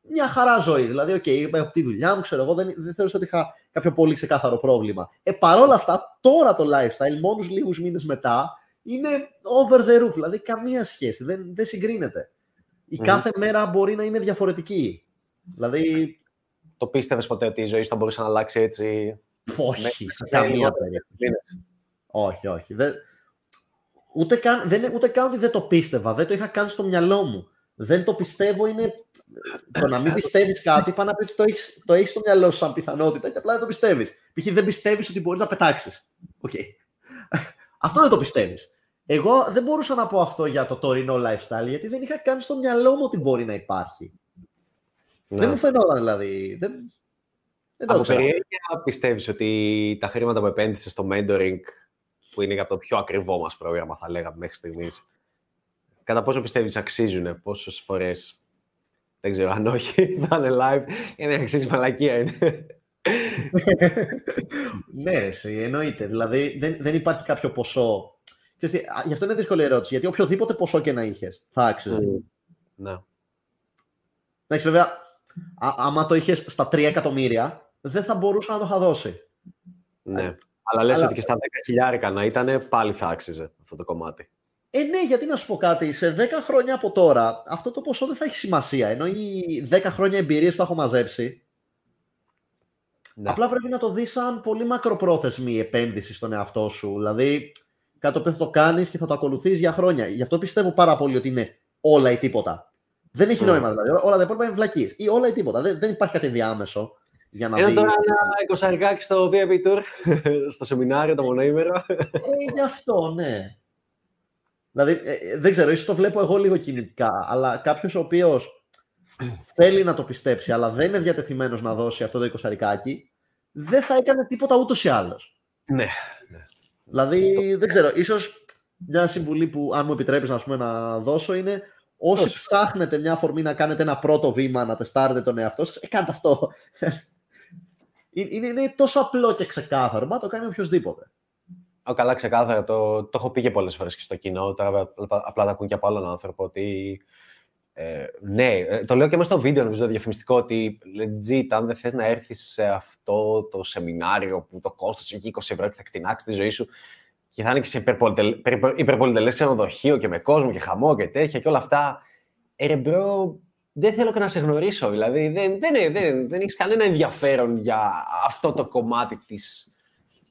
S2: μια χαρά ζωή. Δηλαδή, OK, είμαι από τη δουλειά μου, ξέρω εγώ, δεν, δεν θεωρούσα ότι είχα κάποιο πολύ ξεκάθαρο πρόβλημα. Ε, παρόλα αυτά, τώρα το lifestyle, μόνους λίγους μήνες μετά, είναι over the roof. Δηλαδή, καμία σχέση. Δεν, δεν συγκρίνεται. Η κάθε μέρα μπορεί να είναι διαφορετική. Δηλαδή...
S1: Το πίστευες ποτέ ότι η ζωή θα μπορούσε να αλλάξει έτσι...
S2: Όχι, σε καμία περίπτωση. Όχι, όχι. Δεν... Ούτε, καν, δεν, ούτε καν ότι δεν το πίστευα. Δεν το είχα κάνει στο μυαλό μου. Δεν το πιστεύω είναι το να μην πιστεύεις κάτι, πάνω να πει ότι το έχει το έχεις στο μυαλό σου σαν πιθανότητα και απλά δεν το πιστεύεις. Π.χ. δεν πιστεύεις ότι μπορείς να πετάξεις. Okay. Αυτό δεν το πιστεύεις. Εγώ δεν μπορούσα να πω αυτό για το τωρινό lifestyle, γιατί δεν είχα κάνει στο μυαλό μου ότι μπορεί να υπάρχει. Ναι. Δεν μου φαινόταν δηλαδή. Δεν,
S1: δεν το Από περιέργεια πιστεύεις ότι τα χρήματα που επένδυσες στο mentoring, που είναι για το πιο ακριβό μας πρόγραμμα, θα λέγαμε μέχρι στιγμής, κατά πόσο πιστεύεις αξίζουν, πόσες φορές δεν ξέρω αν όχι, θα είναι live. Είναι εξή μαλακία είναι.
S2: ναι, εσύ, εννοείται. Δηλαδή δεν, δεν υπάρχει κάποιο ποσό. Ξέρετε, γι' αυτό είναι δύσκολη ερώτηση. Γιατί οποιοδήποτε ποσό και να είχες, θα άξιζε. Mm.
S1: Ναι.
S2: Εντάξει, βέβαια, α, άμα το είχες στα 3 εκατομμύρια, δεν θα μπορούσα να το είχα δώσει.
S1: Ναι. Αλλά λες ότι και στα 10 χιλιάρικα να ήταν, πάλι θα άξιζε αυτό το κομμάτι.
S2: Ε, ναι, γιατί να σου πω κάτι. Σε 10 χρόνια από τώρα, αυτό το ποσό δεν θα έχει σημασία. Ενώ οι 10 χρόνια εμπειρίες που έχω μαζέψει, ναι. απλά πρέπει να το δεις σαν πολύ μακροπρόθεσμη επένδυση στον εαυτό σου. Δηλαδή, κάτι που θα το κάνεις και θα το ακολουθείς για χρόνια. Γι' αυτό πιστεύω πάρα πολύ ότι είναι όλα ή τίποτα. Δεν έχει νόημα δηλαδή. Όλα τα υπόλοιπα είναι βλακίες. Ή όλα ή τίποτα. Δεν, δεν υπάρχει κάτι ενδιάμεσο. Για να
S1: Είναι δεις... τώρα ένα εικοσαρικάκι στο VIP Tour, στο σεμινάριο το μονοήμερο.
S2: Ε, γι' αυτό, ναι. Δηλαδή, ε, ε, δεν ξέρω, ίσως το βλέπω εγώ λίγο κινητικά, αλλά κάποιος ο οποίος θέλει να το πιστέψει, αλλά δεν είναι διατεθειμένος να δώσει αυτό το εικοσαρικάκι, δεν θα έκανε τίποτα ούτως ή άλλως.
S1: Ναι, ναι.
S2: Δηλαδή, δεν ξέρω, ίσως μια συμβουλή που, αν μου επιτρέπεις να, πούμε, να δώσω, είναι όσοι Όσο. ψάχνετε μια αφορμή να κάνετε ένα πρώτο βήμα, να τεστάρετε τον εαυτό σας, ε, κάντε αυτό. είναι, είναι τόσο απλό και ξεκάθαρο, μα το κάνει οποιοδήποτε.
S1: Ο, καλά, ξεκάθαρα. Το, το έχω πει και πολλές φορές και στο κοινό. Τώρα απλά τα ακούν και από άλλον άνθρωπο. Ότι ε, ναι, ε, το λέω και μέσα στο βίντεο, νομίζω, διαφημιστικό, ότι legit, αν δεν θες να έρθεις σε αυτό το σεμινάριο που το κόστος έχει 20 ευρώ και θα κτηνάξει τη ζωή σου και θα είναι και σε υπερπολυτελές ξενοδοχείο και με κόσμο και χαμό και τέτοια και όλα αυτά. Ε, ρε bro, δεν θέλω και να σε γνωρίσω. Δηλαδή, δεν, δεν, δεν, δεν έχεις κανένα ενδιαφέρον για αυτό το κομμάτι της,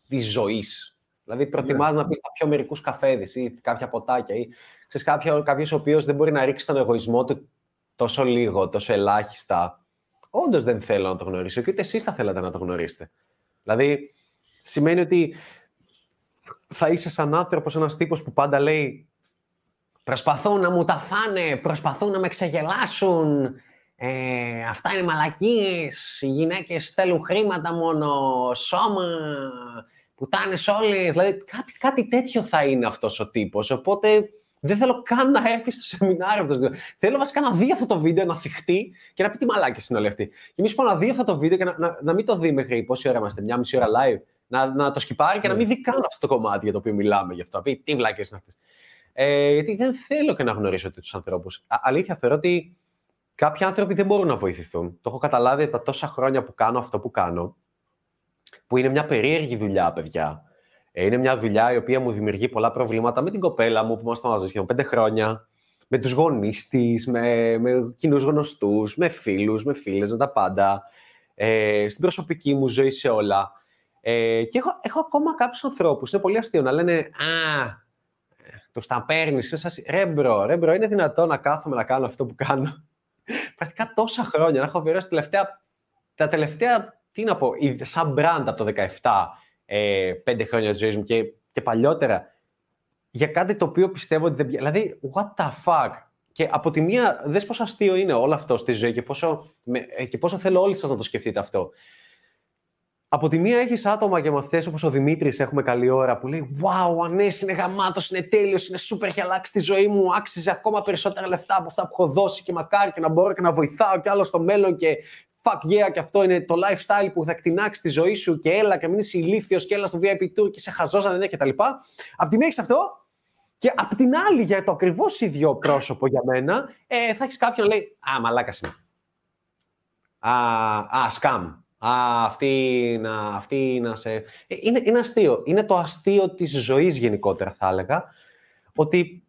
S1: της ζωής. Δηλαδή, προτιμάς να πεις τα πιο μερικούς καφέδες ή κάποια ποτάκια ή ξέρεις, κάποιο, κάποιος ο οποίος δεν μπορεί να ρίξει τον εγωισμό του τόσο λίγο, τόσο ελάχιστα. Όντως δεν θέλω να το γνωρίσω και ούτε εσείς θα θέλατε να το γνωρίσετε. Δηλαδή, σημαίνει ότι θα είσαι σαν άνθρωπος, ένας τύπος που πάντα λέει Προσπαθούν να μου τα φάνε, προσπαθούν να με ξεγελάσουν. Ε, αυτά είναι μαλακίες, οι γυναίκες θέλουν χρήματα μόνο, σώμα, πουτάνες όλες. Δηλαδή κάτι, κάτι τέτοιο θα είναι αυτός ο τύπος. Οπότε δεν θέλω καν να έρθει στο σεμινάριο αυτός. Θέλω βασικά να δει αυτό το βίντεο, να θυχτεί και να πει τι μαλάκες είναι όλοι αυτοί. Και εμείς πω να δει αυτό το βίντεο και να, να, να μην το δει μέχρι πόση ώρα είμαστε, μια μισή ώρα live. Να, να το σκυπάρει και να μην δει καν αυτό το κομμάτι για το οποίο μιλάμε γι' αυτό. Να πει τι βλάκες είναι αυτές. Ε, γιατί δεν θέλω και να γνωρίσω του ανθρώπους. Αλήθεια, θεωρώ ότι κάποιοι άνθρωποι δεν μπορούν να βοηθηθούν. Το έχω καταλάβει από τα τόσα χρόνια που κάνω αυτό που κάνω, που είναι μια περίεργη δουλειά, παιδιά. Ε, είναι μια δουλειά η οποία μου δημιουργεί πολλά προβλήματα με την κοπέλα μου που είμαστε μαζί σχεδόν πέντε χρόνια, με τους γονείς της, με, με κοινούς γνωστούς, με φίλους, με φίλες, με τα πάντα. Ε, στην προσωπική μου ζωή σε όλα. Ε, και έχω, έχω ακόμα κάποιους ανθρώπους, είναι πολύ αστείο να λένε Α, το τα παίρνει και σα. Ρε bro, ρε μπρο, είναι δυνατό να κάθομαι να κάνω αυτό που κάνω. Πρακτικά τόσα χρόνια να έχω αφιερώσει τελευταία, τα τελευταία, τι να πω, σαν brand από το 17, ε, πέντε χρόνια της ζωής μου και, και παλιότερα, για κάτι το οποίο πιστεύω ότι δεν Δηλαδή, what the fuck. Και από τη μία, δες πόσο αστείο είναι όλο αυτό στη ζωή και πόσο, ε, και πόσο θέλω όλοι σας να το σκεφτείτε αυτό από τη μία έχεις άτομα και μαθητές όπως ο Δημήτρης, έχουμε καλή ώρα, που λέει Wow, ο Ανέσης είναι γαμάτος, είναι τέλειος, είναι σούπερ, έχει αλλάξει τη ζωή μου. Άξιζε ακόμα περισσότερα λεφτά από αυτά που έχω δώσει και μακάρι και να μπορώ και να βοηθάω κι άλλο στο μέλλον. Και fuck yeah, και αυτό είναι το lifestyle που θα κτηνάξει τη ζωή σου. Και έλα και μην είσαι ηλίθιος και έλα στο VIP tour και σε χαζό δεν κτλ. Απ' τη μία έχεις αυτό. Και απ' την άλλη, για το ακριβώς ίδιο πρόσωπο για μένα, ε, θα έχεις κάποιον να λέει Α, μαλάκας είναι. Α, α, σκάμ Α, αυτή να, αυτή να σε... Ε, είναι, είναι αστείο. Είναι το αστείο της ζωής γενικότερα, θα έλεγα. Ότι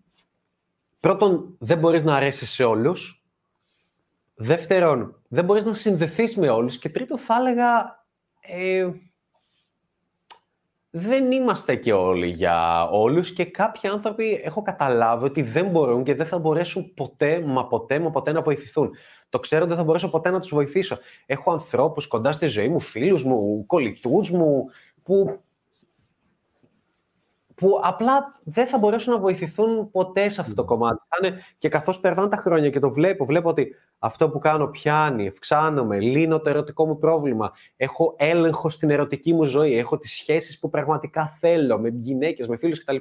S1: πρώτον, δεν μπορείς να αρέσεις σε όλους. Δεύτερον, δεν μπορείς να συνδεθείς με όλους. Και τρίτον, θα έλεγα... Ε, δεν είμαστε και όλοι για όλους και κάποιοι άνθρωποι έχω καταλάβει ότι δεν μπορούν και δεν θα μπορέσουν ποτέ, μα ποτέ, μα ποτέ να βοηθηθούν. Το ξέρω, δεν θα μπορέσω ποτέ να τους βοηθήσω. Έχω ανθρώπους κοντά στη ζωή μου, φίλους μου, κολλητούς μου, που, που απλά δεν θα μπορέσουν να βοηθηθούν ποτέ σε αυτό το κομμάτι. και καθώς περνάνε τα χρόνια και το βλέπω, βλέπω ότι αυτό που κάνω πιάνει, ευξάνομαι, λύνω το ερωτικό μου πρόβλημα, έχω έλεγχο στην ερωτική μου ζωή, έχω τις σχέσεις που πραγματικά θέλω με γυναίκες, με φίλους κτλ.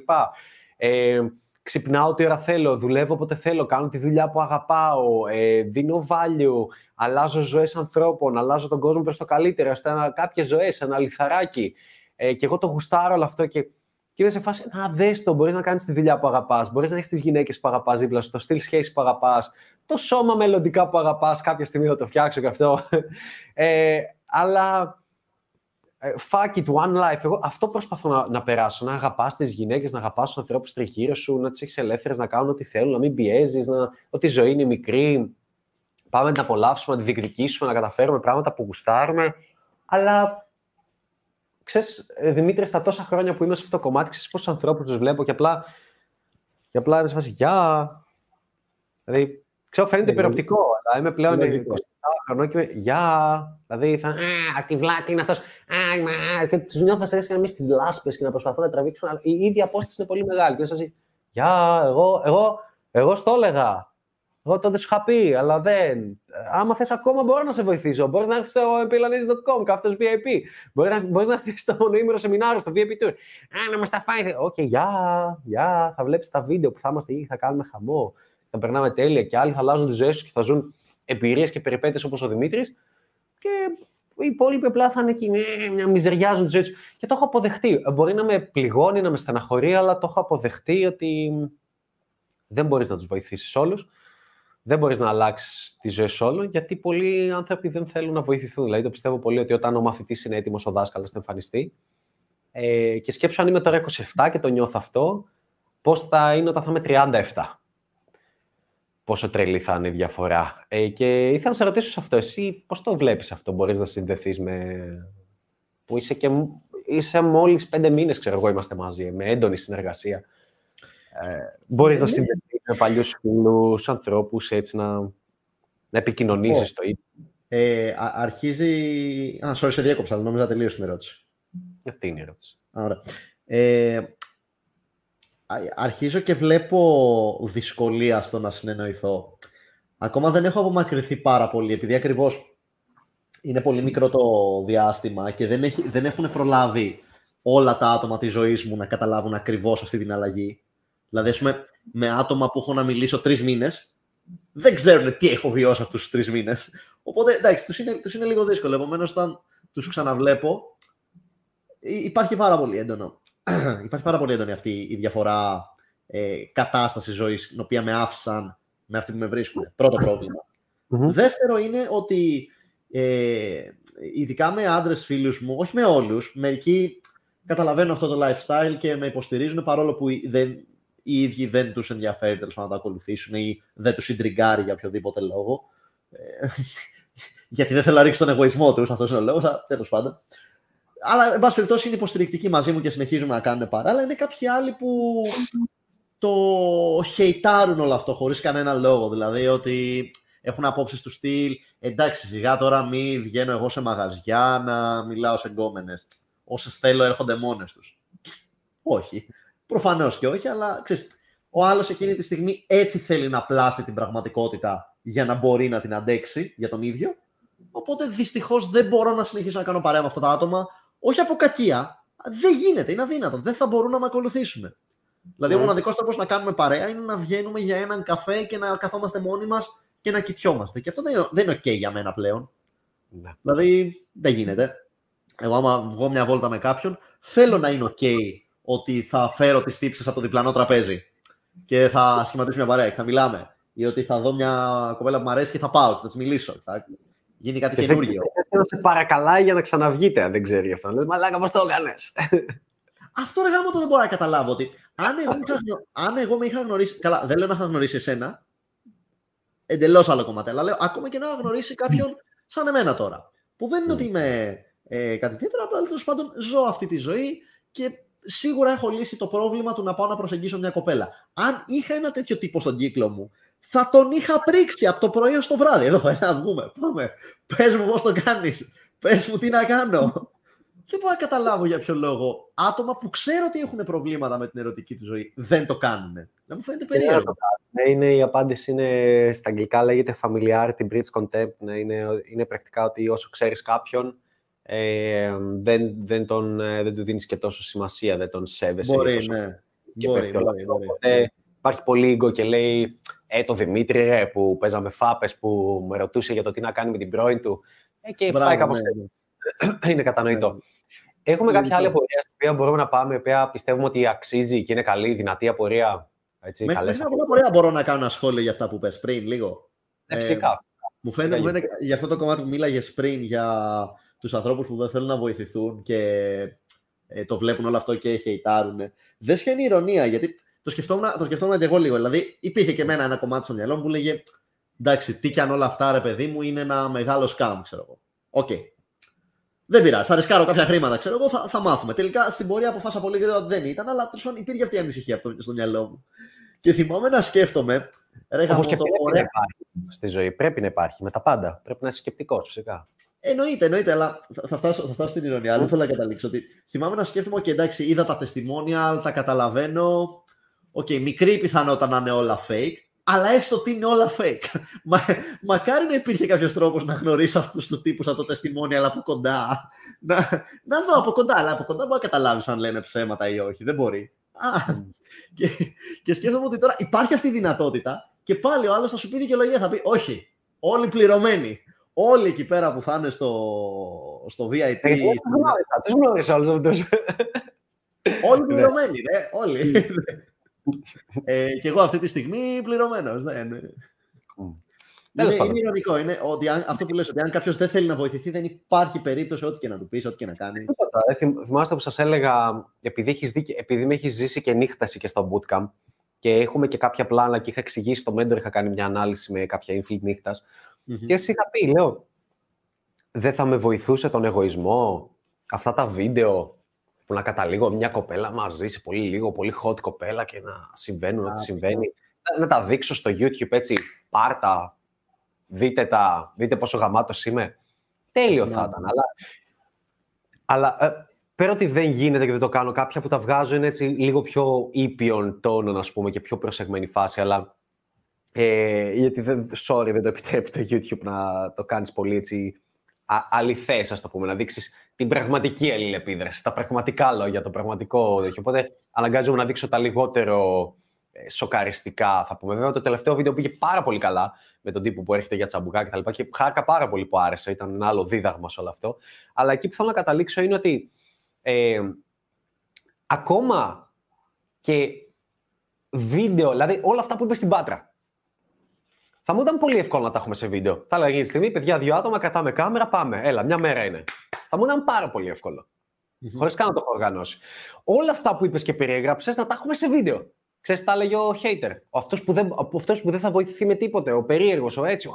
S1: Ε, ξυπνάω ό,τι ώρα θέλω, δουλεύω όποτε θέλω, κάνω τη δουλειά που αγαπάω, ε, δίνω value, αλλάζω ζωές ανθρώπων, αλλάζω τον κόσμο προς το καλύτερο, ώστε κάποιες ζωές, ένα λιθαράκι. Ε, και εγώ το γουστάρω όλο αυτό και, και είμαι σε φάση, να δες το, μπορείς να κάνεις τη δουλειά που αγαπάς, μπορείς να έχεις τις γυναίκες που αγαπάς δίπλα σου, το στυλ σχέσης που αγαπάς, το σώμα μελλοντικά που αγαπάς, κάποια στιγμή θα το φτιάξω και αυτό. Ε, αλλά ε, fuck it, one life. Εγώ αυτό προσπαθώ να, να περάσω. Να αγαπάς τις γυναίκες, να αγαπάς τους ανθρώπους τριγύρω σου, να τις έχεις ελεύθερες να κάνουν ό,τι θέλουν, να μην πιέζεις, να... ότι η ζωή είναι μικρή. Πάμε να την απολαύσουμε, να τη διεκδικήσουμε, να καταφέρουμε πράγματα που γουστάρουμε. Αλλά ξέρεις, ε, Δημήτρη, στα τόσα χρόνια που είμαι σε αυτό το κομμάτι, ξέρεις πόσους ανθρώπους τους βλέπω και απλά. Και απλά είμαι σε φάση, γεια. Δηλαδή, ξέρω, φαίνεται ναι, υπεροπτικό, αλλά είμαι πλέον χρονών και γεια. Δηλαδή θα. Α, τι βλάτη είναι αυτός. Α, και τους νιώθω σαν να μην στις λάσπες και να προσπαθώ να τραβήξουν. Αλλά η ίδια απόσταση είναι πολύ μεγάλη. Και σα Γεια, εγώ, εγώ, εγώ στο έλεγα. Εγώ τότε σου είχα πει, αλλά δεν. Άμα θες ακόμα, μπορώ να σε βοηθήσω. Μπορείς να έρθεις στο mplanis.com, κάθετος VIP. Μπορεί να, μπορείς να έρθεις στο μονοήμερο σεμινάριο, στο VIP Tour. Α, να μας τα φάει. OK, okay, γεια, γεια. Θα βλέπεις τα βίντεο που θα είμαστε ή θα κάνουμε χαμό. Θα περνάμε τέλεια και άλλοι θα αλλάζουν τη ζωή σου και θα ζουν εμπειρίες και περιπέτειες όπως ο Δημήτρης. Και οι υπόλοιποι απλά θα είναι εκεί, να μιζεριάζουν τη ζωή τους. Και το έχω αποδεχτεί. Μπορεί να με πληγώνει, να με στεναχωρεί, αλλά το έχω αποδεχτεί ότι δεν μπορείς να τους βοηθήσεις όλους. Δεν μπορείς να αλλάξεις τη ζωή όλων, γιατί πολλοί άνθρωποι δεν θέλουν να βοηθηθούν. Δηλαδή, το πιστεύω πολύ ότι όταν ο μαθητής είναι έτοιμος, ο δάσκαλος θα εμφανιστεί. Ε, και σκέψω αν είμαι τώρα 27 και το νιώθω αυτό, πώς θα είναι όταν θα είμαι 37. πόσο τρελή θα είναι η διαφορά. Ε, και ήθελα να σε ρωτήσω σε αυτό. Εσύ πώς το βλέπεις αυτό, μπορείς να συνδεθείς με... που είσαι και είσαι μόλις πέντε μήνες, ξέρω εγώ, είμαστε μαζί, με έντονη συνεργασία. Ε, μπορείς να ναι. Συνδεθείς με παλιούς φίλους, ανθρώπους, έτσι να, να επικοινωνήσεις το ίδιο.
S2: Ε, αρχίζει... Α, sorry, σε διέκοψα, νόμιζα τελείωσε την ερώτηση.
S1: Αυτή είναι η ερώτηση.
S2: Ωραία. Ε, αρχίζω και βλέπω δυσκολία στο να συνεννοηθώ. Ακόμα δεν έχω απομακρυνθεί πάρα πολύ, επειδή ακριβώς είναι πολύ μικρό το διάστημα και δεν, έχει, δεν έχουν προλάβει όλα τα άτομα της ζωής μου να καταλάβουν ακριβώς αυτή την αλλαγή. Δηλαδή, ας πούμε, με άτομα που έχω να μιλήσω τρεις μήνες, δεν ξέρουν τι έχω βιώσει αυτούς τους τρεις μήνες. Οπότε, εντάξει, τους είναι, τους είναι λίγο δύσκολο. Επομένως, όταν τους ξαναβλέπω, υπάρχει πάρα πολύ έντονο. υπάρχει πάρα πολύ έντονη αυτή η διαφορά ε, κατάσταση ζωής, την οποία με άφησαν με αυτή που με βρίσκουν. Πρώτο Δεύτερο είναι ότι ε, ειδικά με άντρες φίλους μου, όχι με όλους, μερικοί καταλαβαίνουν αυτό το lifestyle και με υποστηρίζουν παρόλο που δεν, οι ίδιοι δεν τους ενδιαφέρει τέλος να το ακολουθήσουν ή δεν τους συντριγκάρει για οποιοδήποτε λόγο. Ε, γιατί δεν θέλω να ρίξω τον εγωισμό τους, αυτός είναι ο λόγος, τέλος πάντων. Αλλά, εν πάση περιπτώσει, είναι υποστηρικτικοί μαζί μου και συνεχίζουμε να κάνουν παράλληλα. Είναι κάποιοι άλλοι που το χεϊτάρουν όλο αυτό χωρίς κανένα λόγο. Δηλαδή ότι έχουν απόψεις του στυλ. Εντάξει, σιγά τώρα μη βγαίνω εγώ σε μαγαζιά να μιλάω σε γκόμενες. Όσες θέλω έρχονται μόνες τους. Όχι. Προφανώς και όχι, αλλά ξέρεις, ο άλλος εκείνη τη στιγμή έτσι θέλει να πλάσει την πραγματικότητα για να μπορεί να την αντέξει για τον ίδιο. Οπότε δυστυχώς δεν μπορώ να συνεχίσω να κάνω παρέα με αυτά τα άτομα όχι από κακία. Δεν γίνεται, είναι αδύνατο. Δεν θα μπορούν να με ακολουθήσουν. Δηλαδή, ο ναι. μοναδικός τρόπος να κάνουμε παρέα είναι να βγαίνουμε για έναν καφέ και να καθόμαστε μόνοι μας και να κοιτιόμαστε. Και αυτό δεν είναι OK για μένα πλέον. Ναι. Δηλαδή, δεν γίνεται. Εγώ, άμα βγω μια βόλτα με κάποιον, θέλω να είναι OK ότι θα φέρω τις τύψεις από το διπλανό τραπέζι και θα σχηματίσουμε μια παρέα και θα μιλάμε. Ή ότι θα δω μια κοπέλα που μου αρέσει και θα πάω και θα της μιλήσω. Θα γίνει κάτι καινούργιο
S1: να σε παρακαλάει για να ξαναβγείτε, αν δεν ξέρει αυτό. Λες, μαλάκα, πώς το έκανες;
S2: Αυτό ρε γάμο το δεν μπορώ να καταλάβω. Ότι αν εγώ, είχα, αν εγώ με είχα γνωρίσει. Καλά, δεν λέω να είχα γνωρίσει εσένα. Εντελώς άλλο κομμάτι. Αλλά λέω ακόμα και να είχα γνωρίσει κάποιον σαν εμένα τώρα. Που δεν είναι ότι είμαι ε, κάτι τέτοιο, απλά τέλος πάντων ζω αυτή τη ζωή και σίγουρα έχω λύσει το πρόβλημα του να πάω να προσεγγίσω μια κοπέλα. Αν είχα ένα τέτοιο τύπο στον κύκλο μου, θα τον είχα πρίξει από το πρωί ως το βράδυ. Εδώ, έλα, βγούμε, πάμε. Πες μου πώς το κάνεις. Πες μου τι να κάνω. δεν μπορώ να καταλάβω για ποιο λόγο άτομα που ξέρω ότι έχουν προβλήματα με την ερωτική του ζωή δεν το κάνουν. Να μου φαίνεται περίεργο.
S1: Ναι, είναι, η απάντηση είναι στα αγγλικά λέγεται familiarity bridge contempt. Ναι, είναι, είναι πρακτικά ότι όσο ξέρεις κάποιον ε, δεν, δεν, τον, ε, δεν του δίνεις και τόσο σημασία, δεν τον σέβεσαι.
S2: Μπορεί, ναι.
S1: Και μπορεί, μπορεί, μπορεί. Οπότε, υπάρχει πολύ ίγκο και λέει ε, το Δημήτρη ρε, που παίζαμε φάπες, που με ρωτούσε για το τι να κάνει με την πρώην του. Ε, και Μπράβο, πάει κάπως ναι, ναι. Είναι κατανοητό. Ναι. Έχουμε κάποια άλλη απορία στην οποία μπορούμε να πάμε, η οποία πιστεύουμε ότι αξίζει και είναι καλή, δυνατή απορία. Έτσι,
S2: με, καλές από απορία μπορώ να κάνω ένα σχόλιο για αυτά που πες πριν, λίγο.
S1: Ε, φυσικά.
S2: μου φαίνεται, μου φαίνεται για αυτό το κομμάτι που μίλαγες πριν για τους ανθρώπους που δεν θέλουν να βοηθηθούν και ε, το βλέπουν όλο αυτό και χεϊτάρουν. Δες τι ειρωνεία, γιατί το σκεφτόμουν, το σκεφτόμουν και εγώ λίγο. Δηλαδή, υπήρχε και εμένα ένα κομμάτι στο μυαλό μου που έλεγε Εντάξει, τι κι αν όλα αυτά, ρε παιδί μου, είναι ένα μεγάλο scam, ξέρω εγώ. OK. Okay. Δεν πειράζει, θα ρισκάρω κάποια χρήματα, ξέρω εγώ, θα, θα μάθουμε. Τελικά στην πορεία αποφάσισα πολύ γρήγορα ότι δεν ήταν, αλλά τέλος υπήρχε αυτή η ανησυχία από το, στο μυαλό μου. Και θυμάμαι να σκέφτομαι.
S1: Ρε, Όμως και το πρέπει ωραία... να υπάρχει στη ζωή. Πρέπει να υπάρχει με τα πάντα. Πρέπει να είσαι σκεπτικός, φυσικά.
S2: Εννοείται, εννοείται, αλλά θα φτάσω, θα φτάσω στην ειρωνεία. Δεν θέλω να καταλήξω. Ότι θυμάμαι να σκέφτομαι, και εντάξει, είδα τα testimonials, τα καταλαβαίνω. OK, okay, μικρή πιθανότητα να είναι όλα fake, αλλά έστω ότι είναι όλα fake. Μα, μακάρι να υπήρχε κάποιος τρόπος να γνωρίσω αυτούς τους τύπους από το testimonial, αλλά από κοντά. Να, να δω από κοντά, αλλά από κοντά μπορεί να καταλάβεις αν λένε ψέματα ή όχι. Δεν μπορεί. Α, και, και σκέφτομαι ότι τώρα υπάρχει αυτή η δυνατότητα και πάλι ο άλλος θα σου πει δικαιολογία, θα πει Όχι, όλοι πληρωμένοι. Όλοι εκεί πέρα που θα είναι στο, στο VIP. Εγώ
S1: τους γνώρισα όλους αυτούς.
S2: Όλοι ναι. πληρωμένοι, ναι, όλοι ε, και εγώ αυτή τη στιγμή πληρωμένος. Ναι, ναι. Είναι, είναι ηρωνικό. Είναι ότι αν, αυτό που λες, ότι αν κάποιος δεν θέλει να βοηθηθεί, δεν υπάρχει περίπτωση ό,τι και να του πεις, ό,τι και να κάνει.
S1: Ε, θυμάστε που σας έλεγα, επειδή, έχεις επειδή με έχεις ζήσει και νύχταση και στο bootcamp, και έχουμε και κάποια πλάνα και είχα εξηγήσει στο Mentor, είχα κάνει μια ανάλυση με κάποια infield νυχτας και εσύ είχα πει, λέω, δεν θα με βοηθούσε τον εγωισμό αυτά τα βίντεο που να καταλήγω μια κοπέλα μαζί σε πολύ λίγο, πολύ hot κοπέλα και να συμβαίνουν ό,τι συμβαίνει. Να, τα δείξω στο YouTube έτσι, πάρτα, δείτε τα, δείτε πόσο γαμάτος είμαι. Τέλειο θα ναι. ήταν, αλλά, αλλά ε, πέρα ότι δεν γίνεται και δεν το κάνω, κάποια που τα βγάζω είναι έτσι λίγο πιο ήπιον τόνο, ας πούμε, και πιο προσεγμένη φάση, αλλά ε, γιατί δεν, sorry, δεν το επιτρέπει το YouTube να το κάνεις πολύ έτσι αληθές, ας το πούμε, να δείξεις την πραγματική αλληλεπίδραση, τα πραγματικά λόγια, το πραγματικό τέτοιο. Οπότε αναγκάζομαι να δείξω τα λιγότερο ε, σοκαριστικά, θα πούμε. Βέβαια, το τελευταίο βίντεο πήγε πάρα πολύ καλά με τον τύπο που έρχεται για τσαμπουκά και τα λοιπά και χάρηκα πάρα πολύ που άρεσε. Ήταν ένα άλλο δίδαγμα σε όλο αυτό. Αλλά εκεί που θέλω να καταλήξω είναι ότι ε, ακόμα και βίντεο, δηλαδή όλα αυτά που είπες στην Πάτρα, θα μου ήταν πολύ εύκολο να τα έχουμε σε βίντεο. Θα έλεγα τη στιγμή, παιδιά, δύο άτομα, κρατάμε κάμερα, πάμε. Έλα, μια μέρα είναι. Θα μου ήταν πάρα πολύ εύκολο. Mm-hmm. Χωρίς καν να το έχω οργανώσει. Όλα αυτά που είπες και περιέγραψες να τα έχουμε σε βίντεο. Ξέρεις, τα έλεγε ο hater. Αυτός που, δεν, αυτός που δεν θα βοηθηθεί με τίποτε. Ο περίεργος, ο έτσι. Ο...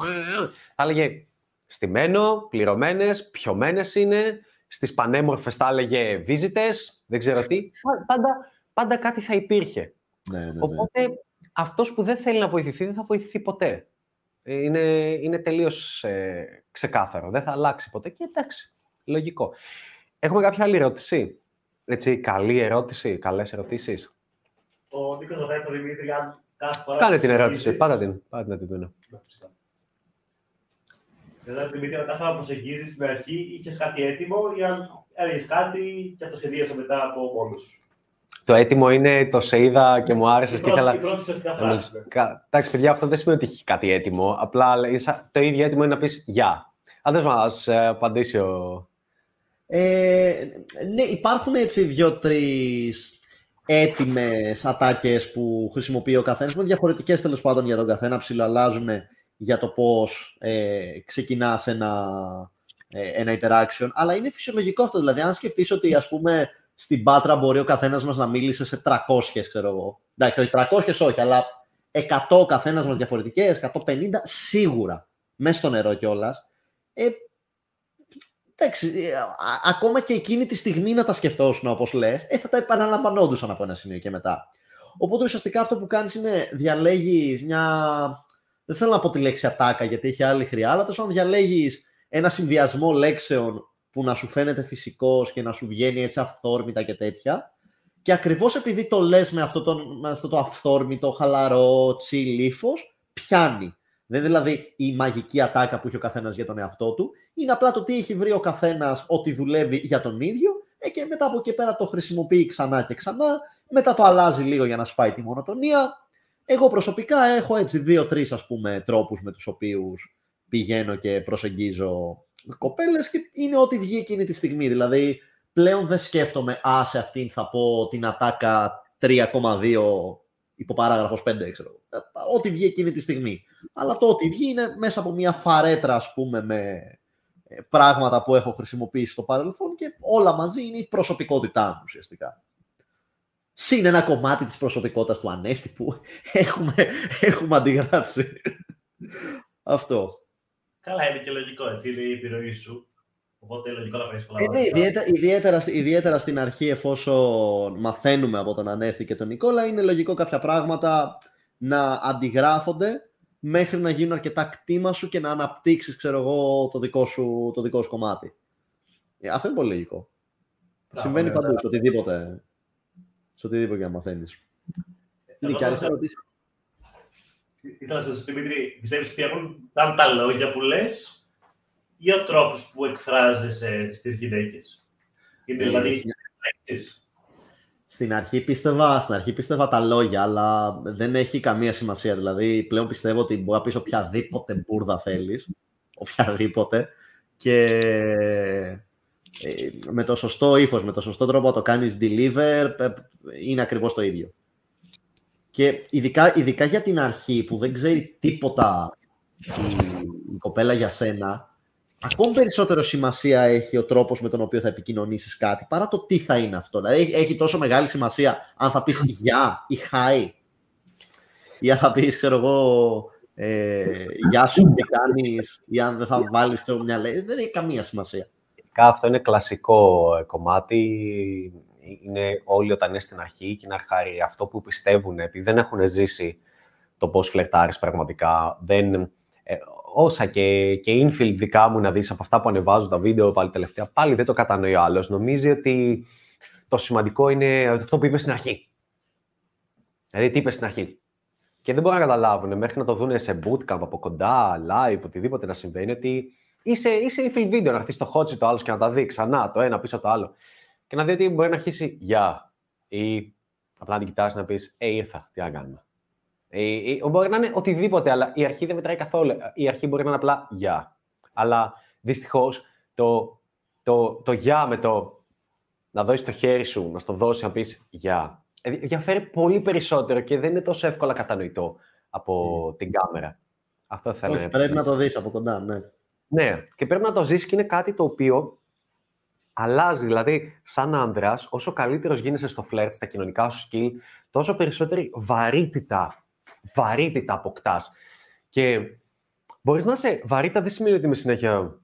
S1: Θα έλεγε στημένο, πληρωμένες, πιωμένες είναι. Στις πανέμορφες θα έλεγε βίζητε. Δεν ξέρω τι. Πάντα, πάντα κάτι θα υπήρχε. Ναι, ναι, ναι. Οπότε αυτός που δεν θέλει να βοηθηθεί δεν θα βοηθηθεί ποτέ. Είναι, είναι τελείως ε, ξεκάθαρο. Δεν θα αλλάξει ποτέ και εντάξει, λογικό. Έχουμε κάποια άλλη ερώτηση; Έτσι, καλή ερώτηση, καλές ερωτήσεις;
S3: Ο Νίκος ρωτάει τον Δημήτρη αν κάθε φορά...
S1: Κάνε την ερώτηση, πάτα την, πάτα την την
S3: Δηλαδή, Δημήτρη, αν κάθε φορά προσεγγίζεις στην αρχή, είχες κάτι έτοιμο ή αν έλεγες κάτι και αυτοσχεδίασε μετά από μόνος σου;
S1: Το έτοιμο είναι το σε είδα και μου άρεσε
S3: και ήθελα. Η πρώτη ουσιαστικά φράση.
S1: Εντάξει, παιδιά, αυτό δεν σημαίνει ότι έχει κάτι έτοιμο. Απλά το ίδιο έτοιμο είναι να πεις γεια. Αν δεν μας ε, απαντήσει ο.
S2: Ε, ναι, υπάρχουν έτσι δύο-τρει έτοιμες ατάκες που χρησιμοποιεί ο καθένας με διαφορετικές τέλος πάντων για τον καθένα. Ψιλοαλλάζουν για το πώς ε, ξεκινάς ένα, ε, ένα interaction. Αλλά είναι φυσιολογικό αυτό. Δηλαδή, αν σκεφτείς ότι ας πούμε στην Πάτρα μπορεί ο καθένας μας να μίλησε σε 300, ξέρω εγώ. Εντάξει, όχι 300 όχι, αλλά 100 ο καθένας μας διαφορετικές, 150 σίγουρα, μέσα στο νερό κιόλας. Ε, εντάξει, ε, ακόμα και εκείνη τη στιγμή να τα σκεφτόσουν όπως λες, ε, θα τα επαναλαμβανόντουσαν από ένα σημείο και μετά. Οπότε ουσιαστικά αυτό που κάνεις είναι διαλέγεις μια... Δεν θέλω να πω τη λέξη ατάκα γιατί έχει άλλη χρειά, αλλά τόσο διαλέγεις ένα συνδυασμό λέξεων που να σου φαίνεται φυσικός και να σου βγαίνει έτσι αυθόρμητα και τέτοια. Και ακριβώς επειδή το λες με αυτό το, με αυτό το αυθόρμητο, χαλαρό, chill ύφος, πιάνει. Δεν είναι δηλαδή η μαγική ατάκα που έχει ο καθένας για τον εαυτό του. Είναι απλά το τι έχει βρει ο καθένας ότι δουλεύει για τον ίδιο ε, και μετά από εκεί πέρα το χρησιμοποιεί ξανά και ξανά. Μετά το αλλάζει λίγο για να σπάει τη μονοτονία. Εγώ προσωπικά έχω έτσι δύο-τρεις ας πούμε τρόπους με τους οποίους πηγαίνω και προσεγγίζω κοπέλες και είναι ό,τι βγει εκείνη τη στιγμή. Δηλαδή, πλέον δεν σκέφτομαι, α, σε αυτήν θα πω την ατάκα 3,2 υποπαράγραφος 5, ξέρω. Ε, ό,τι βγει εκείνη τη στιγμή. Αλλά το ό,τι βγει είναι μέσα από μια φαρέτρα, ας πούμε, με ε, πράγματα που έχω χρησιμοποιήσει στο παρελθόν και όλα μαζί είναι η προσωπικότητά μου ουσιαστικά. Συν ένα κομμάτι της προσωπικότητας του Ανέστη που έχουμε, έχουμε αντιγράψει. Αυτό.
S3: Καλά, είναι και λογικό, έτσι, είναι η επιρροή σου. Οπότε λογικό να παίρνει πολλά
S2: ε, ναι, ιδιαίτερα, ιδιαίτερα, ιδιαίτερα, στην αρχή, εφόσον μαθαίνουμε από τον Ανέστη και τον Νικόλα, είναι λογικό κάποια πράγματα να αντιγράφονται μέχρι να γίνουν αρκετά κτήμα σου και να αναπτύξεις, ξέρω εγώ, το δικό σου, το δικό σου κομμάτι. Ε, αυτό είναι πολύ λογικό. Μπράβο, Συμβαίνει ναι, παντού, ναι. σε οτιδήποτε, σε οτιδήποτε για να μαθαίνεις.
S3: Είναι και άλλες ερωτήσεις; Ήθελα να σα πω, Δημήτρη, πιστεύεις ότι έχουν τα λόγια που λες ή ο τρόπος που εκφράζεσαι στις γυναίκες; Είναι ε, δηλαδή
S2: στην αρχή πίστευα, στην αρχή πίστευα τα λόγια, αλλά δεν έχει καμία σημασία. Δηλαδή, πλέον πιστεύω ότι μπορεί να πεις οποιαδήποτε μπουρδα θέλεις, οποιαδήποτε, και ε, με το σωστό ύφος, με το σωστό τρόπο να το κάνεις deliver, ε, είναι ακριβώς το ίδιο. Και ειδικά, ειδικά για την αρχή που δεν ξέρει τίποτα η, η κοπέλα για σένα, ακόμη περισσότερο σημασία έχει ο τρόπος με τον οποίο θα επικοινωνήσεις κάτι παρά το τι θα είναι αυτό. Δηλαδή έχει τόσο μεγάλη σημασία αν θα πεις γεια ή χάι. ή αν θα πεις, ξέρω εγώ, ε, γεια σου, τι κάνεις, ή αν δεν θα βάλεις μια λέει. Δεν έχει καμία σημασία.
S1: Αυτό είναι κλασικό ε, κομμάτι. Είναι όλοι όταν είναι στην αρχή και είναι αρχάρι αυτό που πιστεύουν, επειδή δεν έχουν ζήσει το πώς φλερτάρεις πραγματικά. Δεν, ε, όσα και, και infield δικά μου να δεις από αυτά που ανεβάζω τα βίντεο πάλι τελευταία, πάλι δεν το κατανοεί ο άλλος. Νομίζει ότι το σημαντικό είναι αυτό που είπες στην αρχή. Δηλαδή, τι είπες στην αρχή. Και δεν μπορούν να καταλάβουν μέχρι να το δουν σε bootcamp από κοντά, live, οτιδήποτε να συμβαίνει, ότι είσαι, είσαι infield video, να έρθεις το hot το άλλος και να τα δεις ξανά το ένα πίσω από το άλλο. Και να δει ότι μπορεί να αρχίσει γεια. Ή απλά να την κοιτάσει να πεις, Ε, ήρθα, τι να κάνουμε. Ε, ε, μπορεί να είναι οτιδήποτε, αλλά η αρχή δεν μετράει καθόλου. Η αρχή μπορεί να είναι απλά γεια. Αλλά δυστυχώς το, το, το γεια με το να δώσεις το χέρι σου, να στο δώσεις, να πεις γεια. Ε, διαφέρει πολύ περισσότερο και δεν είναι τόσο εύκολα κατανοητό από την κάμερα. Αυτό θέλω
S2: Όχι, πρέπει να το δεις από κοντά, ναι.
S1: Ναι, και πρέπει να το ζήσεις και είναι κάτι το οποίο αλλάζει. Δηλαδή, σαν άντρας, όσο καλύτερος γίνεσαι στο φλερτ, στα κοινωνικά σου skill, τόσο περισσότερη βαρύτητα, βαρύτητα αποκτάς. Και μπορείς να είσαι βαρύτητα, δεν σημαίνει ότι είμαι συνέχεια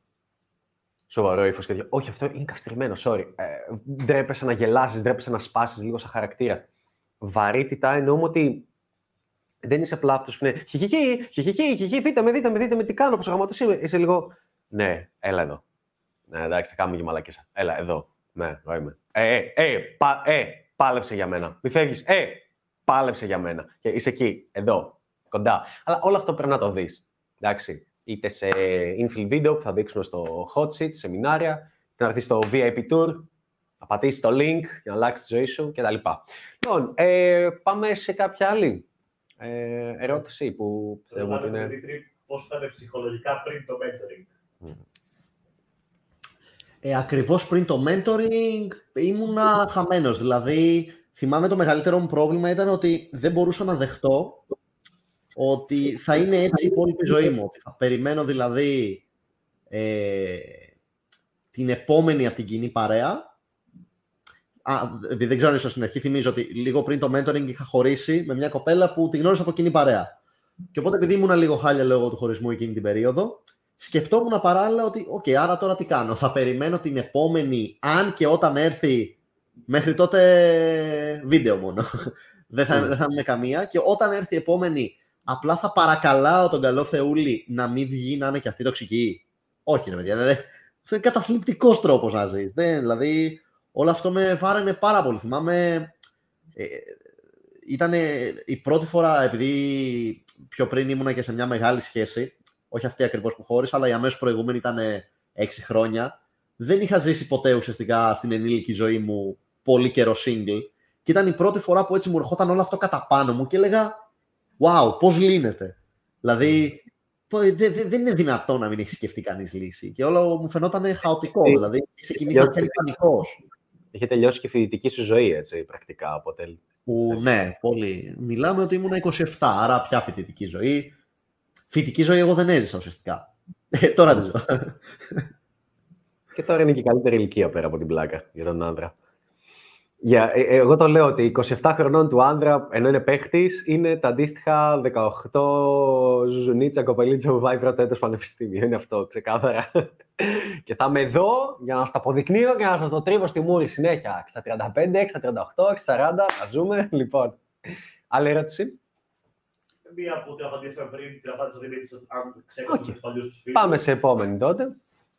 S1: σοβαρό ύφος και Όχι, αυτό είναι καυστημένο, sorry. Ε, ντρέπεσαι να γελάσεις, ντρέπεσαι να σπάσεις λίγο σαν χαρακτήρας. Βαρύτητα εννοούμε ότι δεν είσαι απλά αυτός που είναι χιχιχι, χιχιχι, χιχι, δείτε με, δείτε με, δείτε με τι κάνω, πώ γαμάτο είμαι. Είσαι λίγο. Ναι, έλα εδώ. Ναι, εντάξει, θα κάνουμε και μαλακίσα. Έλα, εδώ. Ναι, εγώ είμαι. Ε, ε, ε, πα, ε, πάλεψε για μένα. Μη φεύγεις. Ε, πάλεψε για μένα. Και είσαι εκεί, εδώ, κοντά. Αλλά όλο αυτό πρέπει να το δεις. Εντάξει. Είτε σε infill video που θα δείξουμε στο hot seat, σεμινάρια, να έρθεις στο VIP tour, να πατήσεις το link για να αλλάξεις τη ζωή σου κτλ. Λοιπόν, ε, πάμε σε κάποια άλλη ε, ερώτηση που
S3: πιστεύω ότι είναι... Πώς ήταν ψυχολογικά πριν το mentoring;
S2: Ε, ακριβώς πριν το mentoring ήμουνα χαμένος. Δηλαδή, θυμάμαι το μεγαλύτερο μου πρόβλημα ήταν ότι δεν μπορούσα να δεχτώ ότι θα είναι έτσι η υπόλοιπη ζωή μου. Ότι θα περιμένω δηλαδή ε, την επόμενη από την κοινή παρέα Α, επειδή δεν ξέρω, ίσως στην αρχή θυμίζω ότι λίγο πριν το mentoring είχα χωρίσει με μια κοπέλα που τη γνώρισα από κοινή παρέα. Και οπότε, επειδή ήμουν λίγο χάλια λόγω του χωρισμού εκείνη την περίοδο, σκεφτόμουν παράλληλα ότι, OK, okay, άρα τώρα τι κάνω. Θα περιμένω την επόμενη, αν και όταν έρθει, μέχρι τότε βίντεο μόνο. δεν, θα, mm. δεν θα είμαι καμία. Και όταν έρθει η επόμενη, απλά θα παρακαλάω τον καλό Θεούλη να μην βγει να είναι και αυτή τοξική. Όχι, ρε παιδιά. αυτό είναι καταθλιπτικός τρόπος να ζεις. Δηλαδή, όλο αυτό με βάραινε πάρα πολύ. Θυμάμαι, ε, ήταν η πρώτη φορά, επειδή πιο πριν ήμουνα και σε μια μεγάλη σχέση, όχι αυτή ακριβώς που χώρισα, αλλά η αμέσως προηγούμενη ήταν έξι χρόνια. Δεν είχα ζήσει ποτέ ουσιαστικά στην ενήλικη ζωή μου πολύ καιρό single. Και ήταν η πρώτη φορά που έτσι μου ερχόταν όλο αυτό κατά πάνω μου και έλεγα Wow, πώς λύνεται. Δηλαδή, δεν είναι δυνατόν να μην έχει σκεφτεί κανείς λύση. Και όλο μου φαινόταν χαοτικό. Ε, δηλαδή, ξεκινήσει να πανικός.
S1: Είχε τελειώσει και η φοιτητική σου ζωή, έτσι, πρακτικά, αποτελεί.
S2: Που, ναι, πολύ. Μιλάμε ότι ήμουν 27, άρα πια φοιτητική ζωή. Φοιτητική ζωή εγώ δεν έζησα ουσιαστικά. Ε, τώρα τη ζω.
S1: Και τώρα είναι και η καλύτερη ηλικία πέρα από την πλάκα για τον άντρα. Yeah, ε, ε, εγώ το λέω ότι 27 χρονών του άντρα, ενώ είναι παίχτης, είναι τα αντίστοιχα 18 ζουζουνίτσα κοπελίτσα που πάει πρώτο έτος πανεπιστήμιο. Είναι αυτό, ξεκάθαρα. και θα είμαι εδώ για να σας το αποδεικνύω και να σας το τρίβω στη μούρη συνέχεια. Στα 35, στα 38, στα 40, θα ζούμε. Λοιπόν, άλλη ερώτηση;
S3: Μία που την απαντήσαμε πριν, την απάντησα Δημήτρη, αν ξέρετε okay. τους παλιούς τους φίλους.
S1: Πάμε σε επόμενη τότε.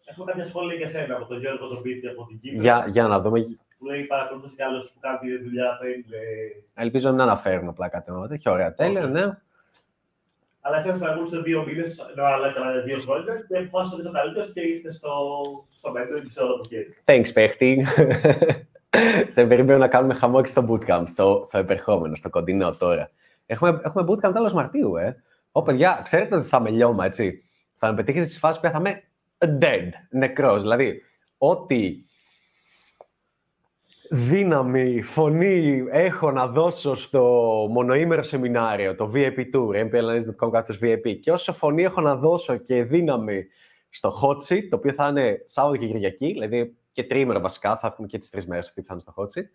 S3: Έχουμε κάποια σχόλια για σένα από τον Γιώργο τον Πίτη από την Κύπρο.
S1: Για, για να δούμε
S3: που λέει παρακολουθούσε κι άλλος που κάνει τη δουλειά πριν.
S1: Ελπίζω να αναφέρουν απλά κάτι τέτοιο. Ωραία, τέλεια, ναι.
S3: Αλλά εσένα παρακολούθησε δύο μήνες, αλλά έκανα δύο χρόνια και αποφάσισα ότι είσαι καλύτερος και ήρθες στο, στο μέτρο και σε όλο το χέρι.
S1: Thanks, παίχτη. σε περιμένω να κάνουμε χαμό και στο bootcamp, στο, στο επερχόμενο, στο κοντινό τώρα. Έχουμε, έχουμε bootcamp τέλος Μαρτίου, ε. Ω, παιδιά, ξέρετε ότι θα με λιώμα, έτσι. Θα με πετύχετε στη φάση που θα είμαι dead, νεκρός. Δηλαδή, ό,τι δύναμη, φωνή έχω να δώσω στο μονοήμερο σεμινάριο, το VIP Tour, mplanist.com κάθετος VIP και όσο φωνή έχω να δώσω και δύναμη στο hot seat, το οποίο θα είναι Σάββατο και Κυριακή, δηλαδή και τρίμερο βασικά, θα έχουμε και τις τρεις μέρες αυτή που θα είναι στο hot seat,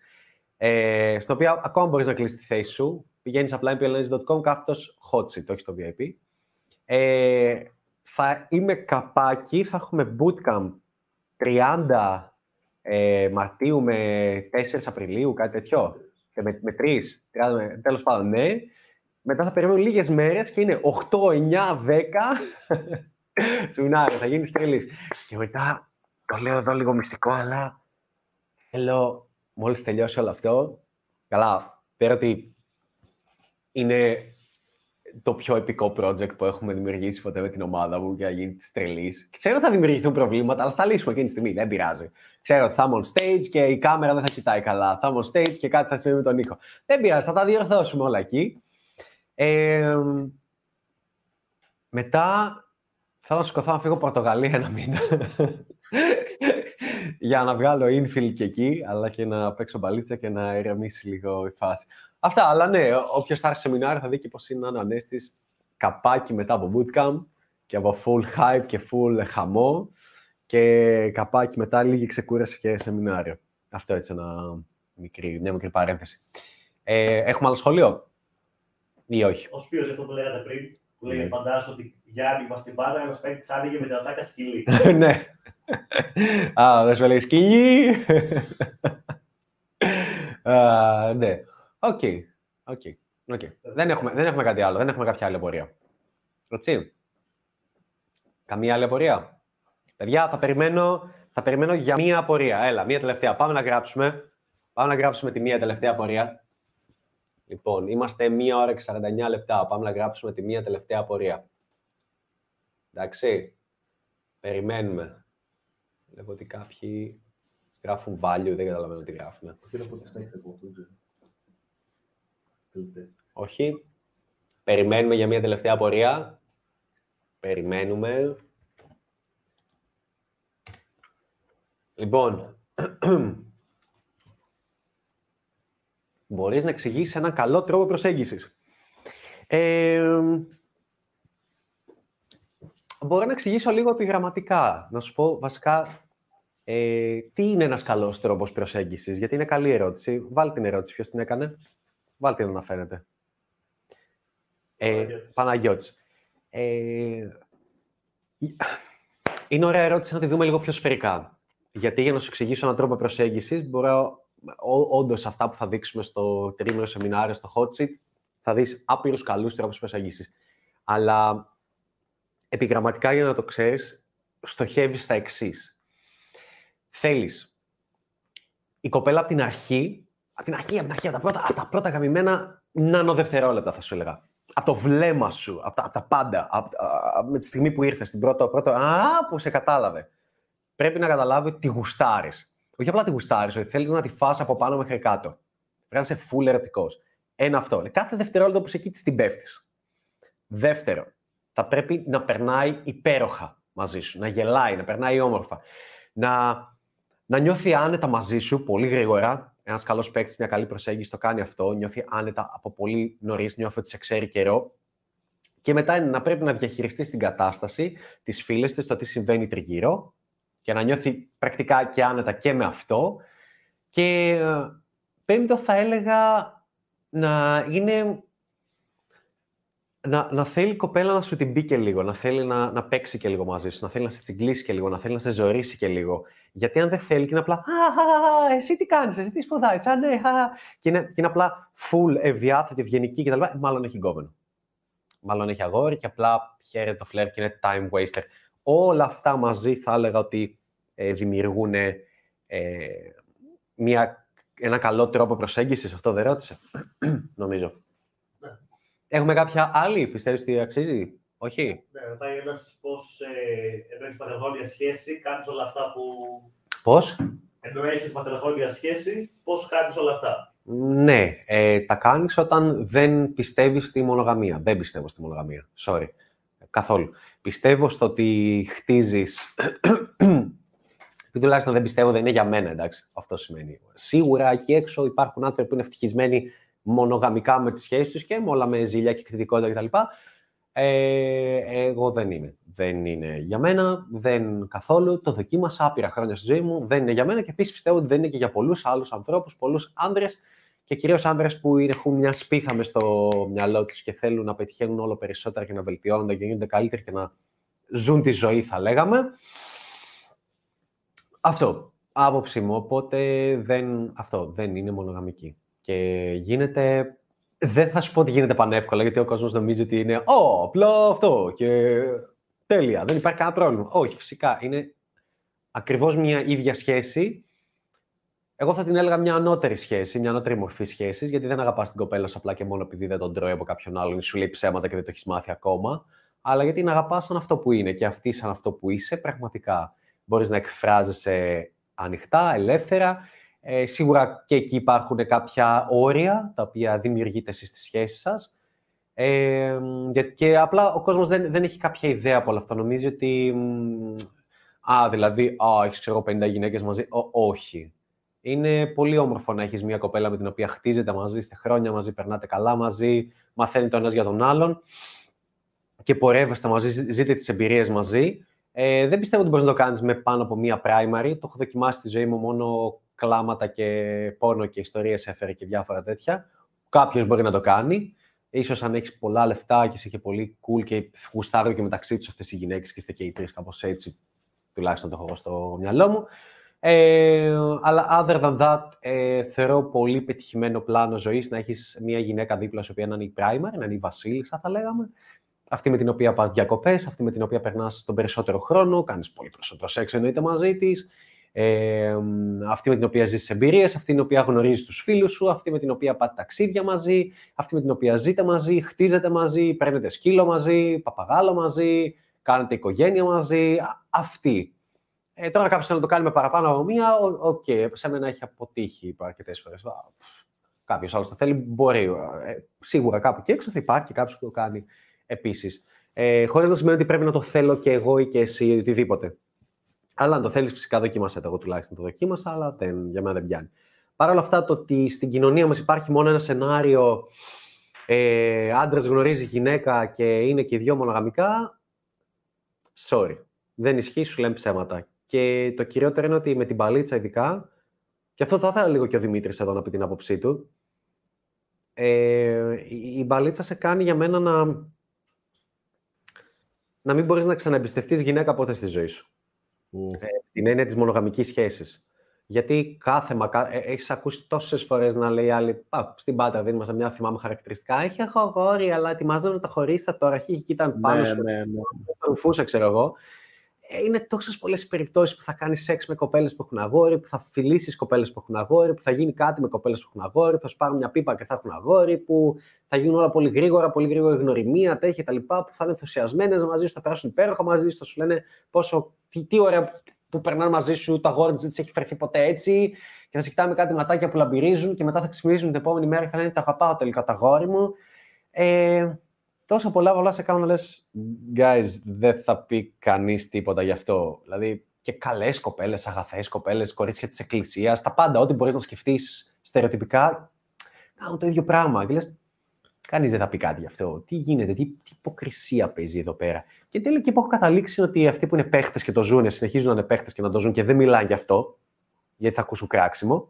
S1: ε, στο οποίο ακόμα μπορείς να κλείσεις τη θέση σου, πηγαίνεις απλά mpls.com κάθετος hot seat, όχι στο VIP. Ε, θα είμαι καπάκι, θα έχουμε bootcamp 30 ε, Μαρτίου με 4 Απριλίου, κάτι τέτοιο. Και με, με 3, 30, τέλος πάντων, ναι. Μετά θα περιμένω λίγες μέρες και είναι 8, 9, 10. Σουνάρι, θα γίνεις τρελής. Και μετά, το λέω εδώ λίγο μυστικό, αλλά θέλω μόλις τελειώσει όλο αυτό, καλά, πέρα ότι είναι το πιο επικό project που έχουμε δημιουργήσει ποτέ με την ομάδα μου για να γίνει τη τρελής. Ξέρω ότι θα δημιουργηθούν προβλήματα, αλλά θα λύσουμε εκείνη τη στιγμή. Δεν πειράζει. Ξέρω ότι θα είμαι on stage και η κάμερα δεν θα κοιτάει καλά. Θα είμαι on stage και κάτι θα συμβεί με τον ήχο. Δεν πειράζει, θα τα διορθώσουμε όλα εκεί. Ε, μετά θέλω να σηκωθώ να φύγω Πορτογαλία ένα μήνα. για να βγάλω infield και εκεί, αλλά και να παίξω μπαλίτσα και να ηρεμήσει λίγο η φάση. Αυτά, αλλά ναι, όποιος θα έρθει σε σεμινάριο θα δει και πώς είναι ένα ανέστη καπάκι μετά από bootcamp και από full hype και full χαμό και καπάκι μετά λίγη ξεκούραση και σεμινάριο. Αυτό έτσι ένα μικρή, μια μικρή παρένθεση. Ε, έχουμε άλλο σχολείο ή όχι;
S3: Ω ποιο αυτό που λέγατε πριν, που λέει ναι. φαντάζομαι ότι για άνοιγμα στην πάντα ένας παίκτης άνοιγε με την ατάκα σκυλή.
S1: ναι. Α, δεν σου λέει σκυλή. ναι. Οκ. Okay. Okay. Okay. Δεν, έχουμε, δεν έχουμε κάτι άλλο. Δεν έχουμε κάποια άλλη απορία. Έτσι. Καμία άλλη απορία. Παιδιά, θα περιμένω, θα περιμένω για μία απορία. Έλα, μία τελευταία. Πάμε να γράψουμε. Πάμε να γράψουμε τη μία τελευταία απορία. Λοιπόν, είμαστε μία ώρα και 49 λεπτά. Πάμε να γράψουμε τη μία τελευταία απορία. Εντάξει. Περιμένουμε. Βλέπω ότι κάποιοι γράφουν value, δεν καταλαβαίνω τι γράφουν. Όχι. Περιμένουμε για μια τελευταία πορεία. Περιμένουμε. Λοιπόν, μπορείς να εξηγήσεις έναν καλό τρόπο προσέγγισης. Ε, μπορώ να εξηγήσω λίγο επιγραμματικά. Να σου πω βασικά ε, τι είναι ένας καλός τρόπος προσέγγισης, γιατί είναι καλή ερώτηση. Βάλει την ερώτηση, ποιος την έκανε. Βάλτε να φαίνεται. Ε, Παναγιώτης. Ε, είναι ωραία ερώτηση να τη δούμε λίγο πιο σφαιρικά. Γιατί για να σου εξηγήσω έναν τρόπο προσέγγισης, μπορώ όντως αυτά που θα δείξουμε στο τρίμηνο σεμινάριο, στο hot seat, θα δεις άπειρους καλούς τρόπους προσέγγισης. Αλλά επιγραμματικά για να το ξέρεις, στοχεύεις στα εξής. Θέλεις η κοπέλα από την αρχή από την αρχή, από την αρχή, από τα πρώτα, από τα πρώτα γαμημένα νανοδευτερόλεπτα θα σου έλεγα. Από το βλέμμα σου, από τα, από τα πάντα, από, με τη στιγμή που ήρθες, την πρώτο, πρώτο, α, που σε κατάλαβε. Πρέπει να καταλάβει ότι τη γουστάρεις. Όχι απλά τη γουστάρεις, ότι θέλεις να τη φας από πάνω μέχρι κάτω. Πρέπει να είσαι full ερωτικός. Ένα αυτό. Κάθε δευτερόλεπτο που σε εκεί την πέφτεις. Δεύτερο, θα πρέπει να περνάει υπέροχα μαζί σου, να γελάει, να περνάει όμορφα. Να, να νιώθει άνετα μαζί σου πολύ γρήγορα, ένας καλός παίκτης, μια καλή προσέγγιση το κάνει αυτό, νιώθει άνετα από πολύ νωρίς, νιώθει ότι σε ξέρει καιρό. Και μετά είναι να πρέπει να διαχειριστείς την κατάσταση, τις φίλες της, το τι συμβαίνει τριγύρω και να νιώθει πρακτικά και άνετα και με αυτό. Και ε, πέμπτο θα έλεγα να είναι να, να θέλει η κοπέλα να σου την πει και λίγο, να θέλει να, να παίξει και λίγο μαζί σου, να θέλει να σε τσιγκλίσει και λίγο, να θέλει να σε ζωρίσει και λίγο. Γιατί αν δεν θέλει και είναι απλά «Α, εσύ τι κάνεις, εσύ τι σπουδάζεις, α, ναι, α, και είναι, και είναι απλά full ευδιάθετη, ευγενική κτλ. Μάλλον έχει γκόμενο. Μάλλον έχει αγόρι και απλά χαίρεται το φλερ και είναι time waster. Όλα αυτά μαζί θα έλεγα ότι ε, δημιουργούν ε, μια, ένα καλό τρόπο προσέγγισης. Αυτό δεν ρώτησε, νομίζω. Έχουμε κάποια άλλη, πιστεύεις ότι αξίζει, όχι;
S3: Ναι, ρωτάει ένας πώς ε, ενώ έχει πατερχόνια σχέση, κάνεις όλα αυτά που.
S1: Πώς;
S3: Ενώ έχεις πατερχόνια σχέση, πώς κάνεις όλα αυτά;
S1: Ναι, ε, τα κάνεις όταν δεν πιστεύεις στη μονογαμία. Δεν πιστεύω στη μονογαμία. Sorry. Καθόλου. Πιστεύω στο ότι χτίζει. Ή τουλάχιστον δεν πιστεύω, δεν είναι για μένα, εντάξει. Αυτό σημαίνει. Σίγουρα εκεί έξω υπάρχουν άνθρωποι που είναι ευτυχισμένοι μονογαμικά με τις σχέσεις τους και με όλα με ζήλια και κριτικότητα κτλ. Ε, εγώ δεν είμαι. Δεν είναι για μένα, δεν καθόλου. Το δοκίμασα άπειρα χρόνια στη ζωή μου. Δεν είναι για μένα και επίσης πιστεύω ότι δεν είναι και για πολλούς άλλους ανθρώπους, πολλούς άντρε και κυρίως άνδρες που έχουν μια σπίθα μες στο μυαλό τους και θέλουν να πετυχαίνουν όλο περισσότερα και να βελτιώνονται και γίνονται καλύτεροι και να ζουν τη ζωή, θα λέγαμε. Αυτό, άποψή μου, οπότε δεν, αυτό δεν είναι μονογαμική. Και γίνεται, δεν θα σου πω ότι γίνεται πανεύκολα, γιατί ο κόσμος νομίζει ότι είναι «Ω, απλό αυτό» και τέλεια, δεν υπάρχει κανένα πρόβλημα. Όχι, φυσικά, είναι ακριβώς μια ίδια σχέση. Εγώ θα την έλεγα μια ανώτερη σχέση, μια ανώτερη μορφή σχέσης, γιατί δεν αγαπάς την κοπέλα σου απλά και μόνο επειδή δεν τον τρώει από κάποιον άλλον, σου λέει ψέματα και δεν το έχεις μάθει ακόμα. Αλλά γιατί την αγαπάς σαν αυτό που είναι και αυτή σαν αυτό που είσαι πραγματικά. Μπορείς να εκφράζεσαι ανοιχτά, ελεύθερα. Ε, σίγουρα και εκεί υπάρχουν κάποια όρια τα οποία δημιουργείτε εσείς στη σχέση σας. Ε, και απλά ο κόσμος δεν, δεν έχει κάποια ιδέα από όλο αυτό. Νομίζει ότι, α, δηλαδή, α, έχεις ξέρω 50 γυναίκες μαζί. όχι. Είναι πολύ όμορφο να έχεις μια κοπέλα με την οποία χτίζετε μαζί, είστε χρόνια μαζί, περνάτε καλά μαζί, μαθαίνετε ο ένας για τον άλλον και πορεύεστε μαζί, ζείτε τις εμπειρίες μαζί. Ε, δεν πιστεύω ότι μπορείς να το κάνεις με πάνω από μία primary. Το έχω δοκιμάσει στη ζωή μου μόνο κλάματα και πόνο και ιστορίες έφερε και διάφορα τέτοια. Κάποιος μπορεί να το κάνει. Ίσως αν έχεις πολλά λεφτά και είσαι και πολύ cool και γουστάρω και μεταξύ τους αυτές οι γυναίκες και είστε και οι τρεις κάπως έτσι, τουλάχιστον το έχω στο μυαλό μου. Ε, αλλά other than that, ε, θεωρώ πολύ πετυχημένο πλάνο ζωής να έχεις μια γυναίκα δίπλα σου, οποία να είναι η primary, να είναι η βασίλισσα, θα λέγαμε, αυτή με την οποία πας διακοπές, αυτή με την οποία περνάς τον περισσότερο χρόνο, κάνεις πολύ περισσότερο σεξ εννοείται μαζί της. Ε, αυτή με την οποία ζεις εμπειρίες, αυτή με την οποία γνωρίζεις τους φίλους σου, αυτή με την οποία πάτε ταξίδια μαζί, αυτή με την οποία ζείτε μαζί, χτίζετε μαζί, παίρνετε σκύλο μαζί, παπαγάλο μαζί, κάνετε οικογένεια μαζί, αυτή. Ε, τώρα κάποιος θέλει να το κάνει με παραπάνω από μία, OK, okay, σε μένα έχει αποτύχει αρκετές φορές. Κάποιος άλλος το θέλει, μπορεί. Ε, σίγουρα κάπου και έξω θα υπάρχει κάποιος που το κάνει επίσης. Ε, Χωρίς να σημαίνει ότι πρέπει να το θέλω και εγώ ή και εσύ ή οτιδήποτε. Αλλά αν το θέλεις, φυσικά δοκίμασέ το. Εγώ τουλάχιστον το δοκίμασα, αλλά δεν, για μένα δεν πιάνει. Παρ' όλα αυτά, το ότι στην κοινωνία μας υπάρχει μόνο ένα σενάριο ε, άντρας γνωρίζει γυναίκα και είναι και δυο μονογαμικά. Sorry. Δεν ισχύει, σου λένε ψέματα. Και το κυριότερο είναι ότι με την παλίτσα ειδικά, και αυτό θα ήθελα λίγο και ο Δημήτρης εδώ να πει την άποψή του, ε, η μπαλίτσα σε κάνει για μένα να να μην μπορείς να ξαναεμπιστευτείς γυναίκα ποτέ στη ζωή σου. Mm. Ε, την έννοια της μονογαμικής σχέσης. Γιατί κάθε μακά... Ε, έχεις ακούσει τόσες φορές να λέει άλλη. Α, στην πάτα δεν είμαστε μια θυμάμαι χαρακτηριστικά. Έχει έχω αγόρι, αλλά ετοιμάζομαι να τα χωρίσει τώρα. Αρχή και ήταν πάνω ναι, σου. Ναι, ναι. ξέρω εγώ είναι τόσες πολλές περιπτώσεις που θα κάνεις σεξ με κοπέλες που έχουν αγόρι, που θα φιλήσεις κοπέλες που έχουν αγόρι, που θα γίνει κάτι με κοπέλες που έχουν αγόρι, που θα σου πάρουν μια πίπα και θα έχουν αγόρι, που θα γίνουν όλα πολύ γρήγορα, πολύ γρήγορα γνωριμία, τέτοια κτλ. Που θα είναι ενθουσιασμένες μαζί σου, θα περάσουν υπέροχα μαζί σου, θα σου λένε πόσο, τι, τι ωραία που περνάνε μαζί σου, το αγόρι δεν της έχει φερθεί ποτέ έτσι, και θα σε κοιτάμε κάτι ματάκια που λαμπυρίζουν και μετά θα ξυπνήσουν την επόμενη μέρα και θα λένε Τα αγαπάω τελικά το αγόρι μου. Ε, τόσα πολλά πολλά σε κάνουν να λες guys, δεν θα πει κανείς τίποτα γι' αυτό. Δηλαδή και καλές κοπέλες, αγαθές κοπέλες, κορίτσια της εκκλησίας, τα πάντα, ό,τι μπορείς να σκεφτείς στερεοτυπικά, κάνουν το ίδιο πράγμα. Και λες, κανείς δεν θα πει κάτι γι' αυτό. Τι γίνεται, τι, τι υποκρισία παίζει εδώ πέρα. Και τέλει και που έχω καταλήξει ότι αυτοί που είναι παίχτες και το ζουν, συνεχίζουν να είναι παίχτες και να το ζουν και δεν μιλάνε γι' αυτό, γιατί θα ακούσουν κράξιμο.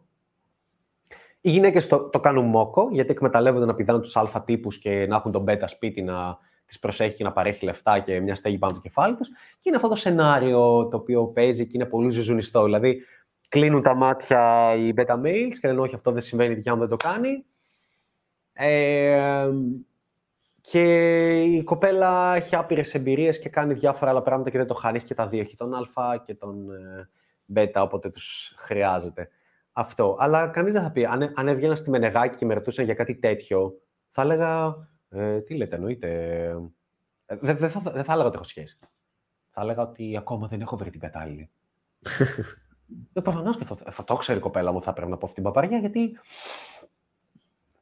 S1: Οι γυναίκες το, το κάνουν μόκο, γιατί εκμεταλλεύονται να πηδάνε τους αλφα τύπους και να έχουν τον μπέτα σπίτι να τις προσέχει και να παρέχει λεφτά και μια στέγη πάνω το κεφάλι τους. Και είναι αυτό το σενάριο το οποίο παίζει και είναι πολύ ζουζουνιστό. Δηλαδή, κλείνουν τα μάτια οι beta males και λένε όχι αυτό δεν συμβαίνει, δικιά μου δεν το κάνει. Ε, και η κοπέλα έχει άπειρες εμπειρίες και κάνει διάφορα άλλα πράγματα και δεν το χάνει. Έχει και τα δύο, έχει τον Α και τον ε, όποτε τους χρειάζεται. Αυτό. Αλλά κανείς δεν θα πει. Αν, αν έβγαινα στη Μενεγάκη και με ρωτούσαν για κάτι τέτοιο, θα έλεγα. Ε, τι λέτε, εννοείται. Ε, δεν δε θα, δε θα έλεγα ότι έχω σχέση. Θα έλεγα ότι ακόμα δεν έχω βρει την κατάλληλη. ε, Προφανώς και θα, θα το ξέρει η κοπέλα μου, θα πρέπει να πω αυτή την παπαριά, γιατί.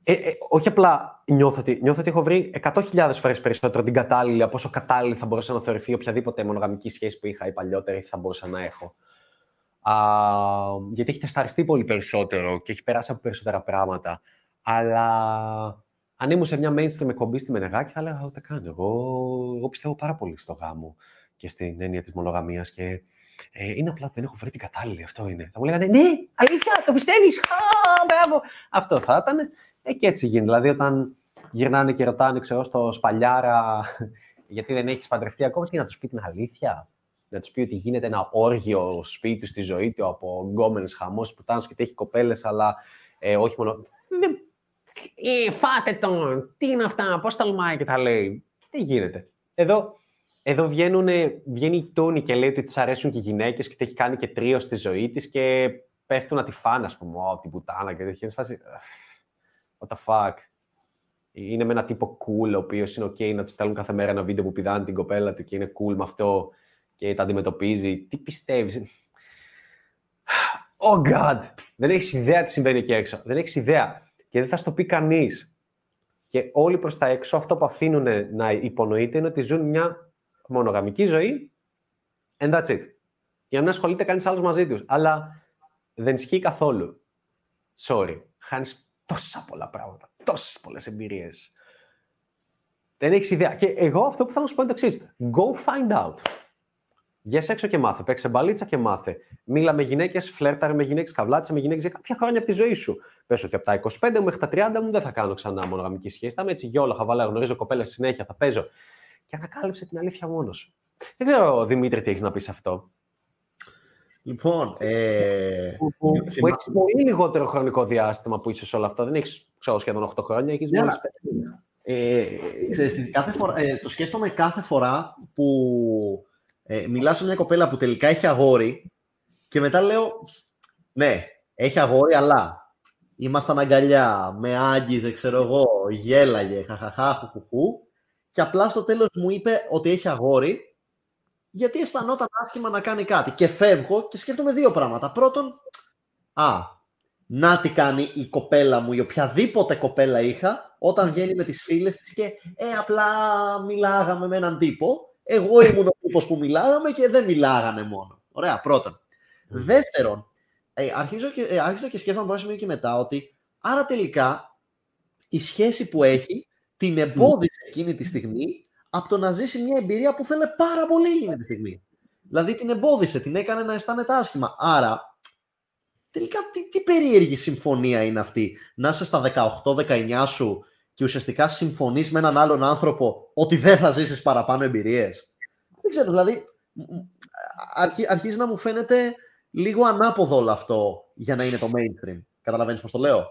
S1: Ε, ε, όχι απλά νιώθω ότι, νιώθω ότι έχω βρει 100.000 φορές περισσότερο την κατάλληλη από όσο κατάλληλη θα μπορούσε να θεωρηθεί οποιαδήποτε μονογαμική σχέση που είχα ή παλιότερη θα μπορούσα να έχω. Α, γιατί έχει τεσταριστεί πολύ περισσότερο και έχει περάσει από περισσότερα πράγματα. Αλλά αν ήμουν σε μια mainstream εκπομπή στη Μενεγάκη, θα έλεγα ούτε καν. Εγώ, εγώ πιστεύω πάρα πολύ στο γάμο και στην έννοια της μονογαμίας και Ε, είναι απλά ότι δεν έχω βρει την κατάλληλη, αυτό είναι. Θα μου λέγανε Ναι, αλήθεια, το πιστεύεις. μπράβο. Αυτό θα ήταν. Ε, και έτσι γίνει. Δηλαδή, όταν γυρνάνε και ρωτάνε, ξέρω, στο σπαλιάρα, γιατί δεν έχεις παντρευτεί ακόμα, τι να τους πει την αλήθεια. Να τους πει ότι γίνεται ένα όργιο σπίτι στη ζωή του από γκόμενες χαμός που τάνουν και έχει κοπέλες, αλλά ε, όχι μόνο. Ε, φάτε τον! Τι είναι αυτά, πώς τολμάει και τα λέει. Τι γίνεται. Εδώ, εδώ βγαίνουν, βγαίνει η Τούνη και λέει ότι της αρέσουν και οι γυναίκες και ότι έχει κάνει και τρίο στη ζωή της και πέφτουν να τη φάνε, ας πούμε, oh, την πουτάνα και τέτοια. φάση. What the fuck. Είναι με ένα τύπο cool, ο οποίος είναι OK να του στέλνουν κάθε μέρα ένα βίντεο που πηδάνε την κοπέλα του και είναι cool με αυτό και τα αντιμετωπίζει. Τι πιστεύεις; Oh God! Δεν έχεις ιδέα τι συμβαίνει εκεί έξω. Δεν έχεις ιδέα. Και δεν θα σου το πει κανείς. Και όλοι προς τα έξω αυτό που αφήνουν να υπονοείται είναι ότι ζουν μια μονογαμική ζωή and that's it. Για να μην ασχολείται κανείς άλλος μαζί τους. Αλλά δεν ισχύει καθόλου. Sorry. Χάνεις τόσα πολλά πράγματα. Τόσες πολλές εμπειρίες. Δεν έχεις ιδέα. Και εγώ αυτό που θέλω να σου πω είναι το εξής. Go find out. Βγες έξω και μάθε. Παίξε μπαλίτσα και μάθε. Μίλα με γυναίκες, φλέρταρε με γυναίκες, καβλάτσε με γυναίκες για κάποια χρόνια από τη ζωή σου. Πες ότι από τα 25 μέχρι τα 30 μου δεν θα κάνω ξανά μονογαμική σχέση. Θα είμαι έτσι γιόλα, χαβαλά, γνωρίζω κοπέλες συνέχεια, θα παίζω. Και ανακάλυψε την αλήθεια μόνος σου. Δεν ξέρω, Δημήτρη, τι έχεις να πεις αυτό.
S2: Λοιπόν, ε...
S1: που, που, που έχεις πολύ λιγότερο χρονικό διάστημα που είσαι σε όλα αυτά. Δεν έχεις σχεδόν 8 χρόνια, έχεις μόνο
S2: ε, ξέρεις, κάθε φορά, ε, το σκέφτομαι κάθε φορά που ε, μιλάω σε μια κοπέλα που τελικά έχει αγόρι και μετά λέω, ναι, έχει αγόρι, αλλά ήμασταν αγκαλιά, με άγγιζε, ξέρω εγώ, γέλαγε, χαχαχά, χουχουχού και απλά στο τέλος μου είπε ότι έχει αγόρι γιατί αισθανόταν άσχημα να κάνει κάτι. Και φεύγω και σκέφτομαι δύο πράγματα. Πρώτον, α, να τι κάνει η κοπέλα μου, η οποιαδήποτε κοπέλα είχα, όταν βγαίνει με τις φίλες της και ε, απλά μιλάγαμε με έναν τύπο εγώ ήμουν ο τύπος που μιλάγαμε και δεν μιλάγανε μόνο. Ωραία, πρώτον. Δεύτερον, ε, αρχίζω και, ε, άρχισα και σκέφτομαι από ένα και μετά ότι άρα τελικά η σχέση που έχει την εμπόδισε εκείνη τη στιγμή από το να ζήσει μια εμπειρία που θέλει πάρα πολύ εκείνη τη στιγμή. Δηλαδή την εμπόδισε, την έκανε να αισθάνεται άσχημα. Άρα, τελικά τι, τι περίεργη συμφωνία είναι αυτή. Να είσαι στα 18-19 σου και ουσιαστικά συμφωνείς με έναν άλλον άνθρωπο ότι δεν θα ζήσεις παραπάνω εμπειρίες. Δεν ξέρω, δηλαδή αρχι, αρχίζει να μου φαίνεται λίγο ανάποδο όλο αυτό για να είναι το mainstream. Καταλαβαίνεις πώς το λέω;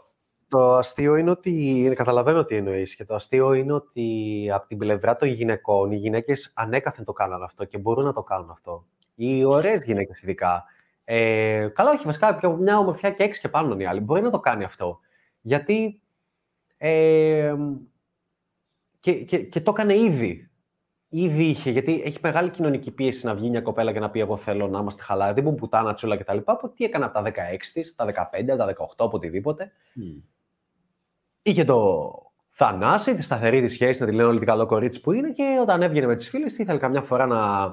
S1: Το αστείο είναι ότι. Καταλαβαίνω τι εννοείς. Και το αστείο είναι ότι από την πλευρά των γυναικών, οι γυναίκες ανέκαθεν το κάνουν αυτό και μπορούν να το κάνουν αυτό. Οι ωραίες γυναίκες, ειδικά. Ε, καλά, όχι, βασικά μια ομορφιά και έξι και πάνω οι άλλοι. Μπορεί να το κάνει αυτό. Γιατί ε, και, και, και το έκανε ήδη. Ήδη είχε, γιατί έχει μεγάλη κοινωνική πίεση να βγει μια κοπέλα και να πει: Εγώ θέλω να είμαστε χαλάροι, δεν μου πουτάνα τσούλα κτλ. Από τι έκανε από τα 16 της, τα 15, τα 18, από οτιδήποτε. Mm. Είχε το Θανάση, τη σταθερή της σχέση, να τη λένε όλοι την καλό κορίτσι που είναι και όταν έβγαινε με τις φίλες, ήθελε καμιά φορά να,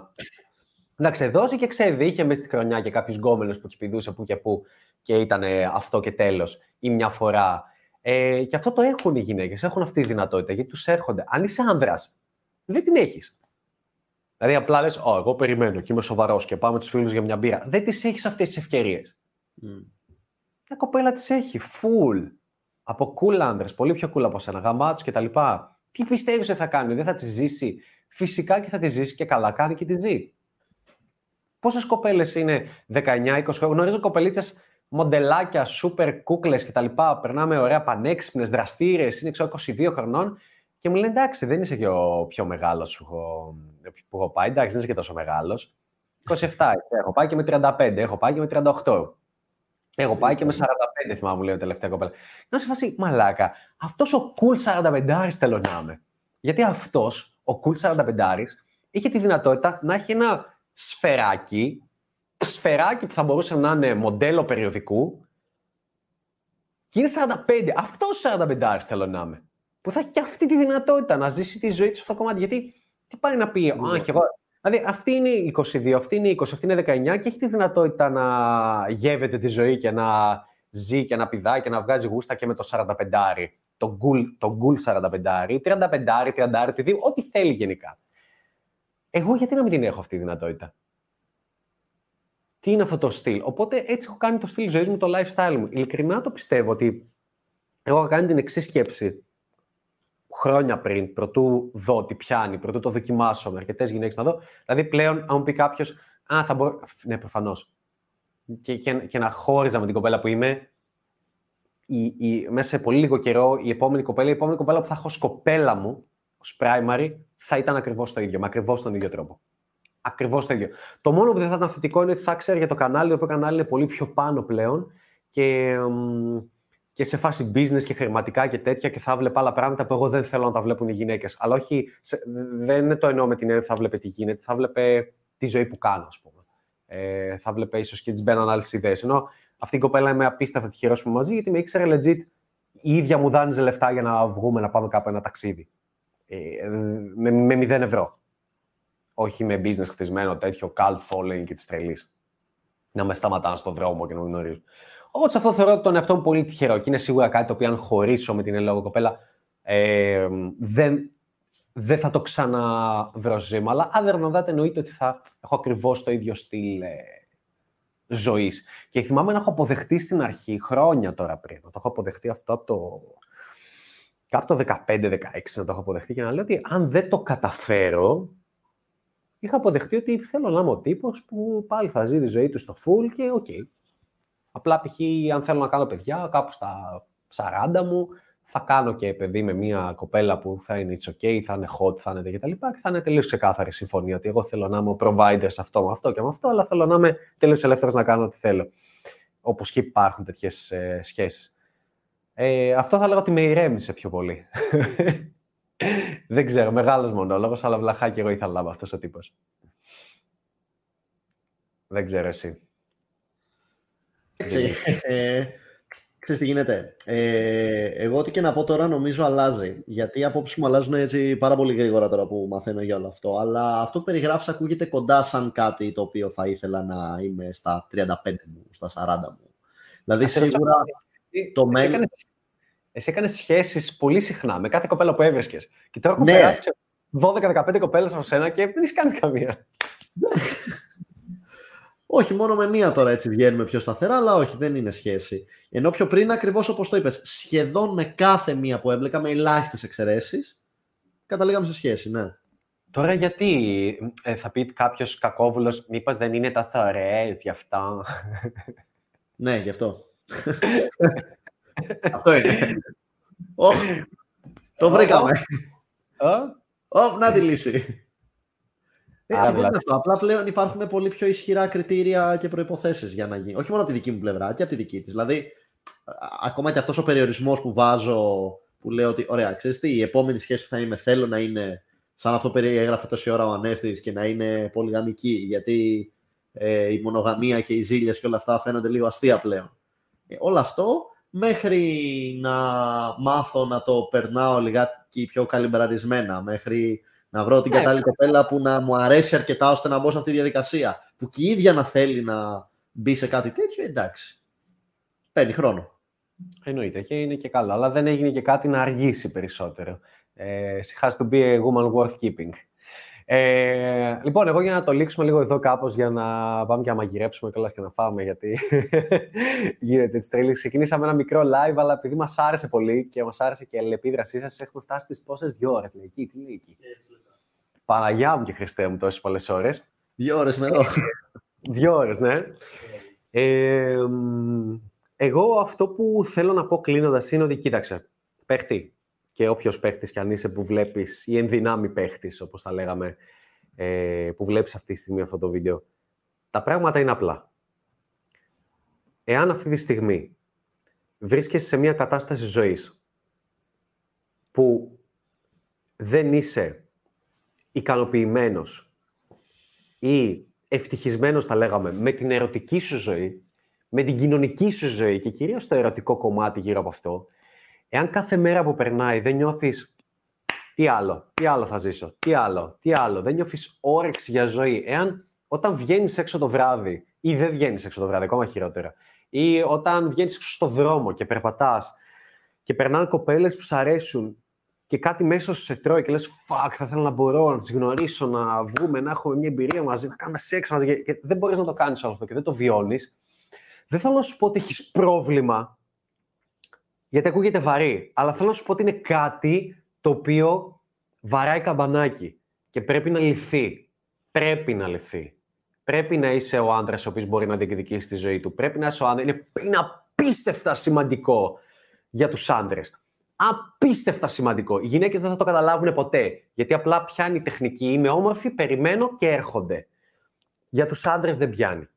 S1: να ξεδώσει και ξέδει. Είχε μέσα στη χρονιά και κάποιους γκόμενους που τους πηδούσε που και που και ήταν αυτό και τέλος. Ή μια φορά ε, και αυτό το έχουν οι γυναίκες. Έχουν αυτή τη δυνατότητα γιατί τους έρχονται. Αν είσαι άνδρας, δεν την έχεις. Δηλαδή, απλά λες: Ω, εγώ περιμένω και είμαι σοβαρός και πάμε τους φίλους για μια μπύρα. Δεν τις έχεις αυτές τις ευκαιρίες. Mm. Μια κοπέλα τις έχει. Full. Από cool άντρε. Πολύ πιο cool από σένα. Γαμάτου κτλ. Τι πιστεύεις ότι θα κάνει, δεν θα τη ζήσει. Φυσικά και θα τη ζήσει και καλά κάνει και τη ζει. Πόσες κοπέλες είναι 19-20 χρόνια. Γνωρίζω κοπελίτσες μοντελάκια, super κούκλες κτλ. Περνάμε ωραία, πανέξυπνες, δραστήριες, είναι ξέρω 22 χρονών και μου λένε εντάξει, δεν είσαι και ο πιο μεγάλος που έχω πάει. Εντάξει, δεν είσαι και τόσο μεγάλος. 27 έχω πάει και με 35, έχω πάει και με 38. Έχω πάει και με 45, θυμάμαι μου λέει ο τελευταία κοπέλα. Να σε φάσει, μαλάκα, αυτός ο cool 45 θέλω να είμαι. Γιατί αυτός, ο cool 45 είχε τη δυνατότητα να έχει ένα σφαιράκι σφαιράκι που θα μπορούσε να είναι μοντέλο περιοδικού και είναι 45. Αυτός 45 θέλω να είμαι. Που θα έχει και αυτή τη δυνατότητα να ζήσει τη ζωή του σε αυτό το κομμάτι. Γιατί τι πάει να πει, ναι. εγώ. Δηλαδή, αυτή είναι 22, αυτή είναι 20, αυτή είναι 19 και έχει τη δυνατότητα να γεύεται τη ζωή και να ζει και να πηδάει και να βγάζει γούστα και με το 45 το γκουλ, το γκουλ 45 35 30 ό,τι θέλει γενικά. Εγώ γιατί να μην την έχω αυτή τη δυνατότητα; Τι είναι αυτό το στυλ; Οπότε έτσι έχω κάνει το στυλ ζωής μου, το lifestyle μου. Ειλικρινά το πιστεύω ότι εγώ έχω κάνει την εξής σκέψη χρόνια πριν, πρωτού δω τι πιάνει, πρωτού το δοκιμάσω με αρκετές γυναίκες να δω. Δηλαδή πλέον, αν μου πει κάποιος, Α, θα μπορώ. Ναι, προφανώς. Και, και, και, να χώριζα με την κοπέλα που είμαι, η, η, μέσα σε πολύ λίγο καιρό, η επόμενη κοπέλα, η επόμενη κοπέλα που θα έχω σκοπέλα μου, ως primary, θα ήταν ακριβώς το ίδιο, με ακριβώς τον ίδιο τρόπο. Ακριβώς το ίδιο. Το μόνο που δεν θα ήταν θετικό είναι ότι θα ξέρει για το κανάλι, το οποίο κανάλι είναι πολύ πιο πάνω πλέον και, και σε φάση business και χρηματικά και τέτοια και θα βλέπω άλλα πράγματα που εγώ δεν θέλω να τα βλέπουν οι γυναίκες. Αλλά όχι, σε, δεν το εννοώ με την έννοια ότι θα βλέπε τι γίνεται, θα βλέπε τη ζωή που κάνω, ας πούμε. Ε, θα βλέπε ίσως και τις μπαίναν άλλες ιδέες. Ενώ αυτή η κοπέλα είμαι απίστευτα τυχερός που μαζί, γιατί με ήξερε legit η ίδια μου δάνειζε λεφτά για να βγούμε να πάμε κάπου ένα ταξίδι. Ε, με, με 0 ευρώ όχι με business χτισμένο τέτοιο cult following και τη τρελής. Να με σταματάνε στον δρόμο και να με γνωρίζουν. Οπότε σε αυτό θεωρώ τον εαυτό μου πολύ τυχερό και είναι σίγουρα κάτι το οποίο αν χωρίσω με την Ελλάδα κοπέλα ε, δεν, δεν θα το ξαναβρω στη ζωή μου. Αλλά αν δεν δάτε εννοείται ότι θα έχω ακριβώς το ίδιο στυλ ε, ζωής. Και θυμάμαι να έχω αποδεχτεί στην αρχή, χρόνια τώρα πριν, να το έχω αποδεχτεί αυτό από το. Κάπου το 15-16 να το έχω αποδεχτεί και να λέω ότι αν δεν το καταφέρω, είχα αποδεχτεί ότι θέλω να είμαι ο τύπος που πάλι θα ζει τη ζωή του στο full και OK. Okay. Απλά π.χ. αν θέλω να κάνω παιδιά, κάπου στα 40 μου, θα κάνω και παιδί με μια κοπέλα που θα είναι it's okay, θα είναι hot, θα είναι κτλ. Και, και θα είναι τελείως ξεκάθαρη συμφωνία ότι εγώ θέλω να είμαι ο provider σε αυτό, με αυτό και με αυτό, αλλά θέλω να είμαι τελείως ελεύθερος να κάνω ό,τι θέλω. Όπως και υπάρχουν τέτοιες ε, σχέσεις. Ε, αυτό θα λέγω ότι με ηρέμησε πιο πολύ. Δεν ξέρω, μεγάλος μονόλογος, αλλά βλαχάκι εγώ ήθελα να είμαι αυτός ο τύπος. Δεν ξέρω εσύ.
S2: Ε, ξέρεις τι γίνεται. Ε, εγώ ό,τι και να πω τώρα νομίζω αλλάζει. Γιατί οι απόψεις μου αλλάζουν έτσι πάρα πολύ γρήγορα τώρα που μαθαίνω για όλο αυτό. Αλλά αυτό που περιγράφεις ακούγεται κοντά σαν κάτι το οποίο θα ήθελα να είμαι στα 35 μου, στα 40 μου. Δηλαδή σίγουρα το μέλλον...
S1: Εσύ έκανες σχέσεις πολύ συχνά με κάθε κοπέλα που έβρισκες. Και τώρα έχω ναι. περάσει 12-15 κοπέλες από σένα και δεν έχει κάνει καμία.
S2: όχι, μόνο με μία τώρα έτσι βγαίνουμε πιο σταθερά, αλλά όχι, δεν είναι σχέση. Ενώ πιο πριν, ακριβώς όπως το είπες, σχεδόν με κάθε μία που έβλεκα, με ελάχιστες εξαιρέσεις, καταλήγαμε σε σχέση, ναι.
S1: Τώρα γιατί ε, θα πει κάποιος κακόβουλος, μήπως δεν είναι τόσο ωραίες γι' αυτό.
S2: ναι, γι' αυτό. Αυτό είναι. το βρήκαμε. Ωπ, να τη λύση. Ε, δεν είναι αυτό. Απλά πλέον υπάρχουν πολύ πιο ισχυρά κριτήρια και προποθέσει για να γίνει. Όχι μόνο από τη δική μου πλευρά, και από τη δική της. Δηλαδή, ακόμα και αυτός ο περιορισμός που βάζω, που λέω ότι, ωραία, ξέρεις τι, η επόμενη σχέση που θα είμαι, θέλω να είναι σαν αυτό που περιέγραφε τόση ώρα ο Ανέστης και να είναι πολυγαμική. Γιατί ε, η μονογαμία και οι ζήλια και όλα αυτά φαίνονται λίγο αστεία πλέον. Ε, όλο αυτό μέχρι να μάθω να το περνάω λιγάκι πιο καλυμπραρισμένα, μέχρι να βρω την ναι. κατάλληλη κοπέλα που να μου αρέσει αρκετά ώστε να μπω σε αυτή τη διαδικασία. Που και η ίδια να θέλει να μπει σε κάτι τέτοιο, εντάξει. Παίρνει χρόνο.
S1: Εννοείται και είναι και καλό, αλλά δεν έγινε και κάτι να αργήσει περισσότερο. Ε, has to be a woman worth keeping. Ε, λοιπόν, εγώ για να το λήξουμε λίγο εδώ κάπως για να πάμε και να μαγειρέψουμε κιόλας και να φάμε γιατί γίνεται έτσι τρέλη. Ξεκινήσαμε ένα μικρό live, αλλά επειδή μας άρεσε πολύ και μας άρεσε και η αλληλεπίδρασή σας, έχουμε φτάσει στις πόσες δύο ώρες. Λέει, εκεί, τι λέει εκεί; Παναγιά μου και Χριστέ μου τόσες πολλές ώρες.
S2: Δύο ώρες με εδώ.
S1: δύο ώρες, ναι. Ε, εγώ αυτό που θέλω να πω κλείνοντας είναι ότι κοίταξε, παίχτη, και όποιος παίχτης κι αν είσαι που βλέπεις, ή ενδυνάμει παίχτης, όπως τα λέγαμε, ε, που βλέπεις αυτή τη στιγμή αυτό το βίντεο. Τα πράγματα είναι απλά. Εάν αυτή τη στιγμή βρίσκεσαι σε μια κατάσταση ζωής που δεν είσαι ικανοποιημένος ή ευτυχισμένος, θα λέγαμε, με την ερωτική σου ζωή, με την κοινωνική σου ζωή και κυρίως το ερωτικό κομμάτι γύρω από αυτό, Εάν κάθε μέρα που περνάει δεν νιώθεις τι άλλο, τι άλλο θα ζήσω, τι άλλο, τι άλλο, δεν νιώθεις όρεξη για ζωή, εάν όταν βγαίνεις έξω το βράδυ ή δεν βγαίνεις έξω το βράδυ, ακόμα χειρότερα, ή όταν βγαίνεις έξω στο δρόμο και περπατάς και περνάνε κοπέλες που σου αρέσουν και κάτι μέσα σου σε τρώει και λες «Fuck, θα ήθελα να μπορώ να τις γνωρίσω, να βγούμε, να έχουμε μια εμπειρία μαζί, να κάνουμε σεξ μαζί» και δεν μπορείς να το κάνεις όλο αυτό και δεν το βιώνεις, δεν θέλω να σου πω ότι έχεις πρόβλημα, γιατί ακούγεται βαρύ, αλλά θέλω να σου πω ότι είναι κάτι το οποίο βαράει καμπανάκι και πρέπει να λυθεί. Πρέπει να λυθεί. Πρέπει να είσαι ο άντρας ο οποίος μπορεί να διεκδικήσει τη ζωή του. Πρέπει να είσαι ο άντρας. Είναι, είναι απίστευτα σημαντικό για τους άντρες. Απίστευτα σημαντικό. Οι γυναίκες δεν θα το καταλάβουν ποτέ. Γιατί απλά πιάνει η τεχνική. Είμαι όμορφη, περιμένω και έρχονται. Για τους άντρες δεν πιάνει.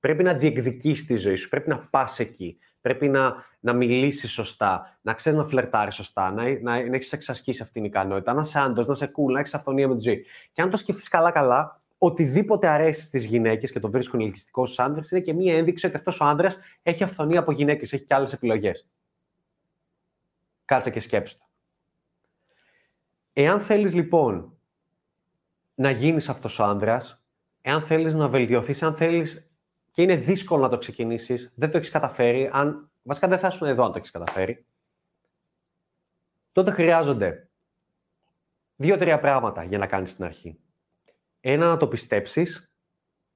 S1: Πρέπει να διεκδικήσεις τη ζωή σου. Πρέπει να πας εκεί. Πρέπει να, να μιλήσεις σωστά, να ξέρεις να φλερτάρεις σωστά, να, να, να έχεις εξασκήσει αυτήν την ικανότητα, να είσαι άντρος, να είσαι cool, να έχεις αυθονία με τη ζωή. Και αν το σκεφτείς καλά-καλά, οτιδήποτε αρέσει στις γυναίκες και το βρίσκουν ελκυστικό στους άντρε είναι και μία ένδειξη ότι αυτός ο άντρα έχει αυθονία από γυναίκες, έχει και άλλες επιλογές. Κάτσε και σκέψτε. Εάν θέλεις λοιπόν να γίνεις αυτός ο άντρα, εάν θέλεις να βελτιωθείς, αν θέλεις και είναι δύσκολο να το ξεκινήσεις, δεν το έχεις καταφέρει, αν βασικά δεν θα ήσουν εδώ αν το έχεις καταφέρει, τότε χρειάζονται δύο-τρία πράγματα για να κάνεις την αρχή. Ένα, να το πιστέψεις,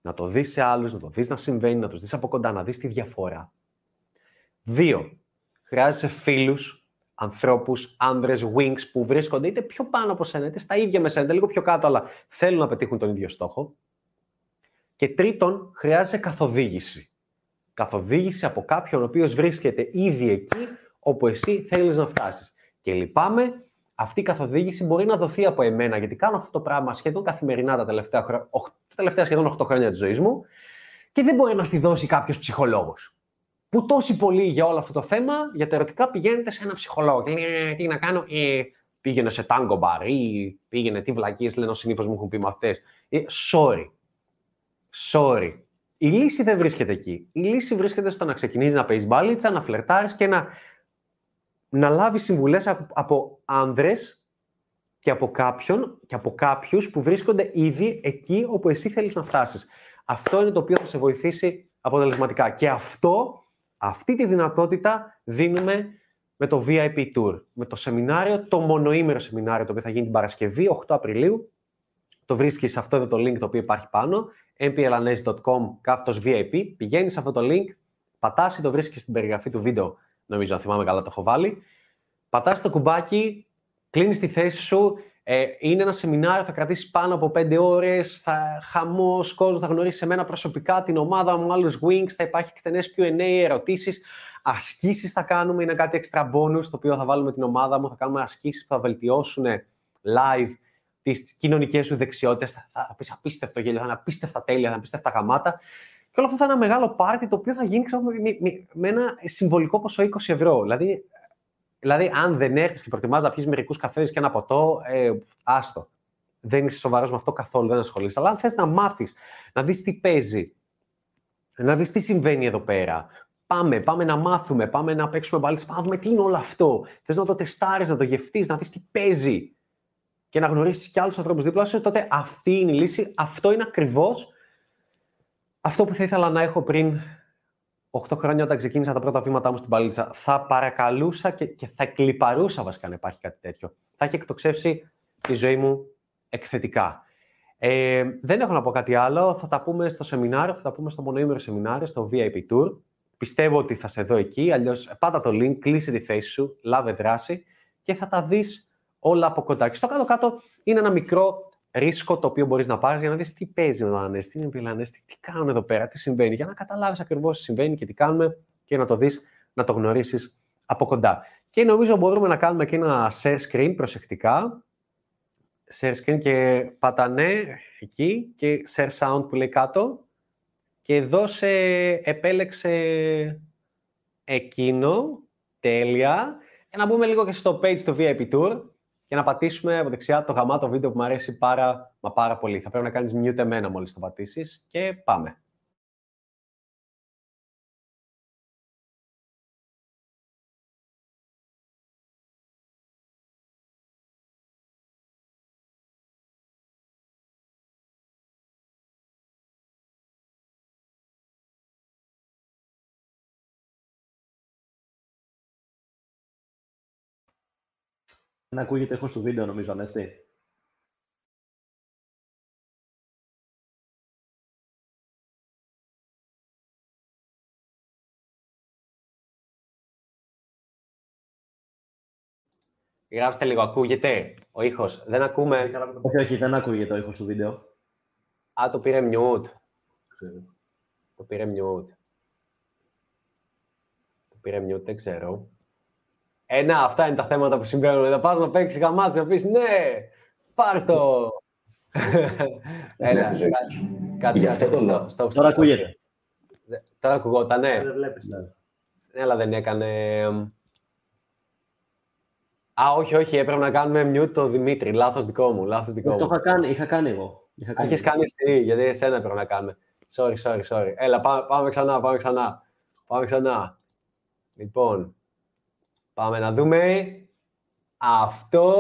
S1: να το δεις σε άλλους, να το δεις να συμβαίνει, να του δεις από κοντά, να δεις τη διαφορά. Δύο, χρειάζεσαι φίλους, ανθρώπους, άντρε, wings που βρίσκονται είτε πιο πάνω από σένα, είτε στα ίδια με σένα, είτε λίγο πιο κάτω, αλλά θέλουν να πετύχουν τον ίδιο στόχο. Και τρίτον, χρειάζεται καθοδήγηση. Καθοδήγηση από κάποιον ο οποίος βρίσκεται ήδη εκεί όπου εσύ θέλεις να φτάσεις. Και λυπάμαι, αυτή η καθοδήγηση μπορεί να δοθεί από εμένα, γιατί κάνω αυτό το πράγμα σχεδόν καθημερινά τα τελευταία, τα τελευταία σχεδόν 8 χρόνια της ζωής μου και δεν μπορεί να στη δώσει κάποιος ψυχολόγος. Που τόσοι πολλοί για όλο αυτό το θέμα, για τα ερωτικά, πηγαίνετε σε ένα ψυχολόγο. Και λέει, «Ε, τι να κάνω, ε, πήγαινε σε τάγκο μπαρ ή πήγαινε τι βλακίες λένε συνήθως μου έχουν πει μαθητές. Ε, sorry. Sorry. Η λύση δεν βρίσκεται εκεί. Η λύση βρίσκεται στο να ξεκινήσεις να παίζεις μπάλιτσα, να φλερτάρεις και να, να λάβεις συμβουλές από, από άνδρες και από κάποιον και από κάποιους που βρίσκονται ήδη εκεί όπου εσύ θέλεις να φτάσεις. Αυτό είναι το οποίο θα σε βοηθήσει αποτελεσματικά. Και αυτό, αυτή τη δυνατότητα δίνουμε με το VIP Tour, με το σεμινάριο, το μονοήμερο σεμινάριο, το οποίο θα γίνει την Παρασκευή, 8 Απριλίου. Το βρίσκεις σε αυτό εδώ το link το οποίο υπάρχει πάνω mplanes.com κάθετος VIP, πηγαίνεις σε αυτό το link, πατάς το βρίσκεις στην περιγραφή του βίντεο, νομίζω αν θυμάμαι καλά το έχω βάλει, πατάς το κουμπάκι, κλείνεις τη θέση σου, ε, είναι ένα σεμινάριο, θα κρατήσεις πάνω από 5 ώρες, θα χαμός κόσμος, θα γνωρίσει εμένα προσωπικά, την ομάδα μου, άλλους wings, θα υπάρχει εκτενές Q&A, ερωτήσεις, ασκήσεις θα κάνουμε, είναι κάτι extra bonus, το οποίο θα βάλουμε την ομάδα μου, θα κάνουμε ασκήσεις που θα βελτιώσουν live τι κοινωνικές σου δεξιότητες. Θα, θα πεις απίστευτο γέλιο, θα είναι απίστευτα τέλεια, θα είναι απίστευτα γαμάτα. Και όλο αυτό θα είναι ένα μεγάλο πάρτι το οποίο θα γίνει ξέρω, με, με, με, ένα συμβολικό ποσό 20 ευρώ. Δηλαδή, δηλαδή αν δεν έρθεις και προτιμάς να πιεις μερικούς καφές και ένα ποτό, ε, άστο. Δεν είσαι σοβαρός με αυτό καθόλου, δεν ασχολείσαι. Αλλά αν θες να μάθεις, να δεις τι παίζει, να δεις τι συμβαίνει εδώ πέρα, Πάμε, πάμε να μάθουμε, πάμε να παίξουμε μπάλες, πάμε να δούμε τι είναι όλο αυτό. Θες να το τεστάρεις, να το γευτείς, να δεις τι παίζει και να γνωρίσει και άλλους ανθρώπους δίπλα σου, τότε αυτή είναι η λύση. Αυτό είναι ακριβώς αυτό που θα ήθελα να έχω πριν 8 χρόνια όταν ξεκίνησα τα πρώτα βήματά μου στην παλίτσα. Θα παρακαλούσα και, και θα εκλυπαρούσα βασικά να υπάρχει κάτι τέτοιο. Θα έχει εκτοξεύσει τη ζωή μου εκθετικά. Ε, δεν έχω να πω κάτι άλλο. Θα τα πούμε στο σεμινάριο, θα τα πούμε στο μονοήμερο σεμινάριο, στο VIP Tour. Πιστεύω ότι θα σε δω εκεί. Αλλιώς πάτα το link, κλείσει τη θέση σου, λάβε δράση και θα τα δεις όλα από κοντά. Και στο κάτω-κάτω είναι ένα μικρό ρίσκο το οποίο μπορείς να πάρεις για να δεις τι παίζει με τον Ανέστη, τι είναι Ανέστη, τι κάνουν εδώ πέρα, τι συμβαίνει, για να καταλάβεις ακριβώς τι συμβαίνει και τι κάνουμε και να το δεις, να το γνωρίσεις από κοντά. Και νομίζω μπορούμε να κάνουμε και ένα share screen προσεκτικά. Share screen και πατανέ εκεί και share sound που λέει κάτω. Και εδώ σε επέλεξε εκείνο, τέλεια. Και να μπούμε λίγο και στο page του VIP Tour και να πατήσουμε από δεξιά το γαμάτο βίντεο που μου αρέσει πάρα, μα πάρα πολύ. Θα πρέπει να κάνεις mute εμένα μόλις το πατήσεις και πάμε.
S2: Δεν ακούγεται έχω στο βίντεο, νομίζω, Ανέστη.
S1: Γράψτε λίγο, ακούγεται ο ήχος. Δεν ακούμε.
S2: Όχι, όχι, δεν ακούγεται ο ήχος του βίντεο.
S1: Α, το πήρε mute. Το πήρε mute. Το πήρε mute, δεν ξέρω. Ε, αυτά είναι τα θέματα που συμβαίνουν. Θα πας να παίξεις γαμάτσι, να πεις ναι, πάρ' το. Έλα, κάτι
S2: στο Τώρα ακούγεται.
S1: Τώρα ακουγόταν, ναι.
S3: Δεν βλέπεις.
S1: Ναι, αλλά δεν έκανε... Α, όχι, όχι, έπρεπε να κάνουμε mute το Δημήτρη. Λάθος δικό μου, λάθος δικό μου.
S2: Το είχα κάνει, είχα κάνει εγώ. Είχα
S1: κάνει. Έχεις κάνει εσύ, γιατί εσένα έπρεπε να κάνουμε. Sorry, sorry, sorry. Έλα, πάμε, πάμε ξανά, πάμε ξανά. Πάμε ξανά. Λοιπόν, πάμε να δούμε αυτό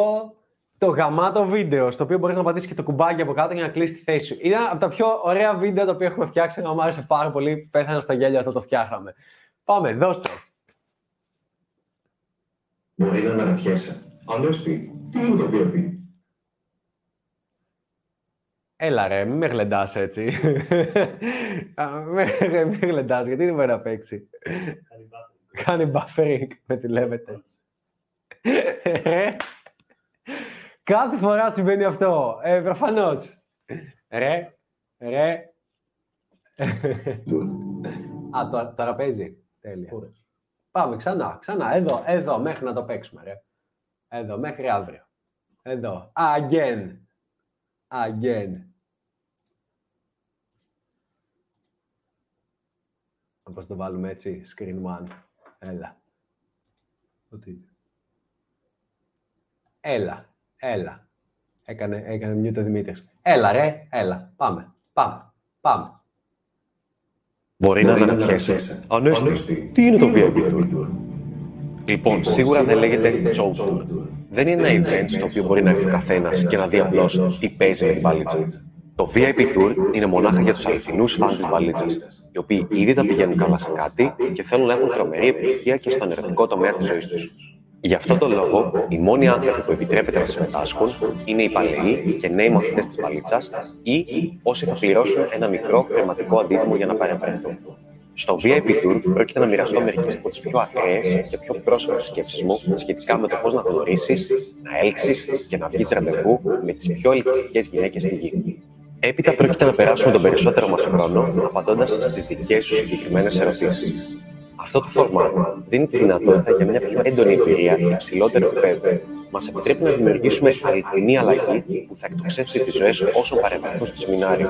S1: το γαμάτο βίντεο, στο οποίο μπορείς να πατήσεις και το κουμπάκι από κάτω για να κλείσει τη θέση σου. Ήταν από τα πιο ωραία βίντεο τα οποία έχουμε φτιάξει, μου άρεσε πάρα πολύ, πέθανα στα γέλια αυτό το φτιάχναμε. Πάμε, δώσ' το.
S4: Μπορεί να αναρωτιέσαι. Ανέστη, τι είναι το VIP.
S1: Έλα ρε, μην με γλεντάς έτσι. μην γλεντάς, γιατί δεν μπορεί να παίξει. Κάνει buffering, με τη λέμε. Κάθε φορά συμβαίνει αυτό. Ε, προφανώς. Ρε, ρε. Α, τώρα, τώρα παίζει. Τέλεια. Πάμε ξανά, ξανά. Εδώ, εδώ, μέχρι να το παίξουμε, ρε. Εδώ, μέχρι αύριο. Εδώ. Again. Again. Πώς το βάλουμε έτσι, screen one. Έλα. Έλα, έλα. Έκανε, έκανε mute ο Δημήτρης. Έλα ρε, έλα. Πάμε, πάμε, πάμε.
S4: Μπορεί να αναρωτιέσαι. Ανέστη, τι είναι το VIP Tour; Λοιπόν, σίγουρα δεν λέγεται Joe Tour. Δεν είναι ένα event στο οποίο μπορεί να έρθει ο καθένας και να δει απλώς τι παίζει με την παλίτσα. Το VIP Tour είναι μονάχα για τους αληθινούς φαν της μπαλίτσας, οι οποίοι ήδη τα πηγαίνουν καλά σε κάτι και θέλουν να έχουν τρομερή επιτυχία και στον ερωτικό τομέα της ζωής τους. Γι' αυτό τον λόγο, οι μόνοι άνθρωποι που επιτρέπεται να συμμετάσχουν είναι οι παλαιοί και νέοι μαθητές της μπαλίτσας ή όσοι θα πληρώσουν ένα μικρό χρηματικό αντίτιμο για να παρεμβρεθούν. Στο VIP Tour πρόκειται να μοιραστώ μερικές από τις πιο ακραίες και πιο πρόσφατες σκέψεις μου σχετικά με το πώς να γνωρίσεις, να έλξεις και να βγεις ραντεβού με τις πιο ελκυστικές γυναίκες στη γη. Έπειτα πρόκειται να περάσουμε τον περισσότερο μας χρόνο απαντώντας στις δικές σου συγκεκριμένες ερωτήσεις. Αυτό το format δίνει τη δυνατότητα για μια πιο έντονη εμπειρία υψηλότερο επίπεδο. Μας επιτρέπει να δημιουργήσουμε αληθινή αλλαγή που θα εκτοξεύσει τις ζωές όσων παρεμβαίνουν στο σεμινάριο.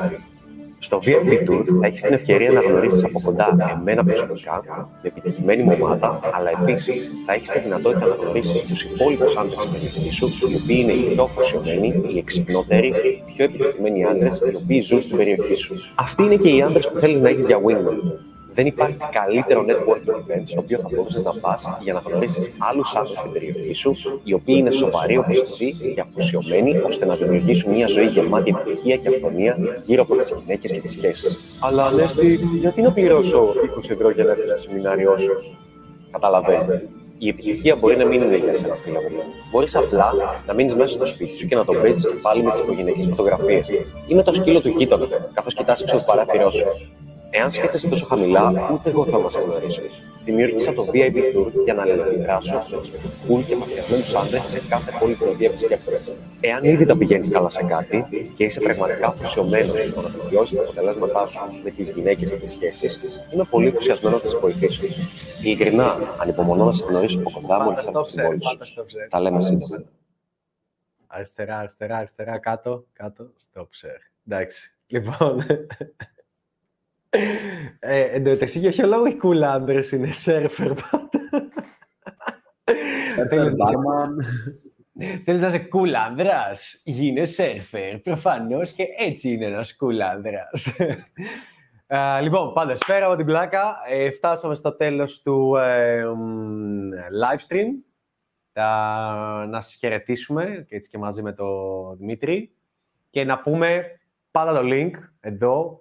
S4: Στο VIP Tour θα έχεις την ευκαιρία να γνωρίσεις από κοντά εμένα προσωπικά, με επιτυχημένη μου ομάδα, αλλά επίσης θα έχεις τη δυνατότητα να γνωρίσεις τους υπόλοιπους άντρες της περιοχής σου, οι οποίοι είναι οι πιο αφοσιωμένοι, οι εξυπνότεροι, οι πιο επιτυχημένοι άντρες, οι οποίοι ζουν στην περιοχή σου. Αυτοί είναι και οι άντρες που θέλεις να έχεις για wingman. Δεν υπάρχει καλύτερο networking event στο οποίο θα μπορούσες να πας για να γνωρίσεις άλλους άντρες στην περιοχή σου, οι οποίοι είναι σοβαροί όπως εσύ και αφοσιωμένοι ώστε να δημιουργήσουν μια ζωή γεμάτη επιτυχία και αυθονία γύρω από τις γυναίκες και τις σχέσεις. Αλλά Ανέστη, γιατί να πληρώσω 20 ευρώ για να έρθω στο σεμινάριό σου; Καταλαβαίνω. Η επιτυχία μπορεί να μην είναι για σένα, φίλε μου. Μπορείς απλά να μείνεις μέσα στο σπίτι σου και να τον παίζεις και πάλι με τις οικογενειακές φωτογραφίες ή με το σκύλο του γείτονα, καθώς κοιτάς έξω το παράθυρό σου. Εάν σκέφτεσαι τόσο χαμηλά, ούτε εγώ θα μα γνωρίσω. Δημιούργησα το VIP Tour για να αλληλεπιδράσω με τους πιο cool και μαθιασμένους άντρες σε κάθε πόλη την οποία επισκέπτομαι. Εάν ήδη τα πηγαίνεις καλά σε κάτι και είσαι πραγματικά αφοσιωμένος στο να βελτιώσεις τα αποτελέσματά σου με τις γυναίκες και τις σχέσεις, είμαι πολύ ενθουσιασμένος να σε βοηθήσω. Ειλικρινά, ανυπομονώ να σε γνωρίσω από κοντά μου να στην πόλη σου. Τα λέμε σύντομα.
S1: Αριστερά, αριστερά, αριστερά, κάτω, κάτω, stop share. Εντάξει. Λοιπόν, ε, εν τω μεταξύ, για ποιο λόγο οι cool άντρες είναι σερφερ πάντα; Θέλεις να είσαι cool άνδρας, γίνε σερφερ, προφανώς και έτσι είναι ένας cool άνδρας. λοιπόν, πάντως, πέρα από την πλάκα, ε, φτάσαμε στο τέλος του ε, live stream. να σας χαιρετήσουμε, και έτσι και μαζί με τον Δημήτρη, και να πούμε πάντα το link εδώ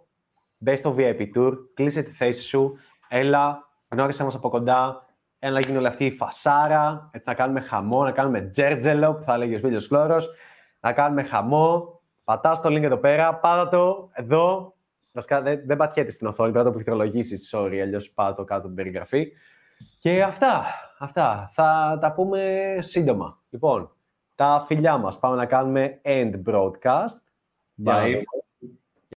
S1: μπες στο VIP Tour, κλείσε τη θέση σου, έλα, γνώρισε μας από κοντά, Ένα να γίνει όλη αυτή η φασάρα, έτσι να κάνουμε χαμό, να κάνουμε τζέρτζελο, που θα έλεγε ο Σπίτιος Φλόρος, να κάνουμε χαμό. Πατάς το link εδώ πέρα, πάτα το εδώ. Βασικά δεν, δεν πατιέται στην οθόνη, πρέπει να το πληκτρολογήσεις. Sorry, αλλιώς πάω το κάτω την περιγραφή. Και αυτά, αυτά. Θα τα πούμε σύντομα. Λοιπόν, τα φιλιά μας. Πάμε να κάνουμε end broadcast.
S2: Bye.